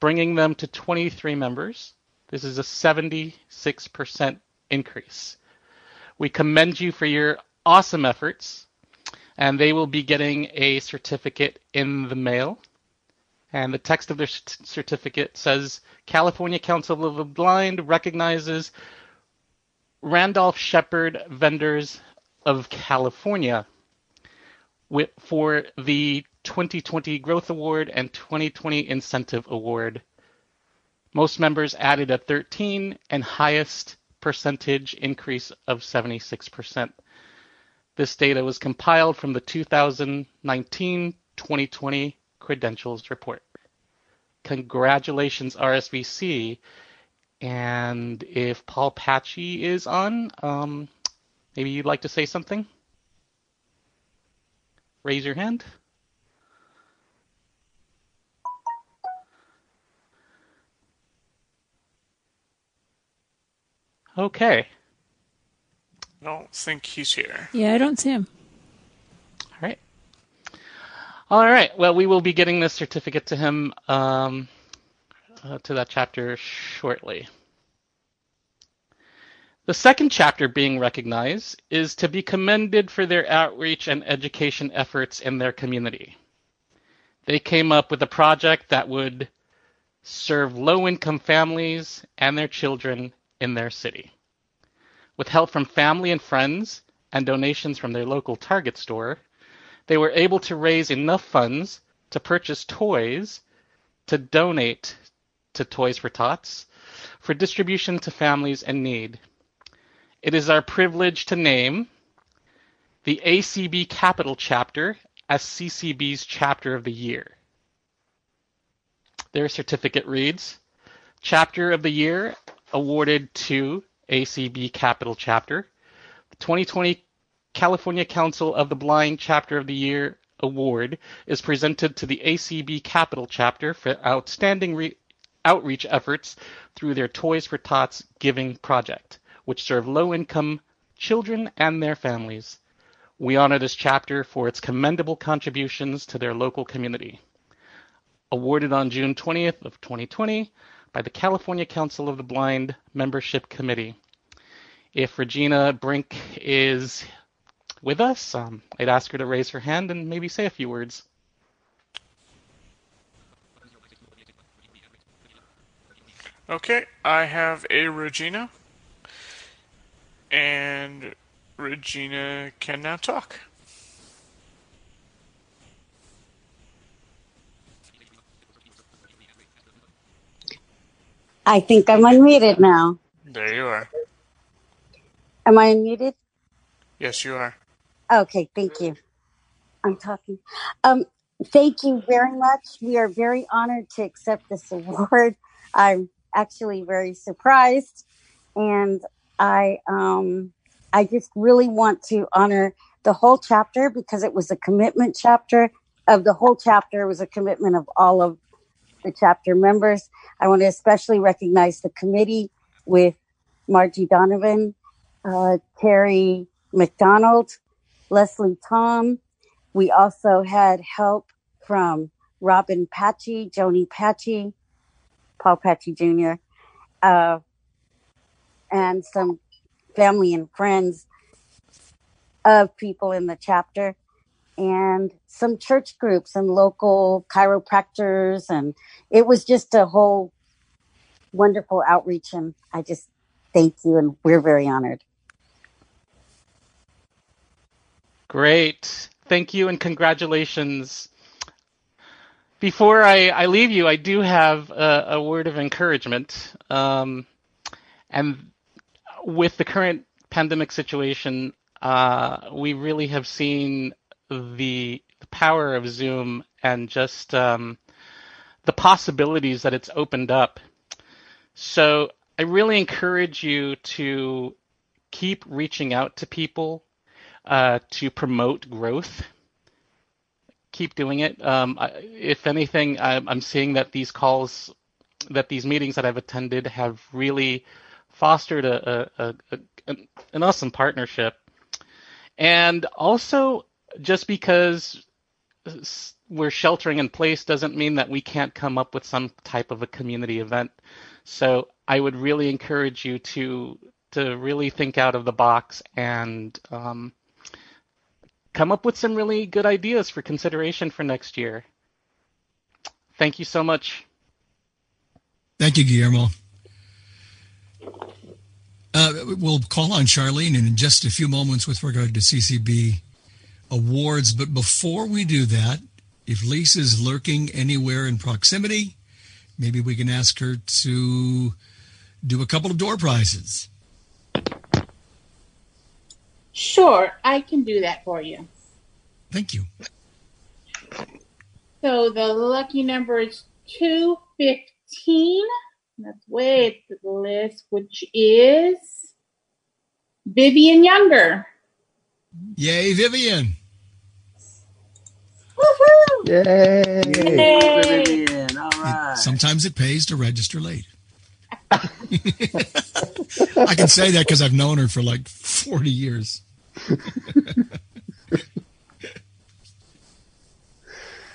Speaker 38: bringing them to 23 members. This is a 76% increase. We commend you for your awesome efforts, and they will be getting a certificate in the mail. And the text of their certificate says California Council of the Blind recognizes Randolph Sheppard Vendors of California for the 2020 Growth Award and 2020 Incentive Award. Most members added a 13 and highest percentage increase of 76%. This data was compiled from the 2019-2020 Credentials Report. Congratulations, RSVC. And if Paul Patchy is on, um, maybe you'd like to say something? Raise your hand. Okay.
Speaker 2: I don't think he's here.
Speaker 13: Yeah, I don't see him.
Speaker 38: All right. Well, we will be getting this certificate to him um, uh, to that chapter shortly. The second chapter being recognized is to be commended for their outreach and education efforts in their community. They came up with a project that would serve low income families and their children in their city. With help from family and friends and donations from their local Target store, they were able to raise enough funds to purchase toys to donate to Toys for Tots for distribution to families in need. It is our privilege to name the ACB Capital Chapter as CCB's Chapter of the Year. Their certificate reads Chapter of the Year awarded to ACB Capital Chapter. The 2020 California Council of the Blind Chapter of the Year Award is presented to the ACB Capital Chapter for outstanding re- outreach efforts through their Toys for Tots giving project, which serve low income children and their families. We honor this chapter for its commendable contributions to their local community. Awarded on June 20th of 2020, by the California Council of the Blind Membership Committee. if Regina Brink is with us, um, I'd ask her to raise her hand and maybe say a few words.
Speaker 2: Okay, I have a Regina, and Regina can now talk.
Speaker 40: I think I'm unmuted now.
Speaker 2: There you are.
Speaker 40: Am I unmuted?
Speaker 2: Yes, you are.
Speaker 40: Okay, thank you. I'm talking. Um, thank you very much. We are very honored to accept this award. I'm actually very surprised, and I um, I just really want to honor the whole chapter because it was a commitment chapter of the whole chapter. It was a commitment of all of the chapter members. I want to especially recognize the committee with Margie Donovan, uh, Terry McDonald, Leslie Tom. We also had help from Robin Patchy, Joni Patchy, Paul Patchy Jr., uh, and some family and friends of people in the chapter, and some church groups and local chiropractors. And it was just a whole wonderful outreach. And I just thank you, and we're very honored.
Speaker 38: Great. Thank you and congratulations. Before I, I leave you, I do have a, a word of encouragement. Um, and with the current pandemic situation, uh, we really have seen the, power of Zoom and just um, the possibilities that it's opened up. So I really encourage you to keep reaching out to people uh, to promote growth. Keep doing it. Um, I, if anything, I'm, I'm seeing that these calls, that these meetings that I've attended have really fostered a, a, a, a an awesome partnership. And also, just because we're sheltering in place doesn't mean that we can't come up with some type of a community event. So I would really encourage you to to really think out of the box and um, come up with some really good ideas for consideration for next year. Thank you so much.
Speaker 28: Thank you, Guillermo. Uh, we'll call on Charlene in just a few moments with regard to CCB awards. But before we do that, if Lisa's lurking anywhere in proximity, maybe we can ask her to do a couple of door prizes.
Speaker 11: Sure, I can do that for you.
Speaker 28: Thank you.
Speaker 11: So the lucky number is 215. That's way at the list, which is Vivian Younger.
Speaker 28: Yay, Vivian.
Speaker 11: Woohoo!
Speaker 12: Yay!
Speaker 11: Yay!
Speaker 12: Vivian, all right.
Speaker 28: Sometimes it pays to register late. I can say that because I've known her for like 40 years.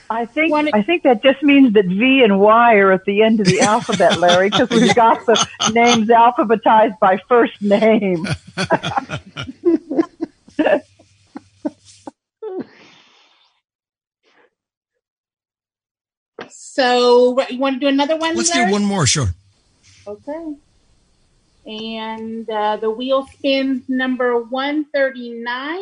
Speaker 1: I think I think that just means that V and Y are at the end of the alphabet, Larry, because we've got the names alphabetized by first name.
Speaker 11: So you want to do another one?
Speaker 28: Let's
Speaker 11: Larry?
Speaker 28: do one more, sure.
Speaker 11: Okay. And uh, the wheel spins number 139,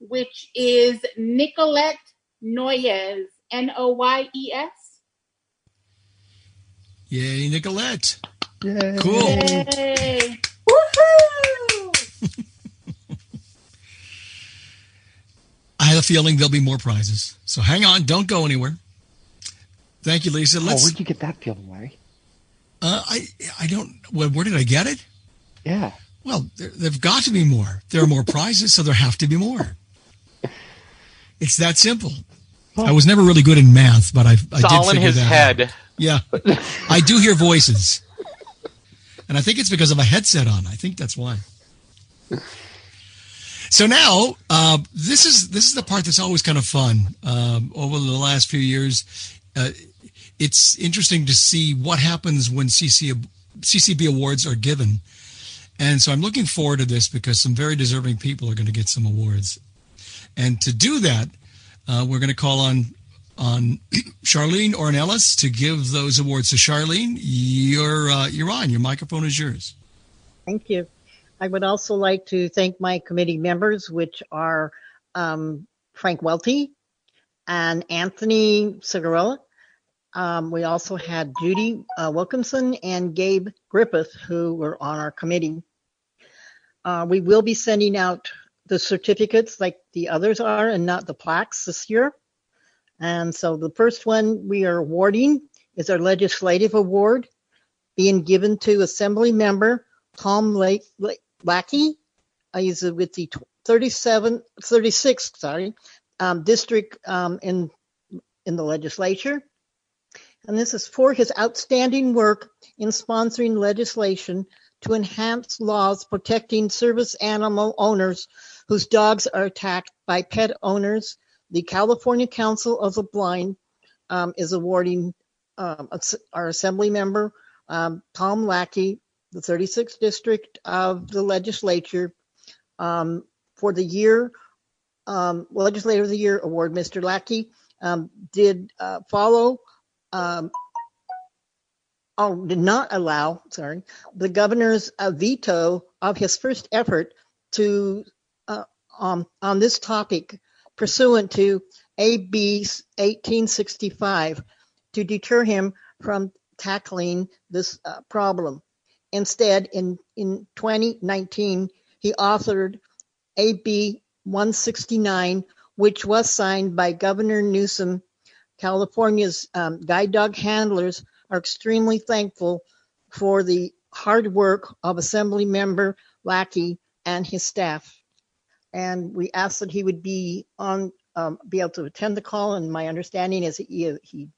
Speaker 11: which is Nicolette Noyes. N O Y E S.
Speaker 28: Yay, Nicolette.
Speaker 39: Yay.
Speaker 28: Cool.
Speaker 11: Yay. Woohoo!
Speaker 28: I have a feeling there'll be more prizes. So hang on, don't go anywhere. Thank you, Lisa.
Speaker 31: Oh,
Speaker 28: Let's.
Speaker 31: where'd you get that feeling, Larry?
Speaker 28: Uh, I I don't. Well, where did I get it?
Speaker 31: Yeah.
Speaker 28: Well, there, there've got to be more. There are more prizes, so there have to be more. It's that simple. I was never really good in math, but I, I
Speaker 38: It's
Speaker 28: did
Speaker 38: all in his head.
Speaker 28: out. Yeah, I do hear voices, and I think it's because of a headset on. I think that's why. So now, uh, this is this is the part that's always kind of fun. Um, over the last few years, uh, it's interesting to see what happens when CC, CCB awards are given. And so I'm looking forward to this because some very deserving people are going to get some awards. And to do that, uh, we're going to call on on Charlene Ornelas to give those awards. So Charlene, you're uh, you're on. Your microphone is yours.
Speaker 18: Thank you. I would also like to thank my committee members, which are um, Frank Welty and Anthony Cigarella. Um, we also had Judy uh, Wilkinson and Gabe Griffith, who were on our committee. Uh, we will be sending out the certificates like the others are and not the plaques this year. And so the first one we are awarding is our legislative award being given to Assembly Member Tom Lake, Lake, Lackey. Uh, he's with the 37, 36, sorry, um, district um, in in the legislature. And this is for his outstanding work in sponsoring legislation to enhance laws protecting service animal owners whose dogs are attacked by pet owners. The California Council of the Blind um, is awarding um, our assembly member, um, Tom Lackey, the 36th district of the legislature, um, for the year, um, legislator of the year award. Mr. Lackey um, did uh, follow oh, did not allow, sorry, the governor's uh, veto of his first effort to uh, um, on this topic, pursuant to AB 1865, to deter him from tackling this uh, problem. Instead, in, in 2019, he authored AB 169, which was signed by Governor Newsom. California's um, guide dog handlers are extremely thankful for the hard work of Assembly Member Lackey and his staff. And we asked that he would be on, um, be able to attend the call. And my understanding is he, he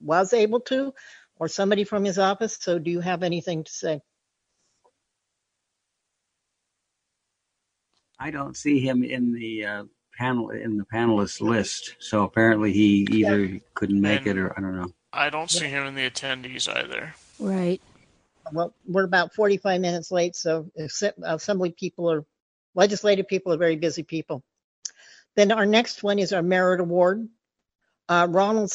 Speaker 18: was able to, or somebody from his office. So, do you have anything to say?
Speaker 12: I don't see him in the uh, panel in the panelist list. So apparently he either couldn't make it or I don't know.
Speaker 2: I don't see him in the attendees either.
Speaker 18: Right. Well, we're about 45 minutes late, so assembly people are, legislative people are very busy people. Then our next one is our merit award. Uh, Ronald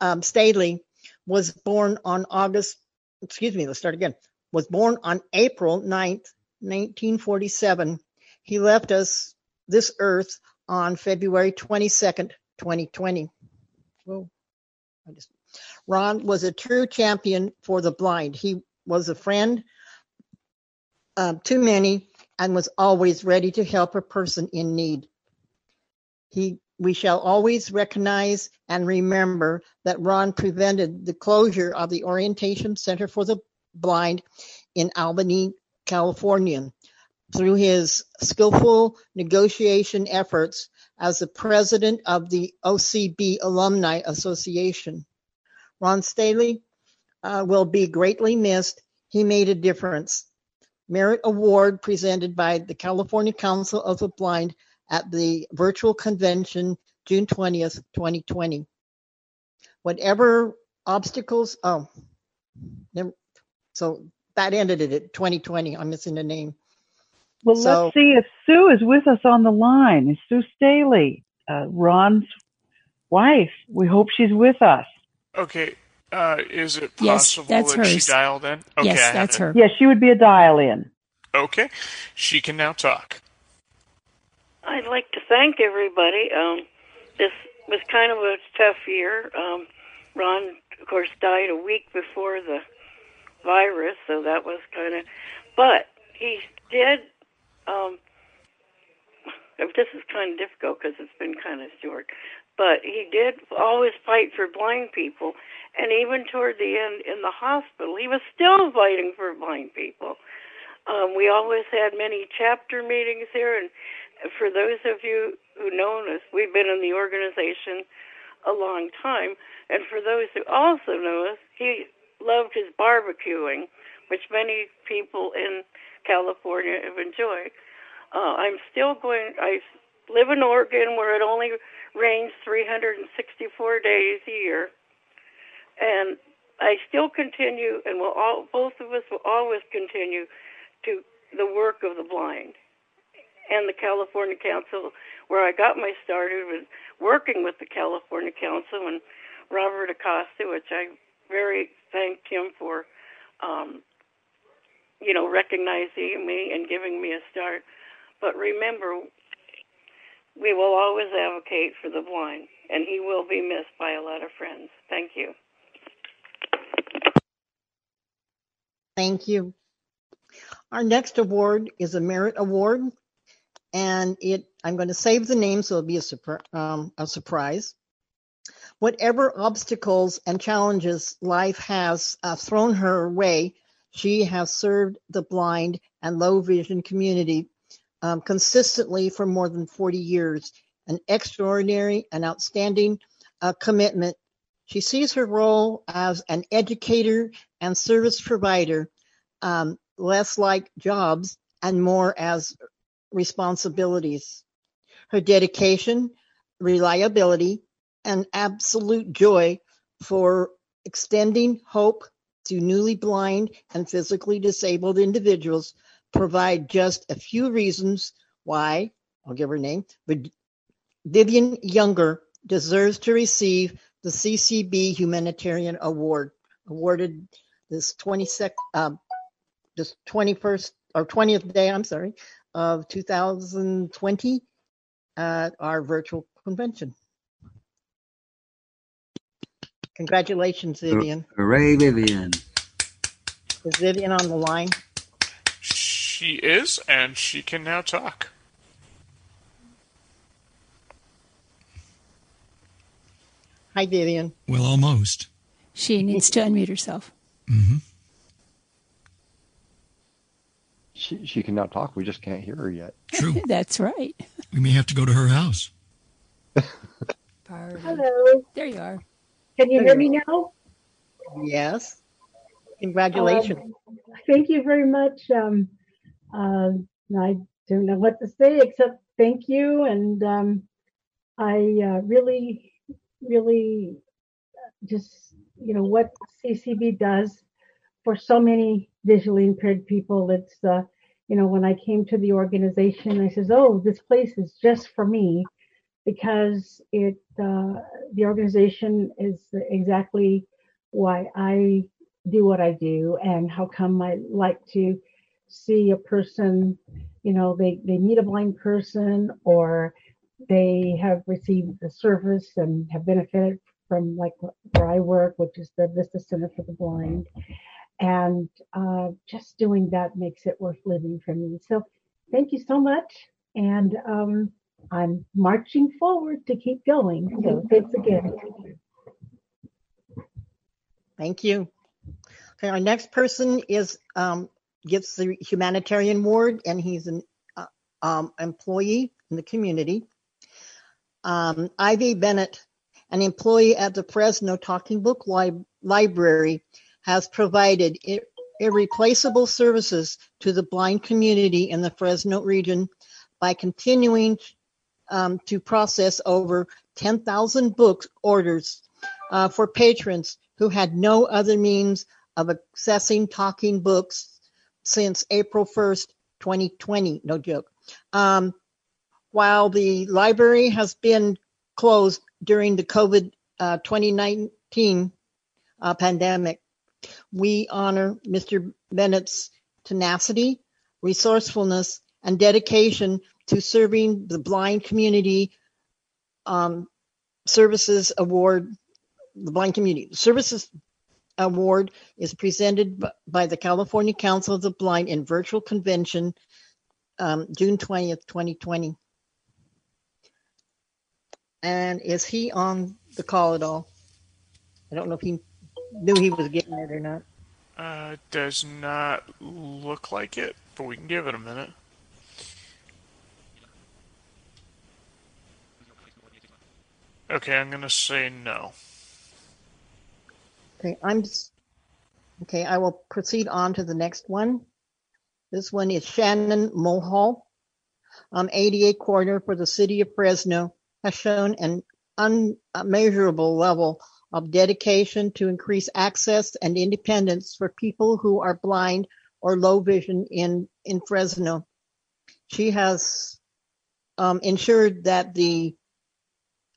Speaker 18: um, Staley was born on August, excuse me, let's start again, was born on April 9th, 1947. He left us this earth on February 22nd, 2020. Whoa. Just Ron was a true champion for the blind. He was a friend um, to many and was always ready to help a person in need. He, we shall always recognize and remember that Ron prevented the closure of the Orientation Center for the Blind in Albany, California, through his skillful negotiation efforts as the president of the OCB Alumni Association. Ron Staley uh, will be greatly missed. He made a difference. Merit Award presented by the California Council of the Blind at the virtual convention June 20th, 2020. Whatever obstacles, oh, so that ended it at 2020. I'm missing the name.
Speaker 1: Well,
Speaker 18: So-
Speaker 1: let's see if Sue is with us on the line. Is Sue Staley, uh, Ron's wife? We hope she's with us.
Speaker 2: Okay, uh, is it
Speaker 1: Yes,
Speaker 2: possible
Speaker 1: that's
Speaker 2: that she
Speaker 1: hers.
Speaker 2: dialed in? Okay, I have it.
Speaker 1: Yes, she would be a dial in.
Speaker 2: Okay, she can now talk.
Speaker 41: I'd like to thank everybody. Um, this was kind of a tough year. Um, Ron, of course, died a week before the virus, so that was kind of. But he did. Um, this is kind of difficult because it's been kind of short. But he did always fight for blind people, and even toward the end in the hospital, he was still fighting for blind people. Um, we always had many chapter meetings here, and for those of you who know us, we've been in the organization a long time. And for those who also know us, he loved his barbecuing, which many people in California have enjoyed. Uh, I'm still going. I live in Oregon, where it only rains 364 days a year, and I still continue, and will all both of us will always continue to the work of the blind. And the California Council, where I got my start, was working with the California Council and Robert Acosta, which I very thank him for, um, you know, recognizing me and giving me a start. But remember, we will always advocate for the blind, and he will be missed by a lot of friends. Thank you.
Speaker 18: Thank you. Our next award is a merit award, and it I'm going to save the name so it'll be a, um, a surprise. Whatever obstacles and challenges life has uh, thrown her way, she has served the blind and low vision community um, consistently for more than 40 years. An extraordinary and outstanding uh, commitment. She sees her role as an educator and service provider, um, less like jobs and more as responsibilities. Her dedication, reliability, and absolute joy for extending hope to newly blind and physically disabled individuals provide just a few reasons why, I'll give her name, but Vivian Younger deserves to receive the CCB Humanitarian Award, awarded this 22nd, um, this 21st or 20th day, I'm sorry, of 2020 at our virtual convention. Congratulations, Vivian.
Speaker 12: Hooray, Vivian.
Speaker 18: Is Vivian on the line?
Speaker 2: She is, and she can now talk.
Speaker 18: Hi, Vivian.
Speaker 28: Well, almost.
Speaker 13: She needs to unmute herself.
Speaker 28: Mm-hmm.
Speaker 31: She, she can now talk. We just can't hear her yet.
Speaker 28: True.
Speaker 13: That's right.
Speaker 28: We may have to go to her house.
Speaker 42: Hello.
Speaker 13: There you are.
Speaker 42: Can you hear me now?
Speaker 18: Yes. Congratulations.
Speaker 42: Um, thank you very much. Um, uh, I don't know what to say except thank you. And um, I uh, really, really just, you know, what CCB does for so many visually impaired people. It's, uh, you know, when I came to the organization, I says, oh, this place is just for me because it, uh, the organization is exactly why I do what I do and how come I like to see a person, you know, they, they meet a blind person or they have received the service and have benefited from like where I work, which is the Vista Center for the Blind. And uh, just doing that makes it worth living for me. So thank you so much. And um, I'm marching forward to keep going. So thanks again.
Speaker 18: Thank you. Okay, our next person is um, gets the humanitarian award, and he's an uh, um, employee in the community. Um, Ivy Bennett, an employee at the Fresno Talking Book Lib- Library, has provided ir- irreplaceable services to the blind community in the Fresno region by continuing um, to process over 10,000 book orders uh, for patrons who had no other means of accessing talking books since April 1st, 2020. No joke. Um, while the library has been closed during the COVID uh, 2019 uh, pandemic, we honor Mr. Bennett's tenacity, resourcefulness, and dedication to serving the blind community um, services award the blind community. Services award is presented by the california council of the blind in virtual convention um, june 20th 2020 and is he on the call at all? I don't know if he knew he was getting it or not.
Speaker 2: Uh, does not look like it, but we can give it a minute. Okay, I'm gonna say no.
Speaker 18: Okay, I'm okay. I will proceed on to the next one. This one is Shannon Mulhall, um, ADA coordinator for the city of Fresno, has shown an unmeasurable level of dedication to increase access and independence for people who are blind or low vision in, in Fresno. She has um, ensured that the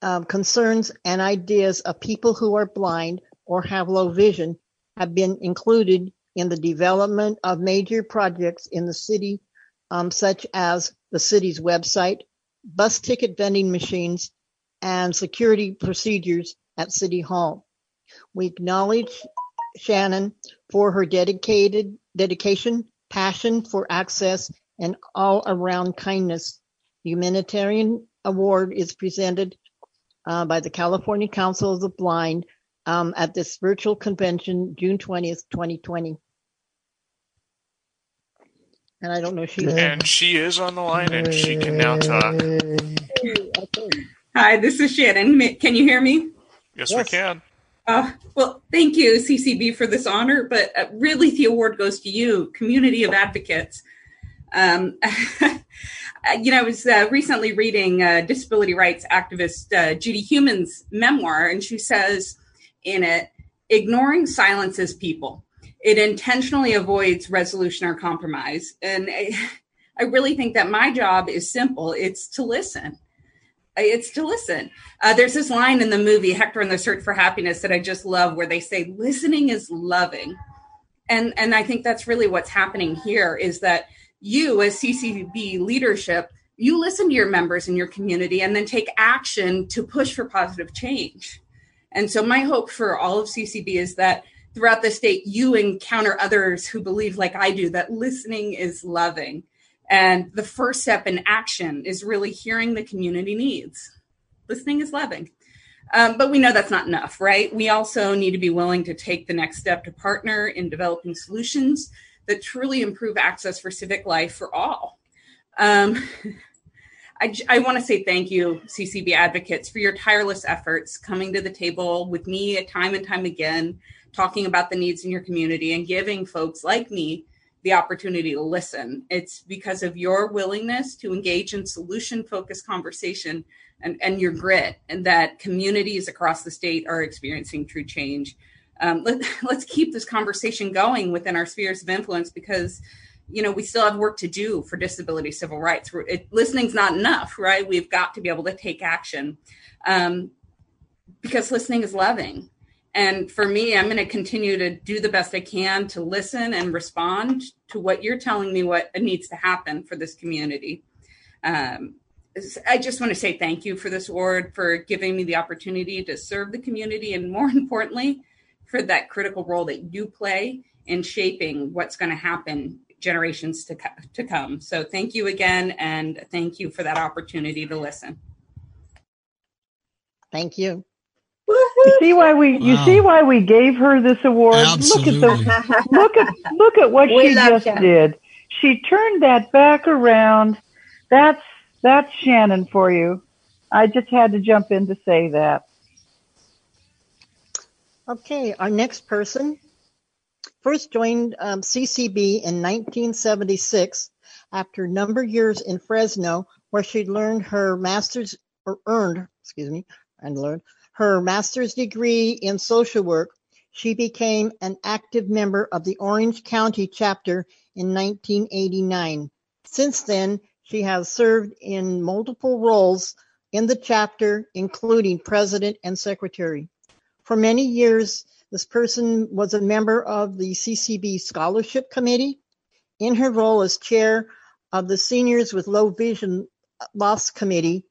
Speaker 18: um, concerns and ideas of people who are blind or have low vision have been included in the development of major projects in the city, um, such as the city's website, bus ticket vending machines, and security procedures at City Hall. We acknowledge Shannon for her dedicated dedication, passion for access, and all around kindness. The humanitarian award is presented uh, by the California Council of the Blind um, at this virtual convention, June 20th, 2020. And I don't know if she
Speaker 2: And she is on the line and she can now talk.
Speaker 43: Hi, this is Shannon. Can you hear me?
Speaker 2: Yes, we can.
Speaker 43: Uh, well, thank you, CCB, for this honor, but uh, really the award goes to you, community of advocates. Um, you know, I was uh, recently reading uh, disability rights activist uh, Judy Heumann's memoir, and she says in it, ignoring silences people. It intentionally avoids resolution or compromise. And I, I really think that my job is simple it's to listen. It's to listen. Uh, there's this line in the movie Hector and the Search for Happiness that I just love, where they say, "Listening is loving," and and I think that's really what's happening here. Is that you, as CCB leadership, you listen to your members in your community and then take action to push for positive change. And so, my hope for all of CCB is that throughout the state, you encounter others who believe, like I do, that listening is loving. And the first step in action is really hearing the community needs. Listening is loving. Um, but we know that's not enough, right? We also need to be willing to take the next step to partner in developing solutions that truly improve access for civic life for all. Um, I, I want to say thank you, CCB advocates, for your tireless efforts coming to the table with me time and time again, talking about the needs in your community and giving folks like me the opportunity to listen. It's because of your willingness to engage in solution focused conversation and, and your grit, and that communities across the state are experiencing true change. Um, let, let's keep this conversation going within our spheres of influence because you know we still have work to do for disability civil rights. It, listening's not enough right? We've got to be able to take action um, because listening is loving. And for me i'm going to continue to do the best i can to listen and respond to what you're telling me what needs to happen for this community. Um, i just want to say thank you for this award for giving me the opportunity to serve the community and more importantly for that critical role that you play in shaping what's going to happen generations to, co- to come. So thank you again, and thank you for that opportunity to listen.
Speaker 18: Thank you.
Speaker 1: You see why we you see why we gave her this award?
Speaker 18: Absolutely.
Speaker 1: Look at the look at look at what
Speaker 40: We
Speaker 1: she just
Speaker 40: Shannon.
Speaker 1: did. She turned that back around. That's that's Shannon for you. I just had to jump in to say that.
Speaker 18: Okay, our next person first joined um, CCB in 1976 after a number of years in Fresno, where she learned her master's or earned, excuse me, and learned her master's degree in social work. She became an active member of the Orange County chapter in 1989. Since then, she has served in multiple roles in the chapter, including president and secretary. For many years, this person was a member of the CCB Scholarship Committee. In her role as chair of the Seniors with Low Vision Loss Committee,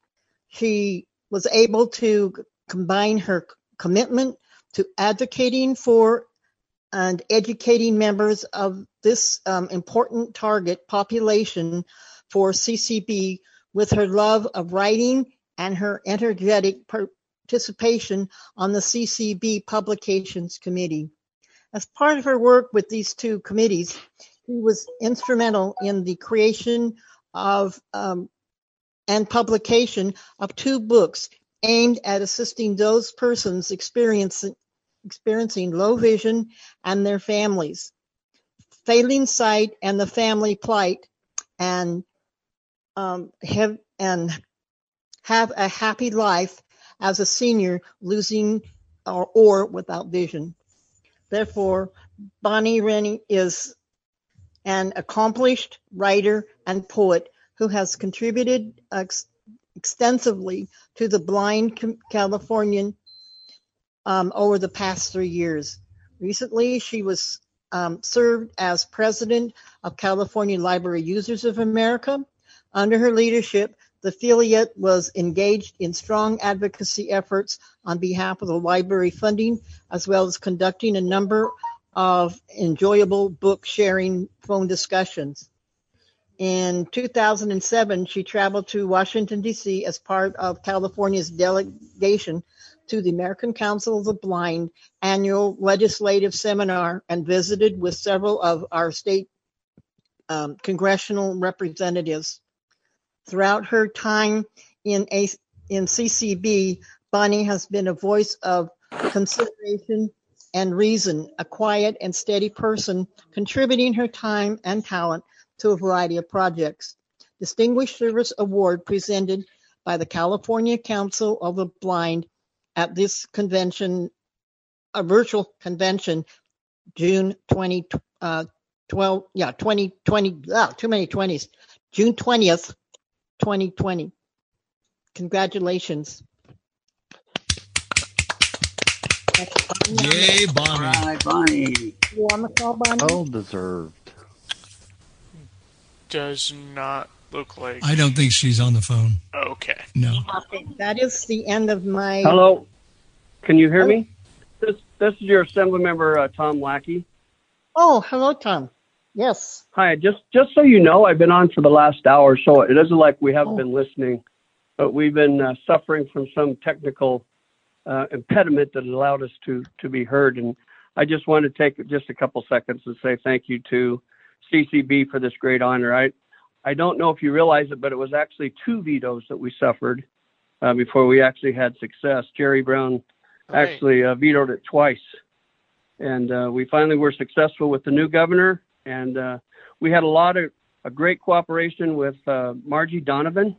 Speaker 18: she was able to combine her commitment to advocating for and educating members of this um, important target population for CCB with her love of writing and her energetic participation on the CCB Publications Committee. As part of her work with these two committees, she was instrumental in the creation of um, and publication of two books aimed at assisting those persons experiencing experiencing low vision and their families. Failing sight and the family plight, and um, have and have a happy life as a senior losing or, or without vision. Therefore, Bonnie Rennie is an accomplished writer and poet who has contributed ex- extensively to the blind Californian um, over the past three years. Recently, she was um, served as president of California Library Users of America. Under her leadership, the affiliate was engaged in strong advocacy efforts on behalf of the library funding, as well as conducting a number of enjoyable book sharing phone discussions. In 2007, she traveled to Washington, D.C. as part of California's delegation to the American Council of the Blind annual legislative seminar and visited with several of our state um, congressional representatives. Throughout her time in, a, in CCB, Bonnie has been a voice of consideration and reason, a quiet and steady person contributing her time and talent to a variety of projects. Distinguished Service Award presented by the California Council of the Blind at this convention, a virtual convention, June 2012, uh, yeah, 2020, ah, too many 20s, June 20th, 2020. Congratulations.
Speaker 28: Yay, Bonnie.
Speaker 12: All right, Bonnie.
Speaker 18: You on the call, Bonnie?
Speaker 31: Well deserved.
Speaker 2: Does not look like.
Speaker 28: I don't think she's on the phone.
Speaker 2: Okay.
Speaker 28: No.
Speaker 18: That is the end of my.
Speaker 44: Hello, can you hear me? This this is your assembly member uh, Tom Lackey.
Speaker 18: Oh, hello, Tom. Yes.
Speaker 44: Hi, just just so you know, I've been on for the last hour, so it isn't like we haven't
Speaker 18: Oh.
Speaker 44: been listening, but we've been uh, suffering from some technical uh, impediment that allowed us to to be heard. And I just want to take just a couple seconds to say thank you to CCB for this great honor. I I don't know if you realize it, but it was actually two vetoes that we suffered uh, before we actually had success. Jerry Brown
Speaker 2: Right.
Speaker 44: actually uh, vetoed it twice, and uh, we finally were successful with the new governor. And uh, we had a lot of a great cooperation with uh, Margie Donovan,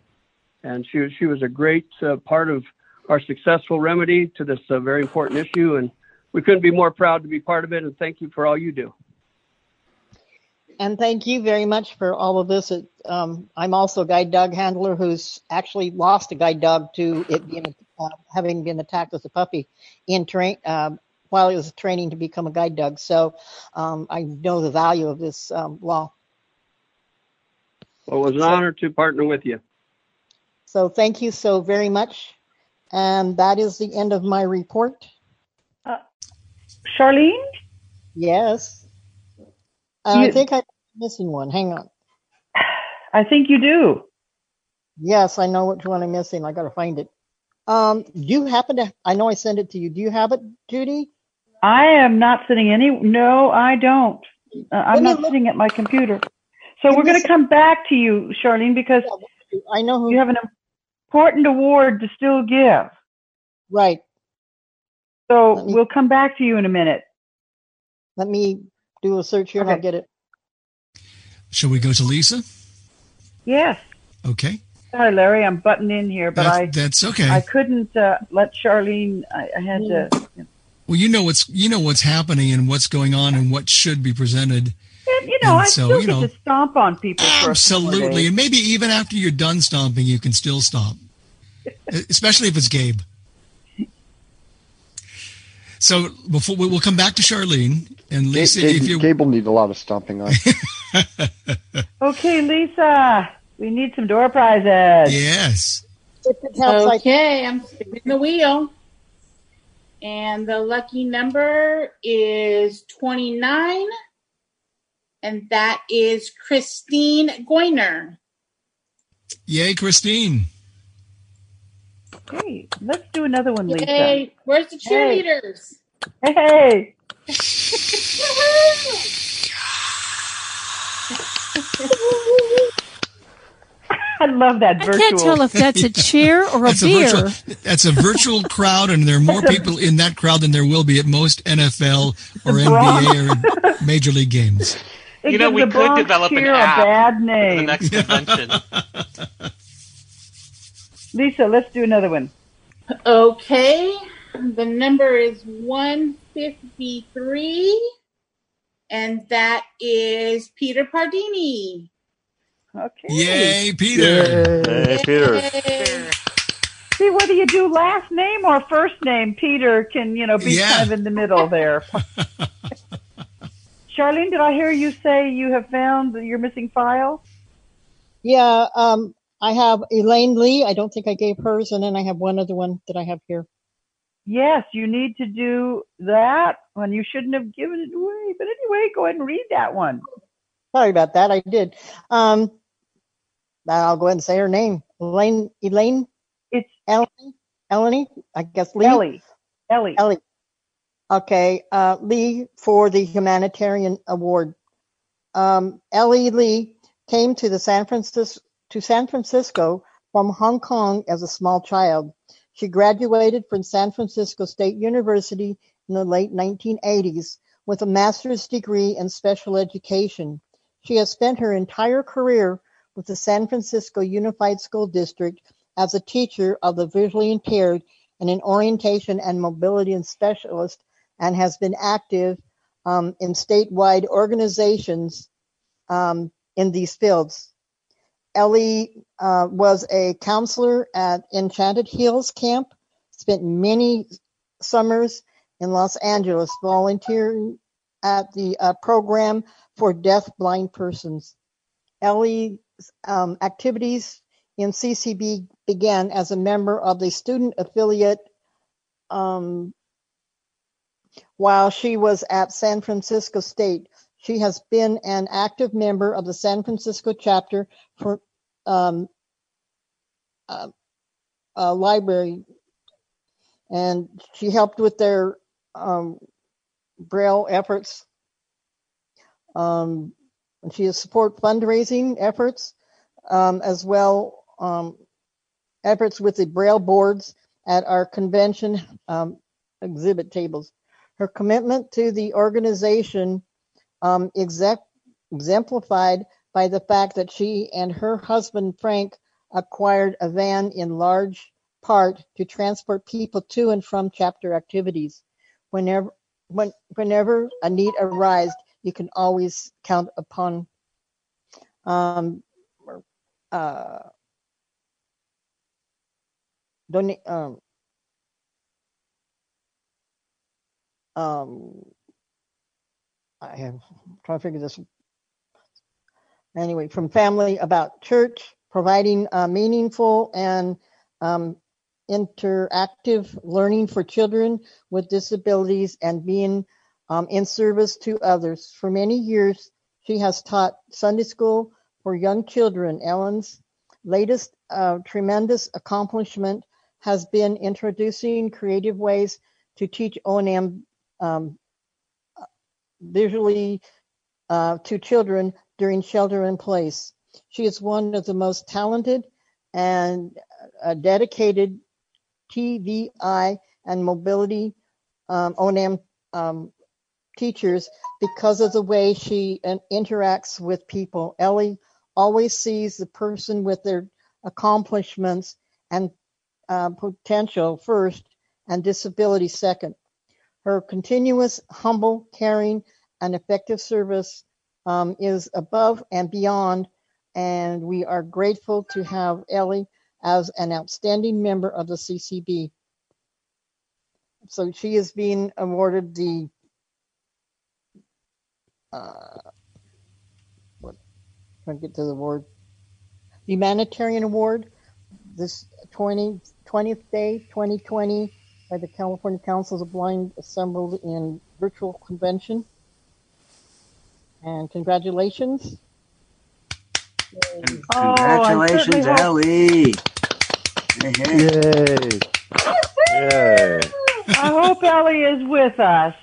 Speaker 44: and she was she was a great uh, part of our successful remedy to this uh, very important issue. And we couldn't be more proud to be part of it. And thank you for all you do.
Speaker 18: And thank you very much for all of this. It, um, I'm also a guide dog handler who's actually lost a guide dog to it being uh, having been attacked as a puppy in train um, while he was training to become a guide dog. So um, I know the value of this um, law.
Speaker 44: Well, it was an honor to partner with you.
Speaker 18: So thank you so very much. And that is the end of my report.
Speaker 1: Charlene?
Speaker 18: Yes. I
Speaker 1: You-
Speaker 18: think I'm missing one. Hang on.
Speaker 1: I think you do.
Speaker 18: Yes, I know which one I'm missing. I got to find it. Um, do you happen to? I know I sent it to you. Do you have it, Judy?
Speaker 1: I am not sitting any. No, I don't. Uh, I'm not sitting at my computer. So we're going to come back to you, Charlene, because
Speaker 18: I know
Speaker 1: you have an important award to still give.
Speaker 18: Right.
Speaker 1: So we'll come back to you in a minute.
Speaker 18: Let me do a search here and I'll get it.
Speaker 28: Shall we go to Lisa?
Speaker 1: Yes.
Speaker 28: Okay.
Speaker 1: Sorry, Larry, I'm butting in here, but
Speaker 28: That's-
Speaker 1: I
Speaker 28: that's okay.
Speaker 1: I couldn't uh, let Charlene. I, I had to.
Speaker 28: Well, you know what's you know what's happening and what's going on and what should be presented.
Speaker 1: And, you know,
Speaker 28: And
Speaker 1: I
Speaker 28: so,
Speaker 1: still
Speaker 28: you
Speaker 1: get
Speaker 28: know,
Speaker 1: to stomp on people. For a few more
Speaker 28: Absolutely,
Speaker 1: days.
Speaker 28: and maybe even after you're done stomping, you can still stomp, especially if it's Gabe. So before we- we'll come back to Charlene and Lisa,
Speaker 31: Gabe,
Speaker 28: if you
Speaker 31: Gabe will need a lot of stomping on.
Speaker 1: Okay, Lisa, we need some door prizes.
Speaker 28: Yes.
Speaker 11: Okay, I'm spinning the wheel. And the lucky number is 29. And that is Christine Goiner.
Speaker 28: Yay, Christine.
Speaker 1: Okay, let's do another one, Lisa.
Speaker 11: Yay. Where's the
Speaker 1: Hey.
Speaker 11: cheerleaders?
Speaker 1: Hey. I love that
Speaker 13: I can't tell if that's a chair or a
Speaker 28: That's a
Speaker 13: beer.
Speaker 28: virtual. That's a virtual crowd, and there are more people in that crowd than there will be at most NFL or NBA or Major League games.
Speaker 1: It
Speaker 38: You know, we could develop an
Speaker 1: cheer
Speaker 38: app
Speaker 1: a bad
Speaker 38: for the
Speaker 1: name.
Speaker 38: next convention.
Speaker 1: Lisa, let's do another one.
Speaker 11: Okay. The number is 153. and that is Peter Pardini.
Speaker 1: Okay.
Speaker 28: Yay, Peter.
Speaker 39: Hey, Peter.
Speaker 1: See, whether you do last name or first name, Peter can, you know, be
Speaker 28: Yeah.
Speaker 1: kind of in the middle there. Charlene, did I hear you say you have found your missing file?
Speaker 18: Yeah, um, I have Elaine Lee. I don't think I gave hers, and then I have one other one that I have here.
Speaker 1: Yes, you need to do that when you shouldn't have given it away. But anyway, go ahead and read that one.
Speaker 18: Sorry about that. I did. Um, I'll go ahead and say her name. Elaine. Elaine.
Speaker 1: It's
Speaker 18: Ellie. Ellie. I guess Lee.
Speaker 1: Ellie. Ellie.
Speaker 18: Ellie. Okay. Uh, Lee for the humanitarian award. Um, Ellie Lee came to the San Francisco to San Francisco from Hong Kong as a small child. She graduated from San Francisco State University in the late 1980s with a master's degree in special education. She has spent her entire career with the San Francisco Unified School District as a teacher of the visually impaired and an orientation and mobility and specialist and has been active um, in statewide organizations um, in these fields. Ellie uh, was a counselor at Enchanted Hills Camp, spent many summers in Los Angeles volunteering at the uh, program for deaf blind persons. Ellie's um, activities in CCB began as a member of the student affiliate um, while she was at San Francisco State. She has been an active member of the San Francisco chapter for um, uh, library, and she helped with their um, Braille efforts. Um, and she has support fundraising efforts um, as well um, efforts with the Braille boards at our convention um, exhibit tables. Her commitment to the organization um, exec- exemplified by the fact that she and her husband Frank acquired a van in large part to transport people to and from chapter activities. Whenever, when, whenever a need arises, you can always count upon um, uh, um, um, I am trying to figure this. Anyway, from family about church, providing uh, meaningful and um, interactive learning for children with disabilities and being um, in service to others. For many years, she has taught Sunday school for young children. Ellen's latest uh, tremendous accomplishment has been introducing creative ways to teach O&M um, visually uh, to children during shelter in place. She is one of the most talented and uh, dedicated TVI and mobility um, O&M um, teachers because of the way she interacts with people. Ellie always sees the person with their accomplishments and uh, potential first and disability second. Her continuous, humble, caring, and effective service um, is above and beyond, and we are grateful to have Ellie as an outstanding member of the CCB. So she is being awarded the uh, what? Trying to get to the award, humanitarian award. This 20, 20th day, 2020, by the California Councils of Blind assembled in virtual convention. And congratulations.
Speaker 1: Oh,
Speaker 12: Congratulations,
Speaker 1: hope-
Speaker 12: Ellie. Hey, hey.
Speaker 39: Yay. Yay.
Speaker 1: I hope Ellie is with us.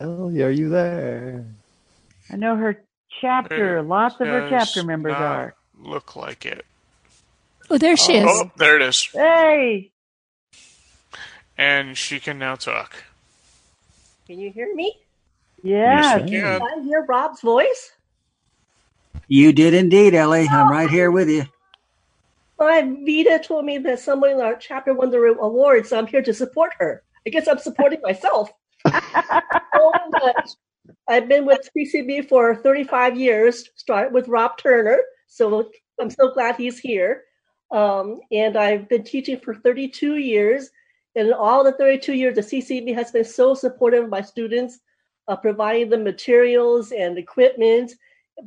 Speaker 39: Ellie, are you there?
Speaker 1: I know her chapter, lots of her chapter members
Speaker 2: not
Speaker 1: are.
Speaker 2: Look like it.
Speaker 13: Oh, there she is.
Speaker 2: Oh, there it is.
Speaker 1: Hey,
Speaker 2: And she can now talk.
Speaker 45: Can you hear me?
Speaker 1: yes.
Speaker 12: Yes,
Speaker 2: Yeah.
Speaker 45: Can I hear Rob's voice?
Speaker 12: You did indeed, Ellie. I'm right here with you.
Speaker 45: My Vita told me that someone in our chapter won the award, so I'm here to support her. I guess I'm supporting myself. I've been with CCB for 35 years, started with Rob Turner. So I'm so glad he's here. Um, and I've been teaching for 32 years. And in all the 32 years, the CCB has been so supportive of my students, uh, providing them materials and equipment,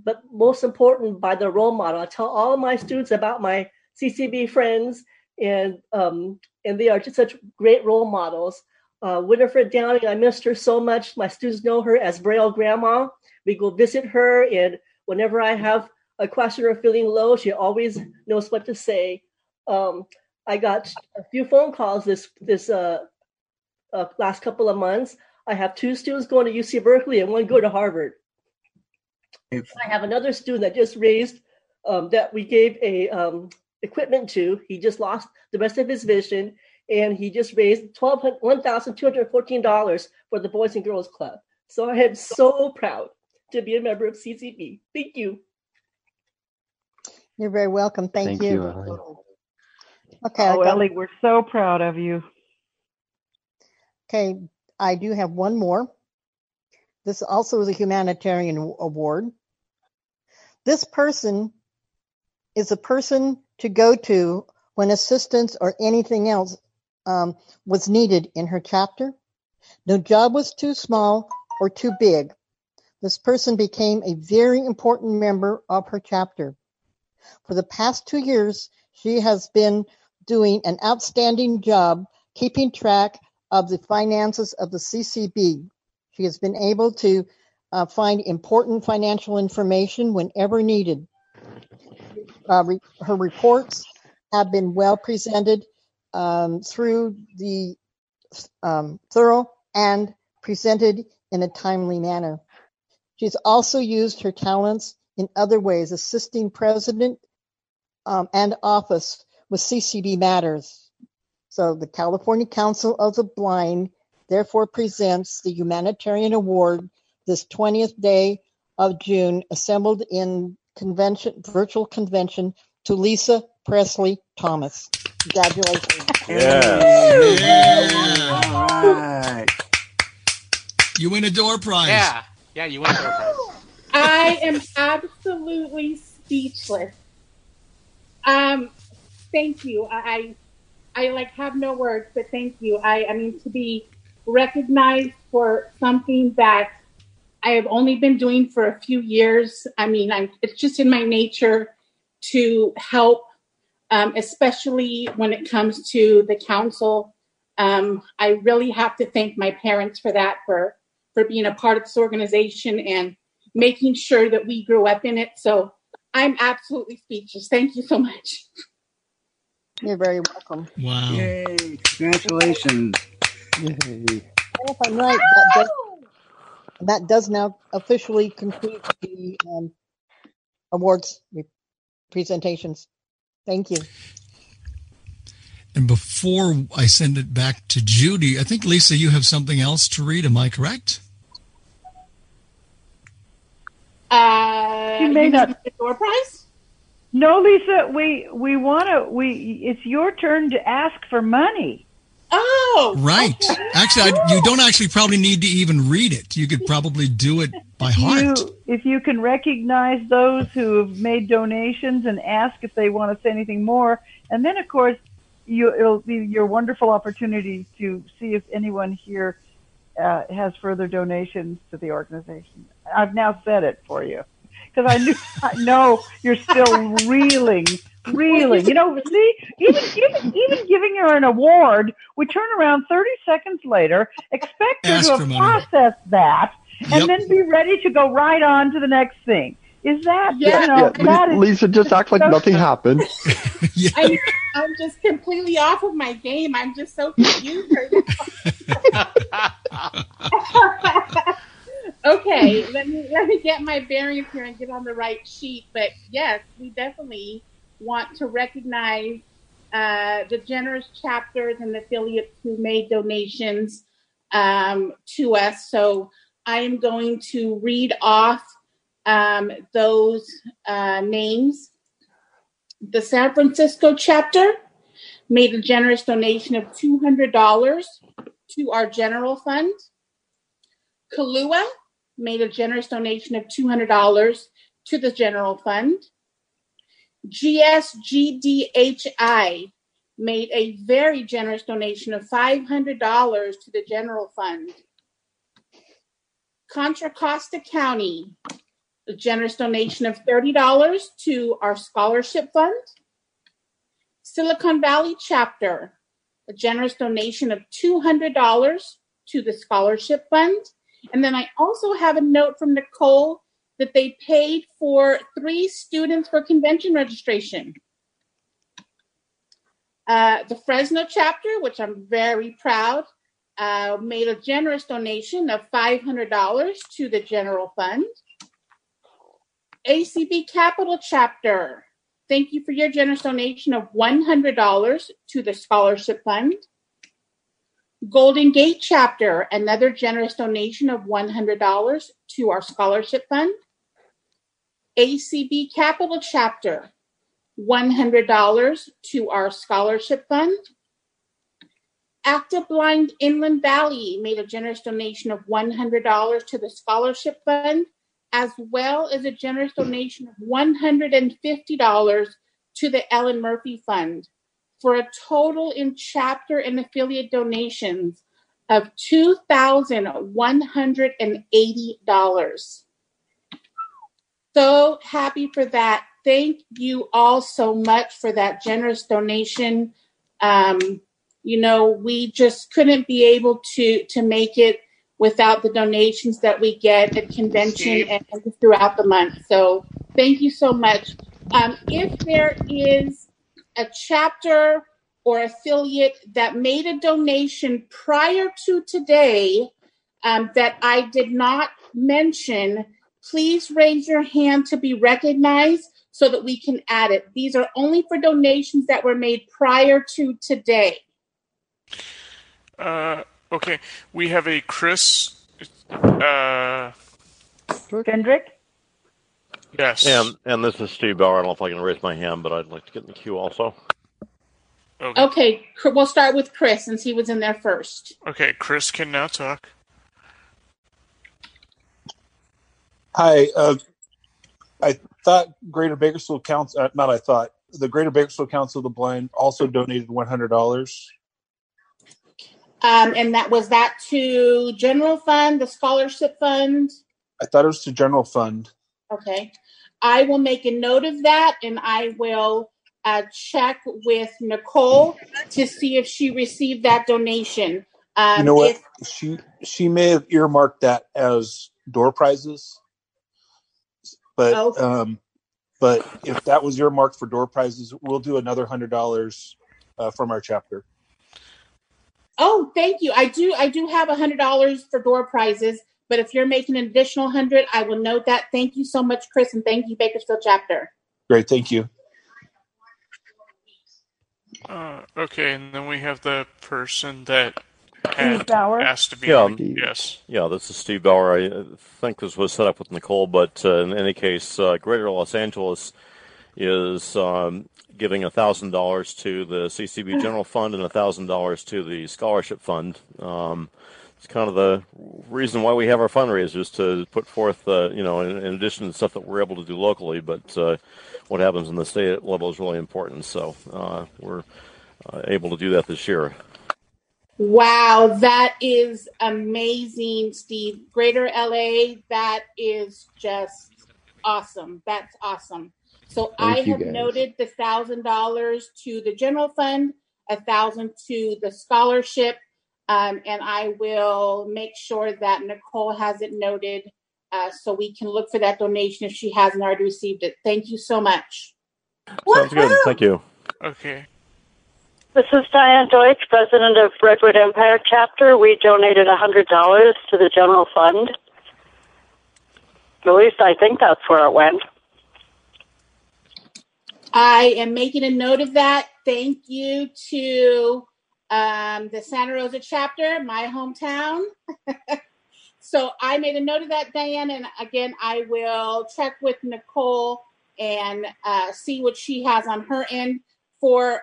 Speaker 45: but most important, by the role model. I tell all my students about my CCB friends, and um, and they are just such great role models. Uh, Winifred Downing, I missed her so much. My students know her as Braille Grandma. We go visit her, and whenever I have a question or feeling low, she always knows what to say. Um, I got a few phone calls this this uh, uh, last couple of months. I have two students going to UC Berkeley and one go to Harvard. I have another student that just raised um, that we gave a um, equipment to. He just lost the rest of his vision, and he just raised twelve one thousand two hundred fourteen dollars for the Boys and Girls Club. So I am so proud to be a member of CCB. Thank you.
Speaker 18: You're very welcome. Thank,
Speaker 39: Thank
Speaker 18: you.
Speaker 39: you, Ellie.
Speaker 18: Okay.
Speaker 1: Oh, Ellie, we're so proud of you.
Speaker 18: Okay, I do have one more. This also is a humanitarian award. This person is a person to go to when assistance or anything else um, was needed in her chapter. No job was too small or too big. This person became a very important member of her chapter. For the past two years, she has been doing an outstanding job keeping track of the finances of the CCB. She has been able to uh, find important financial information whenever needed. Uh, re- her reports have been well presented um, through the um, thorough and presented in a timely manner. She's also used her talents in other ways, assisting president um, and office with CCB matters. So the California Council of the Blind therefore presents the humanitarian award this 20th day of June, assembled in convention, virtual convention to Lisa Presley Thomas. Congratulations. Yeah.
Speaker 12: All right.
Speaker 28: You win a door prize.
Speaker 38: Yeah, yeah, you went there.
Speaker 11: I am absolutely speechless. Um, thank you. I, I, I like have no words, but thank you. I, I mean to be recognized for something that I have only been doing for a few years. I mean, I'm, it's just in my nature to help, um, especially when it comes to the council. Um, I really have to thank my parents for that, for for being a part of this organization and making sure that we grew up in it. So I'm absolutely speechless. Thank you so much.
Speaker 18: You're very welcome.
Speaker 28: Wow.
Speaker 12: Yay. Congratulations.
Speaker 39: Yay.
Speaker 18: If I'm right, that does, that does now officially conclude the um, awards presentations. Thank you.
Speaker 28: And before I send it back to Judy, I think Lisa, you have something else to read. Am I correct?
Speaker 11: Uh,
Speaker 1: You may not-
Speaker 11: the door prize?
Speaker 1: No, Lisa, we we want to. We it's your turn to ask for money.
Speaker 11: Oh,
Speaker 28: Right. Actually, I, you don't actually probably need to even read it. You could probably do it by heart.
Speaker 1: You, if you can recognize those who have made donations and ask if they want to say anything more, and then of course, you it'll be your wonderful opportunity to see if anyone here uh, has further donations to the organization. I've now said it for you because I knew I know you're still reeling, reeling. You know, see, even even even giving her an award, we turn around 30 seconds later, expect her
Speaker 28: Ask
Speaker 1: to
Speaker 28: for
Speaker 1: have
Speaker 28: money.
Speaker 1: processed that, and
Speaker 28: Yep.
Speaker 1: then be ready to go right on to the next thing. Is that
Speaker 11: Yeah.
Speaker 1: you know
Speaker 39: Yeah,
Speaker 1: that
Speaker 39: Li-
Speaker 1: is
Speaker 39: Lisa, just act like
Speaker 1: so-
Speaker 39: nothing happened.
Speaker 11: I, I'm just completely off of my game. I'm just so confused right now. okay, let me let me get my bearings here and get on the right sheet. But yes, we definitely want to recognize uh, the generous chapters and affiliates who made donations um, to us. So I am going to read off um, those uh, names. The San Francisco chapter made a generous donation of $200 to our general fund. Kahlua made a generous donation of $200 to the general fund. GSGDHI made a very generous donation of $500 to the general fund. Contra Costa County, a generous donation of $30 to our scholarship fund. Silicon Valley chapter, a generous donation of $200 to the scholarship fund. And then I also have a note from Nicole that they paid for three students for convention registration. Uh, the Fresno chapter, which I'm very proud, uh, made a generous donation of $500 to the general fund. ACB Capital chapter, thank you for your generous donation of $100 to the scholarship fund. Golden Gate chapter, another generous donation of $100 to our scholarship fund. ACB Capital chapter, $100 to our scholarship fund. Active Blind Inland Valley made a generous donation of $100 to the scholarship fund, as well as a generous donation of $150 to the Ellen Murphy Fund, for a total in chapter and affiliate donations of $2,180. So happy for that. Thank you all so much for that generous donation. Um, you know, we just couldn't be able to to make it without the donations that we get at convention and throughout the month. So thank you so much. Um, if there is a chapter or affiliate that made a donation prior to today um, that I did not mention, please raise your hand to be recognized so that we can add it. These are only for donations that were made prior to today.
Speaker 2: Uh, okay, we have a Chris. Uh,
Speaker 1: Kendrick?
Speaker 2: Yes.
Speaker 39: And and this is Steve Bauer. I don't know if I can raise my hand, but I'd like to get in the queue also.
Speaker 11: Okay, Cr- we'll start with Chris since he was in there first.
Speaker 2: okay, Chris can now talk.
Speaker 46: Hi, uh, I thought Greater Bakersfield Council, uh, not I thought, the Greater Bakersfield Council of the Blind also donated $100.
Speaker 11: Um, and that was that to general fund, the scholarship fund.
Speaker 46: I thought it was to general fund.
Speaker 11: Okay. I will make a note of that and I will uh, check with Nicole to see if she received that donation. Um,
Speaker 46: you know what?
Speaker 11: if-
Speaker 46: She she may have earmarked that as door prizes, but um, but if that was your mark for door prizes, we'll do another hundred dollars uh, from our chapter.
Speaker 11: oh, thank you. I do. I do have a hundred dollars for door prizes, but if you're making an additional hundred, I will note that. Thank you so much, Chris, and thank you, Bakersfield chapter.
Speaker 46: Great, thank you.
Speaker 2: Uh, okay, and then we have the person that had
Speaker 1: Bauer?
Speaker 2: asked to be.
Speaker 39: Yeah,
Speaker 2: on. Yes.
Speaker 39: Yeah, this is Steve Bauer. I uh, think this was set up with Nicole, but uh, in any case, uh, Greater Los Angeles is um, giving thousand dollars to the CCB General Fund and thousand dollars to the Scholarship Fund. Um, it's kind of the reason why we have our fundraisers to put forth, uh, you know, in, in addition to stuff that we're able to do locally, but uh, what happens in the state level is really important. So uh, we're uh, able to do that this year.
Speaker 11: Wow, that is amazing, Steve. Greater LA, that is just awesome. That's awesome. So I
Speaker 31: Thank you,
Speaker 11: have
Speaker 31: guys.
Speaker 11: noted the thousand dollars to the general fund, a thousand to the scholarship, um, and I will make sure that Nicole has it noted uh, so we can look for that donation if she hasn't already received it. Thank you so much.
Speaker 39: Sounds good. Thank you.
Speaker 2: Okay.
Speaker 47: This is Diane Deutsch, president of Redwood Empire chapter. We donated $100 to the general fund. At least I think that's where it went.
Speaker 11: I am making a note of that. Thank you to um, the Santa Rosa chapter, my hometown. so I made a note of that, Diane. And again, I will check with Nicole and uh, see what she has on her end for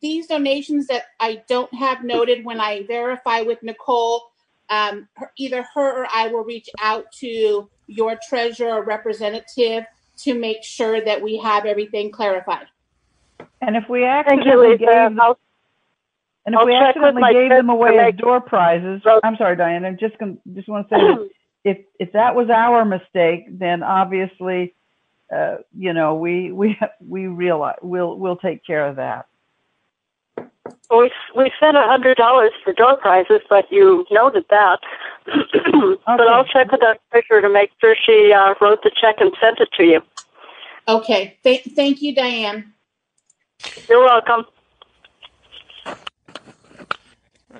Speaker 11: these donations that I don't have noted when I verify with Nicole. um, her, either her or I will reach out to your treasurer or representative to make sure that we have everything clarified.
Speaker 1: And if we
Speaker 47: Thank
Speaker 1: accidentally gave, them,
Speaker 47: I'll-
Speaker 1: and if
Speaker 47: I'll
Speaker 1: we accidentally gave them away as door prizes, I'm sorry, Diane. I'm just gonna just want to say if if that was our mistake, then obviously, uh, you know, we we we realize we'll we'll take care of that.
Speaker 47: We we sent a hundred dollars for door prizes, but you noted that. But I'll check with our treasurer to make sure she uh, wrote the check and sent it to you.
Speaker 11: Okay. Th- thank you, Diane.
Speaker 47: You're welcome.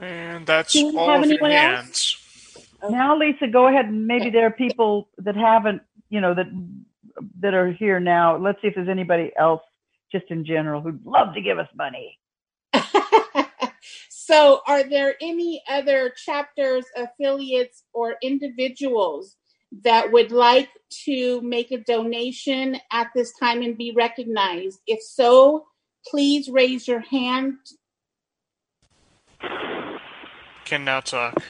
Speaker 2: And that's
Speaker 11: Do we
Speaker 2: all
Speaker 11: have
Speaker 2: of your
Speaker 11: anyone else?
Speaker 2: hands.
Speaker 1: Now, Lisa, go ahead and maybe there are people that haven't, you know, that that are here now. Let's see if there's anybody else, just in general, who'd love to give us money.
Speaker 11: So, are there any other chapters, affiliates, or individuals that would like to make a donation at this time and be recognized? If so, please raise your hand.
Speaker 2: Can now talk.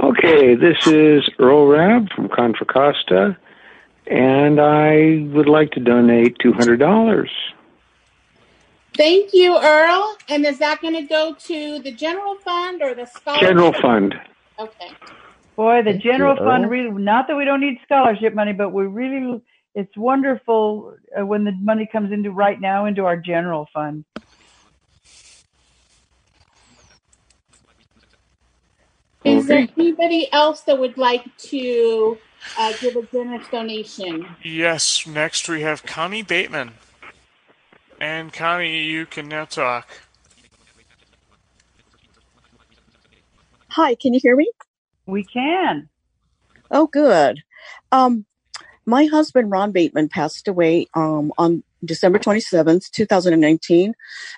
Speaker 48: Okay, this is Earl Rabb from Contra Costa, and I would like to donate $200.
Speaker 11: Thank you, Earl. And is that going to go to the general fund or the scholarship?
Speaker 48: General fund.
Speaker 11: Okay.
Speaker 1: Boy, the general
Speaker 48: you,
Speaker 1: fund
Speaker 48: Earl.
Speaker 1: really, not that we don't need scholarship money, but we really, it's wonderful uh, when the money comes into right now into our general fund.
Speaker 11: Is there anybody else that would like to uh, give a generous donation?
Speaker 2: Yes, next we have Connie Bateman. And Connie, you can now talk.
Speaker 49: Hi, can you hear me?
Speaker 1: We can.
Speaker 49: Oh, good. Um, my husband Ron Bateman passed away um, on December 27th, 2019,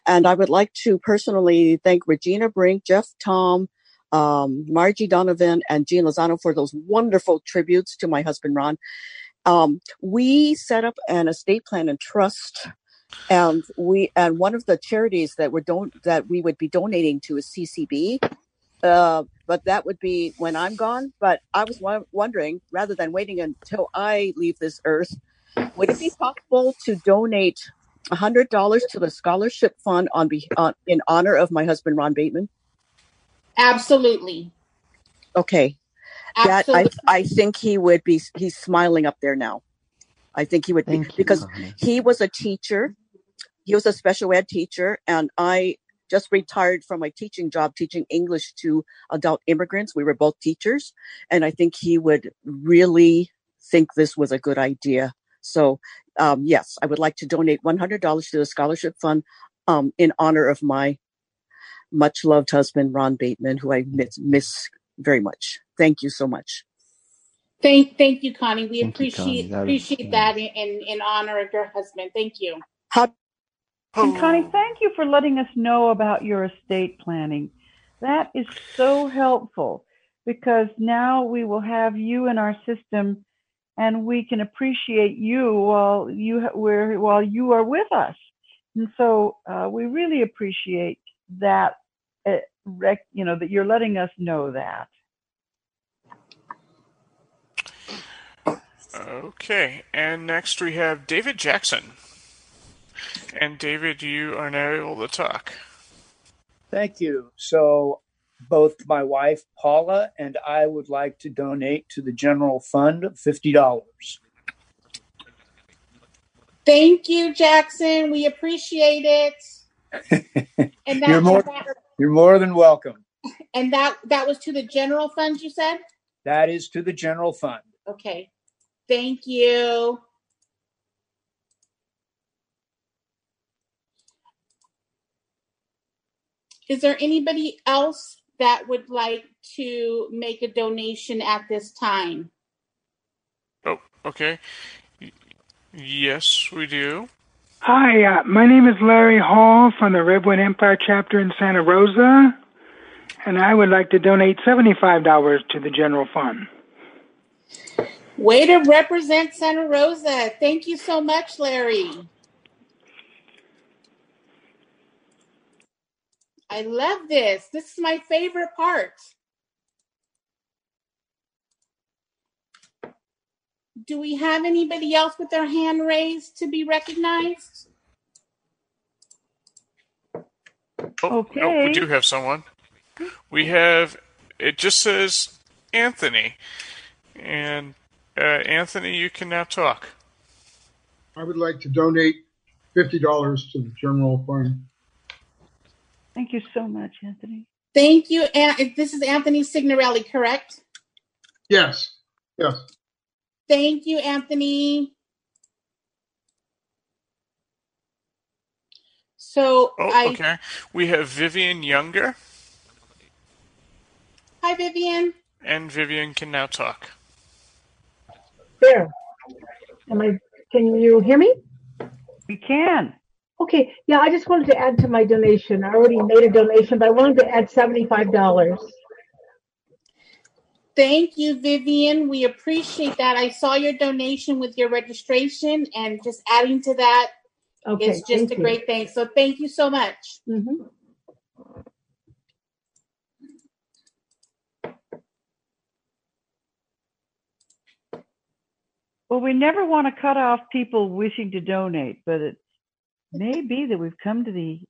Speaker 49: and I would like to personally thank Regina Brink, Jeff Thom, um, Margie Donovan, and Jean Lozano for those wonderful tributes to my husband Ron. Um, we set up an estate plan and trust, and we and one of the charities that we're don- that we would be donating to is CCB. Uh, but that would be when I'm gone. But I was wo- wondering, rather than waiting until I leave this earth, would it be possible to donate hundred dollars to the scholarship fund on, be- on in honor of my husband Ron Bateman?
Speaker 11: Absolutely.
Speaker 49: Okay, that I I think he would be. He's smiling up there now. I think he would be because he was a teacher. He was a special ed teacher, and I just retired from my teaching job, teaching English to adult immigrants. We were both teachers, and I think he would really think this was a good idea. So, um, yes, I would like to donate one hundred dollars to the scholarship fund um, in honor of my much loved husband, Ron Bateman, who I miss, miss very much. Thank you so much.
Speaker 11: Thank, thank you, Connie. We
Speaker 49: Thank you,
Speaker 11: appreciate
Speaker 49: Connie. That is
Speaker 11: appreciate that in, in in honor of your husband. Thank you.
Speaker 49: How
Speaker 1: And Connie, thank you for letting us know about your estate planning. That is so helpful because now we will have you in our system and we can appreciate you while you ha- where while you are with us. And so uh, we really appreciate that uh, rec- you know that you're letting us know that.
Speaker 2: Okay, and next we have David Jackson. And David, you are now able to talk.
Speaker 50: Thank you. So, both my wife Paula and I would like to donate to the general fund fifty dollars.
Speaker 11: Thank you, Jackson. We appreciate it. And that,
Speaker 50: You're more
Speaker 11: that
Speaker 50: you're more than welcome.
Speaker 11: and that that was to the general fund. You said.
Speaker 50: That is to the general fund.
Speaker 11: Okay. Thank you. Is there anybody else that would like to make a donation at this time?
Speaker 2: Oh, okay. Yes, we do.
Speaker 51: Hi, uh, my name is Larry Hall from the Redwood Empire chapter in Santa Rosa, and I would like to donate $75 to the general fund.
Speaker 11: Way to represent Santa Rosa. Thank you so much, Larry. I love this. This is my favorite part. Do we have anybody else with their hand raised to be recognized?
Speaker 2: Oh, no, we do have someone. We have. It just says Anthony, and uh, Anthony, you can now talk.
Speaker 52: I would like to donate fifty dollars to the general fund.
Speaker 1: Thank you so much, Anthony.
Speaker 11: Thank you. And this is Anthony Signorelli, correct?
Speaker 52: Yes, yes.
Speaker 11: Thank you, Anthony. So
Speaker 2: Oh,
Speaker 11: I
Speaker 2: okay. We have Vivian Younger,
Speaker 11: hi Vivian.
Speaker 2: and Vivian can now talk.
Speaker 53: There. Am I? Can you hear me?
Speaker 1: We can.
Speaker 53: Okay. Yeah, I just wanted to add to my donation. I already made a donation, but I wanted to add seventy-five dollars.
Speaker 11: Thank you, Vivian. We appreciate that. I saw your donation with your registration, and just adding to that
Speaker 53: Okay,
Speaker 11: is just
Speaker 53: thank
Speaker 11: a
Speaker 53: you.
Speaker 11: great thing. So thank you so much.
Speaker 53: Mm-hmm.
Speaker 1: Well, we never want to cut off people wishing to donate, but it may be that we've come to the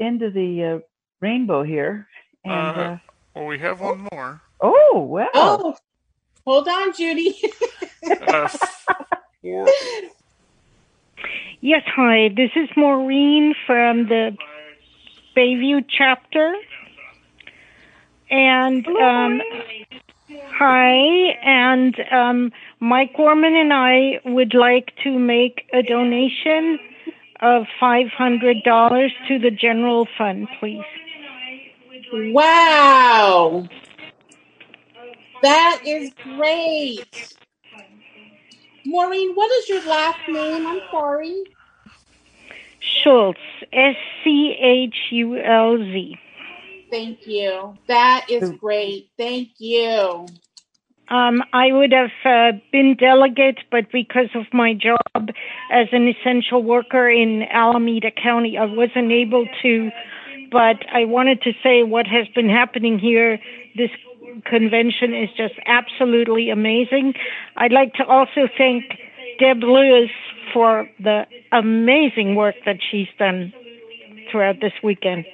Speaker 1: end of the uh, rainbow here. And
Speaker 2: Uh,
Speaker 1: uh,
Speaker 2: well, we have one more.
Speaker 1: oh, well.
Speaker 11: Oh, hold on, Judy.
Speaker 2: Uh,
Speaker 54: Yes, hi. This is Maureen from the Bayview chapter. And um hi, and um Mike Gorman and I would like to make a donation of $500 to the general fund, please.
Speaker 11: Wow. That is great. Maureen, what is your last name? I'm sorry.
Speaker 54: Schulz, S C H U L Z.
Speaker 11: Thank you. That is great. Thank you.
Speaker 54: Um, I would have uh, been delegate, but because of my job as an essential worker in Alameda County, I wasn't able to. But I wanted to say what has been happening here. This convention is just absolutely amazing. I'd like to also thank Deb Lewis for the amazing work that she's done throughout this weekend.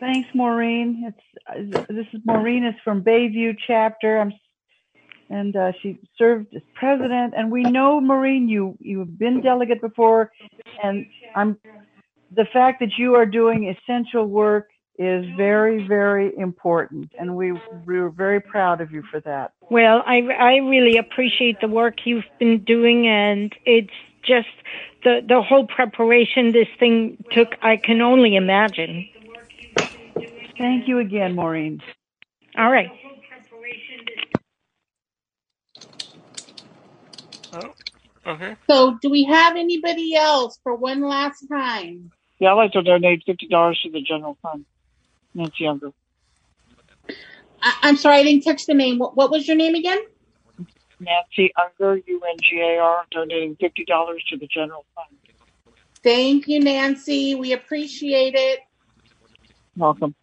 Speaker 1: Thanks, Maureen. It's uh, this is Maureen is from Bayview chapter. I'm, and uh, she served as president. And we know, Maureen, you you've been delegate before, and I'm the fact that you are doing essential work is very, very important, and we we're very proud of you for that.
Speaker 54: Well, I, I really appreciate the work you've been doing, and it's just the, the whole preparation this thing took, I can only imagine.
Speaker 1: Thank you again, Maureen.
Speaker 54: All right.
Speaker 2: Oh, okay.
Speaker 11: So, do we have anybody else for one last time?
Speaker 55: Yeah, I'd like to donate fifty dollars to the general fund. Nancy Younger.
Speaker 11: I- I'm sorry, I didn't catch the name. What, what was your name again?
Speaker 55: Nancy Ungar, U N G A R, donating fifty dollars to the general fund.
Speaker 11: Thank you, Nancy. We appreciate it.
Speaker 55: Welcome.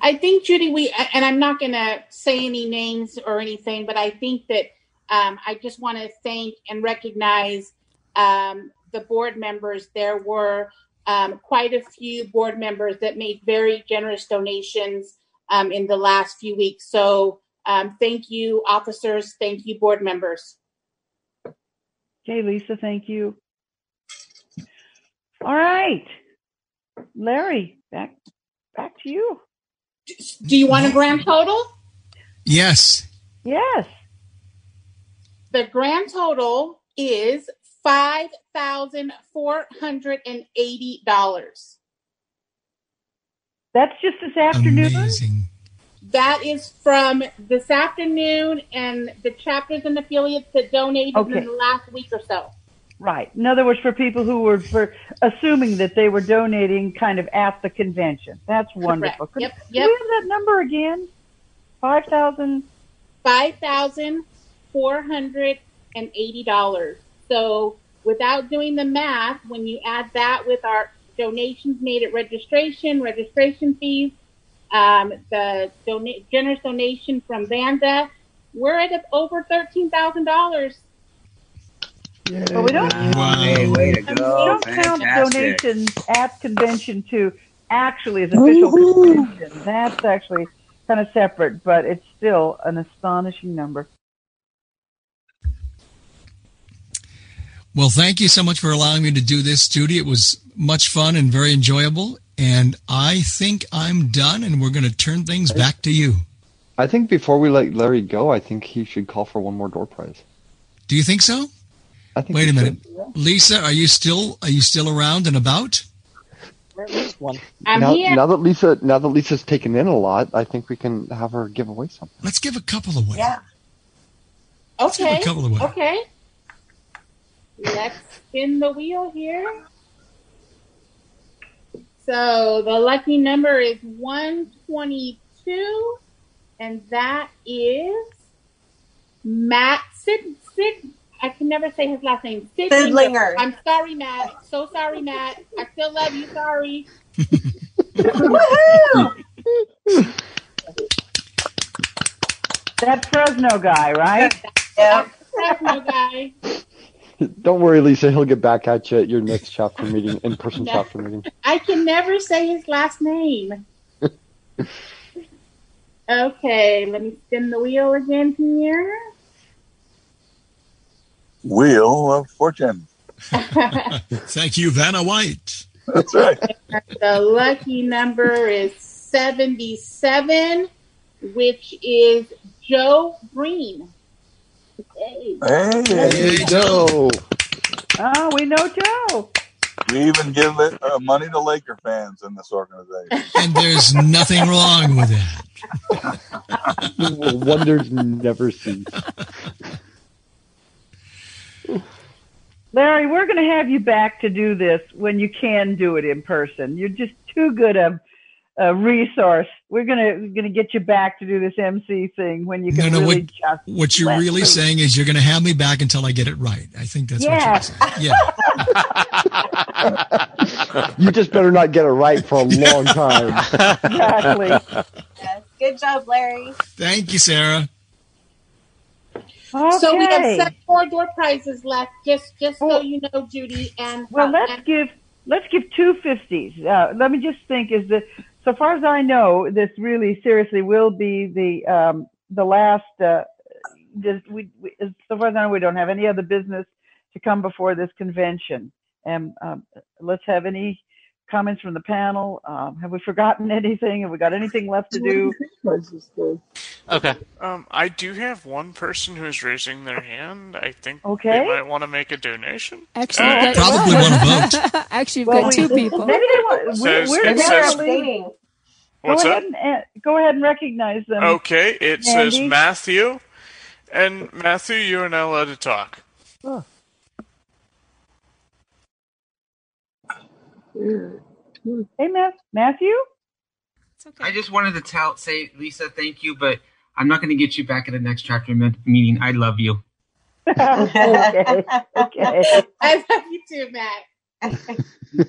Speaker 11: I think Judy, we and I'm not going to say any names or anything, but I think that um, I just want to thank and recognize um, the board members. There were um, quite a few board members that made very generous donations um, in the last few weeks. So um, thank you, officers. Thank you, board members.
Speaker 1: Okay, Lisa, thank you. All right, Larry, back back to you.
Speaker 11: Do you want a grand total?
Speaker 28: Yes.
Speaker 1: Yes.
Speaker 11: The grand total is five thousand four hundred and eighty dollars.
Speaker 1: That's just this afternoon.
Speaker 28: Amazing.
Speaker 11: That is from this afternoon and the chapters and affiliates that donated
Speaker 1: Okay.
Speaker 11: in the last week or so.
Speaker 1: Right. In other words, for people who were for assuming that they were donating kind of at the convention. That's wonderful. Correct.
Speaker 11: Yep. Yep.
Speaker 1: We have that number again?
Speaker 11: 5,000? $5,480. So without doing the math, when you add that with our donations made at registration, registration fees, um, the don- generous donation from Vanda, we're at over $13,000 Yay.
Speaker 1: But we don't. Wow.
Speaker 12: Hey, way to go!
Speaker 1: We don't count donations at convention two. Actually, as official convention, that's actually kind of separate, but it's still an astonishing number.
Speaker 28: Well, thank you so much for allowing me to do this, Judy. It was much fun and very enjoyable. And I think I'm done, and we're going to turn things back to you.
Speaker 10: I think before we let Larry go, I think he should call for one more door prize.
Speaker 28: Do you think so?
Speaker 10: I think
Speaker 28: Wait a minute, Lisa. Are you still are you still around and about?
Speaker 18: One.
Speaker 11: I'm
Speaker 10: now,
Speaker 11: here.
Speaker 10: now that Lisa, now that Lisa's taken in a lot, I think we can have her give away something.
Speaker 28: Let's give a couple away.
Speaker 11: Yeah.
Speaker 28: Let's give a
Speaker 11: Okay.
Speaker 28: couple away.
Speaker 11: Okay. Let's spin the wheel here. So the lucky number is 122, and that is Matt Sid. Sid. I can never say his last name. Sidlinger.
Speaker 34: Sidlinger.
Speaker 11: I'm sorry, Matt. So sorry, Matt. I still love you. Sorry.
Speaker 1: That Fresno guy, right?
Speaker 11: Yeah. Fresno guy.
Speaker 10: Don't worry, Lisa. He'll get back at you at your next chapter meeting, in-person
Speaker 11: No.
Speaker 10: chapter meeting.
Speaker 11: I can never say his last name. okay, let me spin the wheel again here.
Speaker 23: Wheel of Fortune.
Speaker 28: Thank you, Vanna White.
Speaker 23: That's right.
Speaker 11: the lucky number is 77, which is Joe Green. Yay.
Speaker 23: Hey,
Speaker 10: Hey, Joe.
Speaker 1: Oh, we know Joe.
Speaker 23: we even give it uh, money to Laker fans in this organization.
Speaker 28: And there's nothing wrong with that.
Speaker 10: Wonders never cease.
Speaker 1: Larry, we're going to have you back to do this when you can do it in person. You're just too good a, a resource. We're going to going to get you back to do this MC thing when you can
Speaker 28: no.
Speaker 1: really
Speaker 28: What
Speaker 1: just
Speaker 28: what you're
Speaker 1: let
Speaker 28: really
Speaker 1: loose.
Speaker 28: saying is you're going to have me back until I get it right. I think that's
Speaker 1: Yeah.
Speaker 28: what you're saying. Yeah.
Speaker 10: You just better not get it right for a long time.
Speaker 1: Exactly.
Speaker 34: Yes. Good job, Larry.
Speaker 28: Thank you, Sarah.
Speaker 1: Okay.
Speaker 11: So we have seven more door prizes left, just just so you know, Judy. And
Speaker 1: Well,
Speaker 11: uh,
Speaker 1: let's
Speaker 11: and-
Speaker 1: give let's give two fifties. Uh, let me just think. Is that so far as I know, this really seriously will be the um, the last. Uh, this, we, we, so far as I know, we don't have any other business to come before this convention. And um, let's have any comments from the panel. Um, have we forgotten anything? Have we got anything left to do?
Speaker 38: Okay.
Speaker 2: Um, I do have one person who's raising their hand. I think
Speaker 1: Okay.
Speaker 2: they might want to make a donation.
Speaker 13: Actually,
Speaker 2: Uh,
Speaker 13: we've got-
Speaker 28: Probably wanna vote.
Speaker 13: Actually, we've
Speaker 1: Well,
Speaker 13: got two
Speaker 1: we-
Speaker 13: people.
Speaker 1: Maybe they want.
Speaker 2: Says-
Speaker 1: we're, we're
Speaker 2: it says-
Speaker 1: apparently- Go
Speaker 2: What's
Speaker 1: ahead and uh, go ahead and recognize them.
Speaker 2: Okay, it says Matthew, and Matthew, you are now allowed to talk.
Speaker 1: Oh. Hey, Matt, Matthew.
Speaker 56: I just wanted to tell, say, Lisa, thank you, but I'm not going to get you back at the next chapter meeting. I love you.
Speaker 1: okay. Okay.
Speaker 11: I love you too, Matt.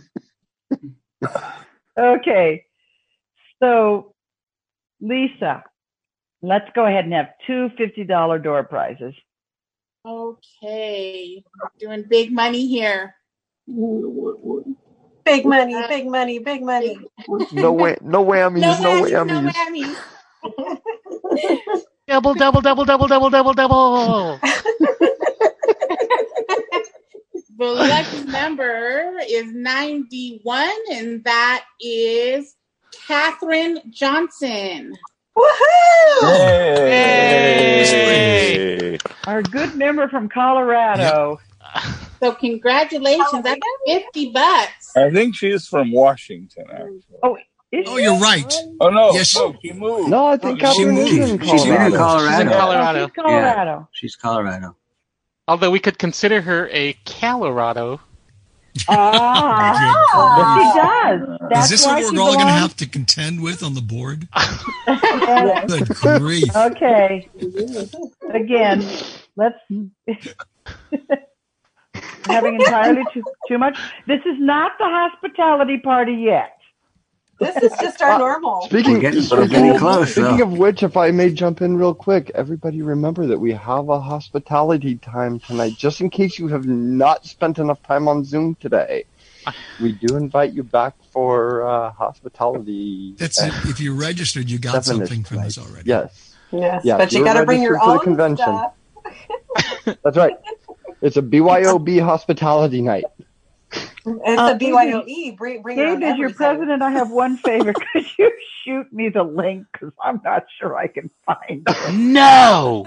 Speaker 1: Okay. So, Lisa, let's go ahead and have two $50 door prizes.
Speaker 11: Okay, doing big money here.
Speaker 34: Big money, big money, big money.
Speaker 10: No way, no whammies, no,
Speaker 11: whammies,
Speaker 10: whammies.
Speaker 11: no whammies.
Speaker 38: Double, double, double, double, double, double, double.
Speaker 11: The lucky number is 91, and that is Catherine Johnson.
Speaker 2: Hey.
Speaker 1: Our good member from Colorado.
Speaker 11: So congratulations. That's 50 bucks.
Speaker 23: I think she's from Washington, actually.
Speaker 1: Oh,
Speaker 28: Oh, you're right.
Speaker 23: Oh no,
Speaker 28: Yes.
Speaker 23: no, she moved.
Speaker 10: No, I think
Speaker 38: Oh, she
Speaker 10: Catherine is
Speaker 38: moved.
Speaker 10: in
Speaker 12: She's in
Speaker 10: Colorado.
Speaker 12: Colorado.
Speaker 38: She's in Colorado.
Speaker 1: She's Colorado.
Speaker 12: She's Colorado.
Speaker 38: Although we could consider her a Colorado.
Speaker 1: Ah, she does. That's
Speaker 28: Is this what we're all going to have to contend with on the board? Good grief.
Speaker 1: Okay. Again, let's. Having entirely too, too much. This is not the hospitality party yet.
Speaker 34: This is just our normal.
Speaker 10: Speaking,
Speaker 12: We're getting- we're
Speaker 10: speaking,
Speaker 12: getting close,
Speaker 10: speaking
Speaker 12: though.
Speaker 10: of which, if I may jump in real quick, everybody remember that we have a hospitality time tonight, just in case you have not spent enough time on Zoom today. We do invite you back for uh, hospitality.
Speaker 28: That's
Speaker 10: at
Speaker 28: if you registered, you got something from
Speaker 10: tonight.
Speaker 28: us already.
Speaker 10: Yes.
Speaker 34: Yes,
Speaker 10: Yeah,
Speaker 34: but you got to bring your own
Speaker 10: the convention.
Speaker 34: stuff.
Speaker 10: That's right. It's a BYOB hospitality night.
Speaker 34: It's
Speaker 1: Uh,
Speaker 34: a BYOE. Bring, bring your
Speaker 1: Gabe,
Speaker 34: own
Speaker 1: as your
Speaker 34: everything.
Speaker 1: president, I have one favor. Could you shoot me the link? Because I'm not sure I can find it.
Speaker 38: No.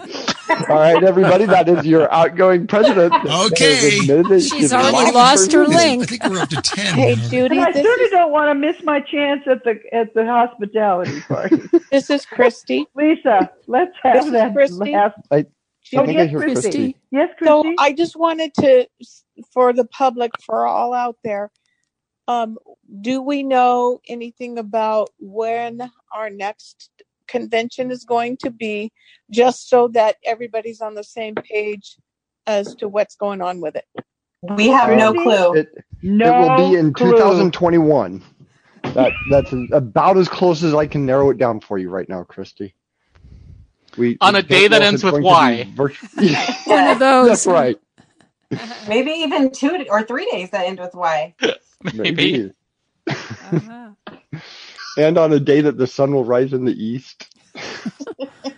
Speaker 10: All right, everybody, that is your outgoing president.
Speaker 28: Okay.
Speaker 13: She's already lost her link.
Speaker 28: I think we're up to ten.
Speaker 33: Hey. Judy,
Speaker 1: And I
Speaker 33: this
Speaker 1: certainly
Speaker 33: is,
Speaker 1: don't want to miss my chance at the at the hospitality party.
Speaker 33: this is Christy.
Speaker 1: Lisa, let's have
Speaker 33: is
Speaker 1: that
Speaker 33: Christy.
Speaker 1: last.
Speaker 10: I, I
Speaker 1: Oh,
Speaker 10: think I
Speaker 1: yes,
Speaker 10: hear
Speaker 1: Christy.
Speaker 10: Christy.
Speaker 1: Yes,
Speaker 33: So I just wanted to, for the public, for all out there, um, do we know anything about when our next convention is going to be, just so that everybody's on the same page as to what's going on with it?
Speaker 34: We have no clue.
Speaker 10: It,
Speaker 1: no
Speaker 10: it will be in
Speaker 1: clue.
Speaker 10: 2021. That that's about as close as I can narrow it down for you right now, Christy. We
Speaker 38: On a day that ends with
Speaker 10: going
Speaker 38: Y.
Speaker 10: be virtu-
Speaker 13: One of those.
Speaker 10: That's right.
Speaker 34: Maybe even two or three days that end with Y.
Speaker 38: Maybe.
Speaker 13: Uh-huh.
Speaker 10: And on a day that the sun will rise in the east.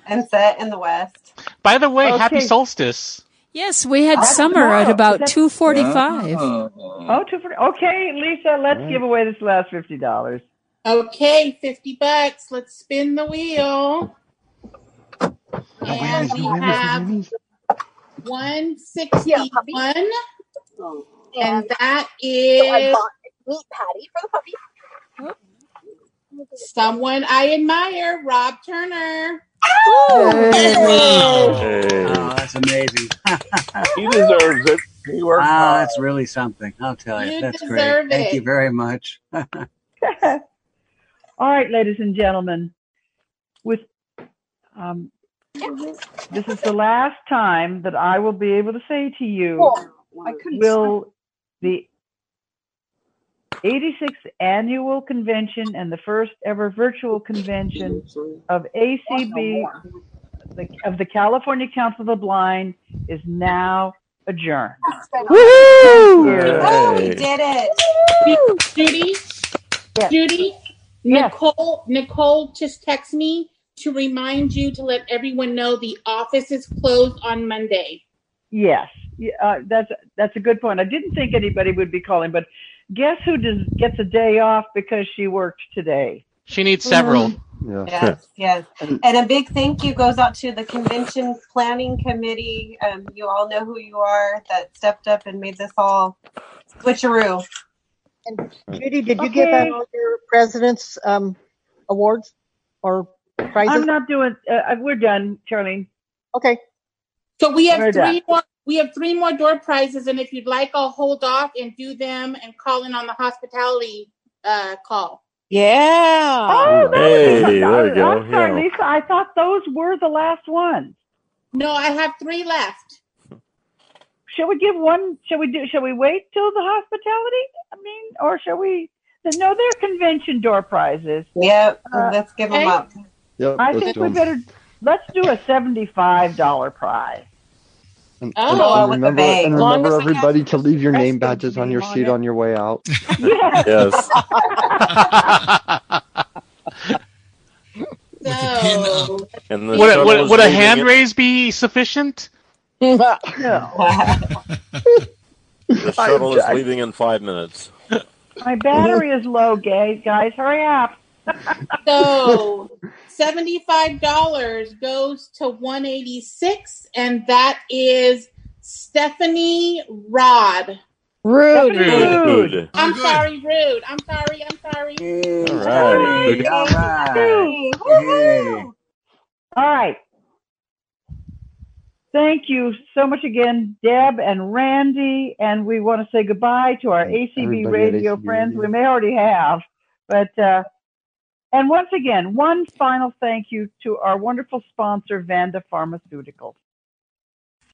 Speaker 34: And set in the West.
Speaker 38: By the way, happy solstice.
Speaker 13: Yes, we had
Speaker 1: That's
Speaker 13: summer at about
Speaker 1: That's-
Speaker 13: two forty-five.
Speaker 1: Oh, two for, okay, Lisa, let's
Speaker 10: All right.
Speaker 1: give away this last fifty dollars.
Speaker 11: Okay, 50 bucks. Let's spin the wheel. And we have 161. And that is
Speaker 34: meat patty for the puppy.
Speaker 11: someone I admire, Rob Turner.
Speaker 28: Hey, Rob.
Speaker 12: Oh, that's amazing.
Speaker 3: He deserves it. He worked
Speaker 12: Wow,
Speaker 3: hard.
Speaker 12: that's really something. I'll tell you.
Speaker 11: You
Speaker 12: that's
Speaker 11: deserve
Speaker 12: great. Thank you very much.
Speaker 1: All right, ladies and gentlemen, with um, this is the last time that I will be able to say to you, oh, will the 86th annual convention and the first ever virtual convention of ACB the, of the California Council of the Blind is now adjourned.
Speaker 34: Oh, we did it.
Speaker 11: Judy,
Speaker 1: Yes.
Speaker 11: Judy,
Speaker 1: Yes.
Speaker 11: Nicole, Nicole just texted me to remind you to let everyone know the office is closed on Monday.
Speaker 1: Yes, Yeah, uh, that's that's a good point. I didn't think anybody would be calling, but guess who does gets a day off because she worked today?
Speaker 38: She needs several.
Speaker 10: Yeah.
Speaker 34: Yes, yes. And a big thank you goes out to the convention planning committee. Um, you all know who you are that stepped up and made this all switcheroo.
Speaker 18: And Judy, did you give out all your president's um, awards or prizes?
Speaker 1: I'm not doing. Uh, we're done, Charlene.
Speaker 18: Okay.
Speaker 11: So we have
Speaker 1: We're
Speaker 11: three
Speaker 1: done.
Speaker 11: more. We have three more door prizes, and if you'd like, I'll hold off and do them and call in on the hospitality uh, call.
Speaker 33: Yeah.
Speaker 1: Oh, that
Speaker 3: Hey,
Speaker 1: was-
Speaker 3: there you go,
Speaker 1: I'm sorry,
Speaker 3: yeah.
Speaker 1: Lisa. I thought those were the last ones.
Speaker 11: No, I have three left.
Speaker 1: Shall we give one? Shall we do? Shall we wait till the hospitality? I mean, or shall we? No, they're convention door prizes.
Speaker 34: Yep,
Speaker 1: Uh,
Speaker 34: let's give them
Speaker 11: okay.
Speaker 34: up.
Speaker 10: Yep.
Speaker 1: I think
Speaker 10: we
Speaker 1: we
Speaker 10: 'em.
Speaker 1: better. Let's do a seventy-five dollar prize.
Speaker 10: And,
Speaker 11: Oh,
Speaker 10: and
Speaker 34: with the
Speaker 10: remember,
Speaker 34: bag.
Speaker 10: and
Speaker 33: As long
Speaker 10: remember
Speaker 33: as we have
Speaker 10: everybody to leave your name badges on your
Speaker 33: on
Speaker 10: seat
Speaker 33: it.
Speaker 10: on your way out.
Speaker 1: Yes.
Speaker 3: Yes.
Speaker 11: So
Speaker 3: And the
Speaker 38: Would a, would, would a hand
Speaker 3: in-
Speaker 38: raise be sufficient?
Speaker 1: No.
Speaker 3: The shuttle is leaving in five minutes.
Speaker 1: My battery is low, guys. Guys, hurry up.
Speaker 11: so seventy-five dollars goes to one eighty-six, and that is Stephanie Rod.
Speaker 33: Rude.
Speaker 1: Rude.
Speaker 3: Good.
Speaker 11: I'm sorry, rude. I'm sorry. I'm sorry.
Speaker 12: All
Speaker 3: right.
Speaker 12: All right.
Speaker 34: Hey,
Speaker 12: Hey.
Speaker 34: woohoo.
Speaker 1: All right. Thank you so much again, Deb and Randy. And we want to say goodbye to our ACB
Speaker 10: Everybody
Speaker 1: radio
Speaker 10: ACB
Speaker 1: friends.
Speaker 10: Radio.
Speaker 1: We may already have, but, uh, and once again, one final thank you to our wonderful sponsor, Vanda Pharmaceuticals.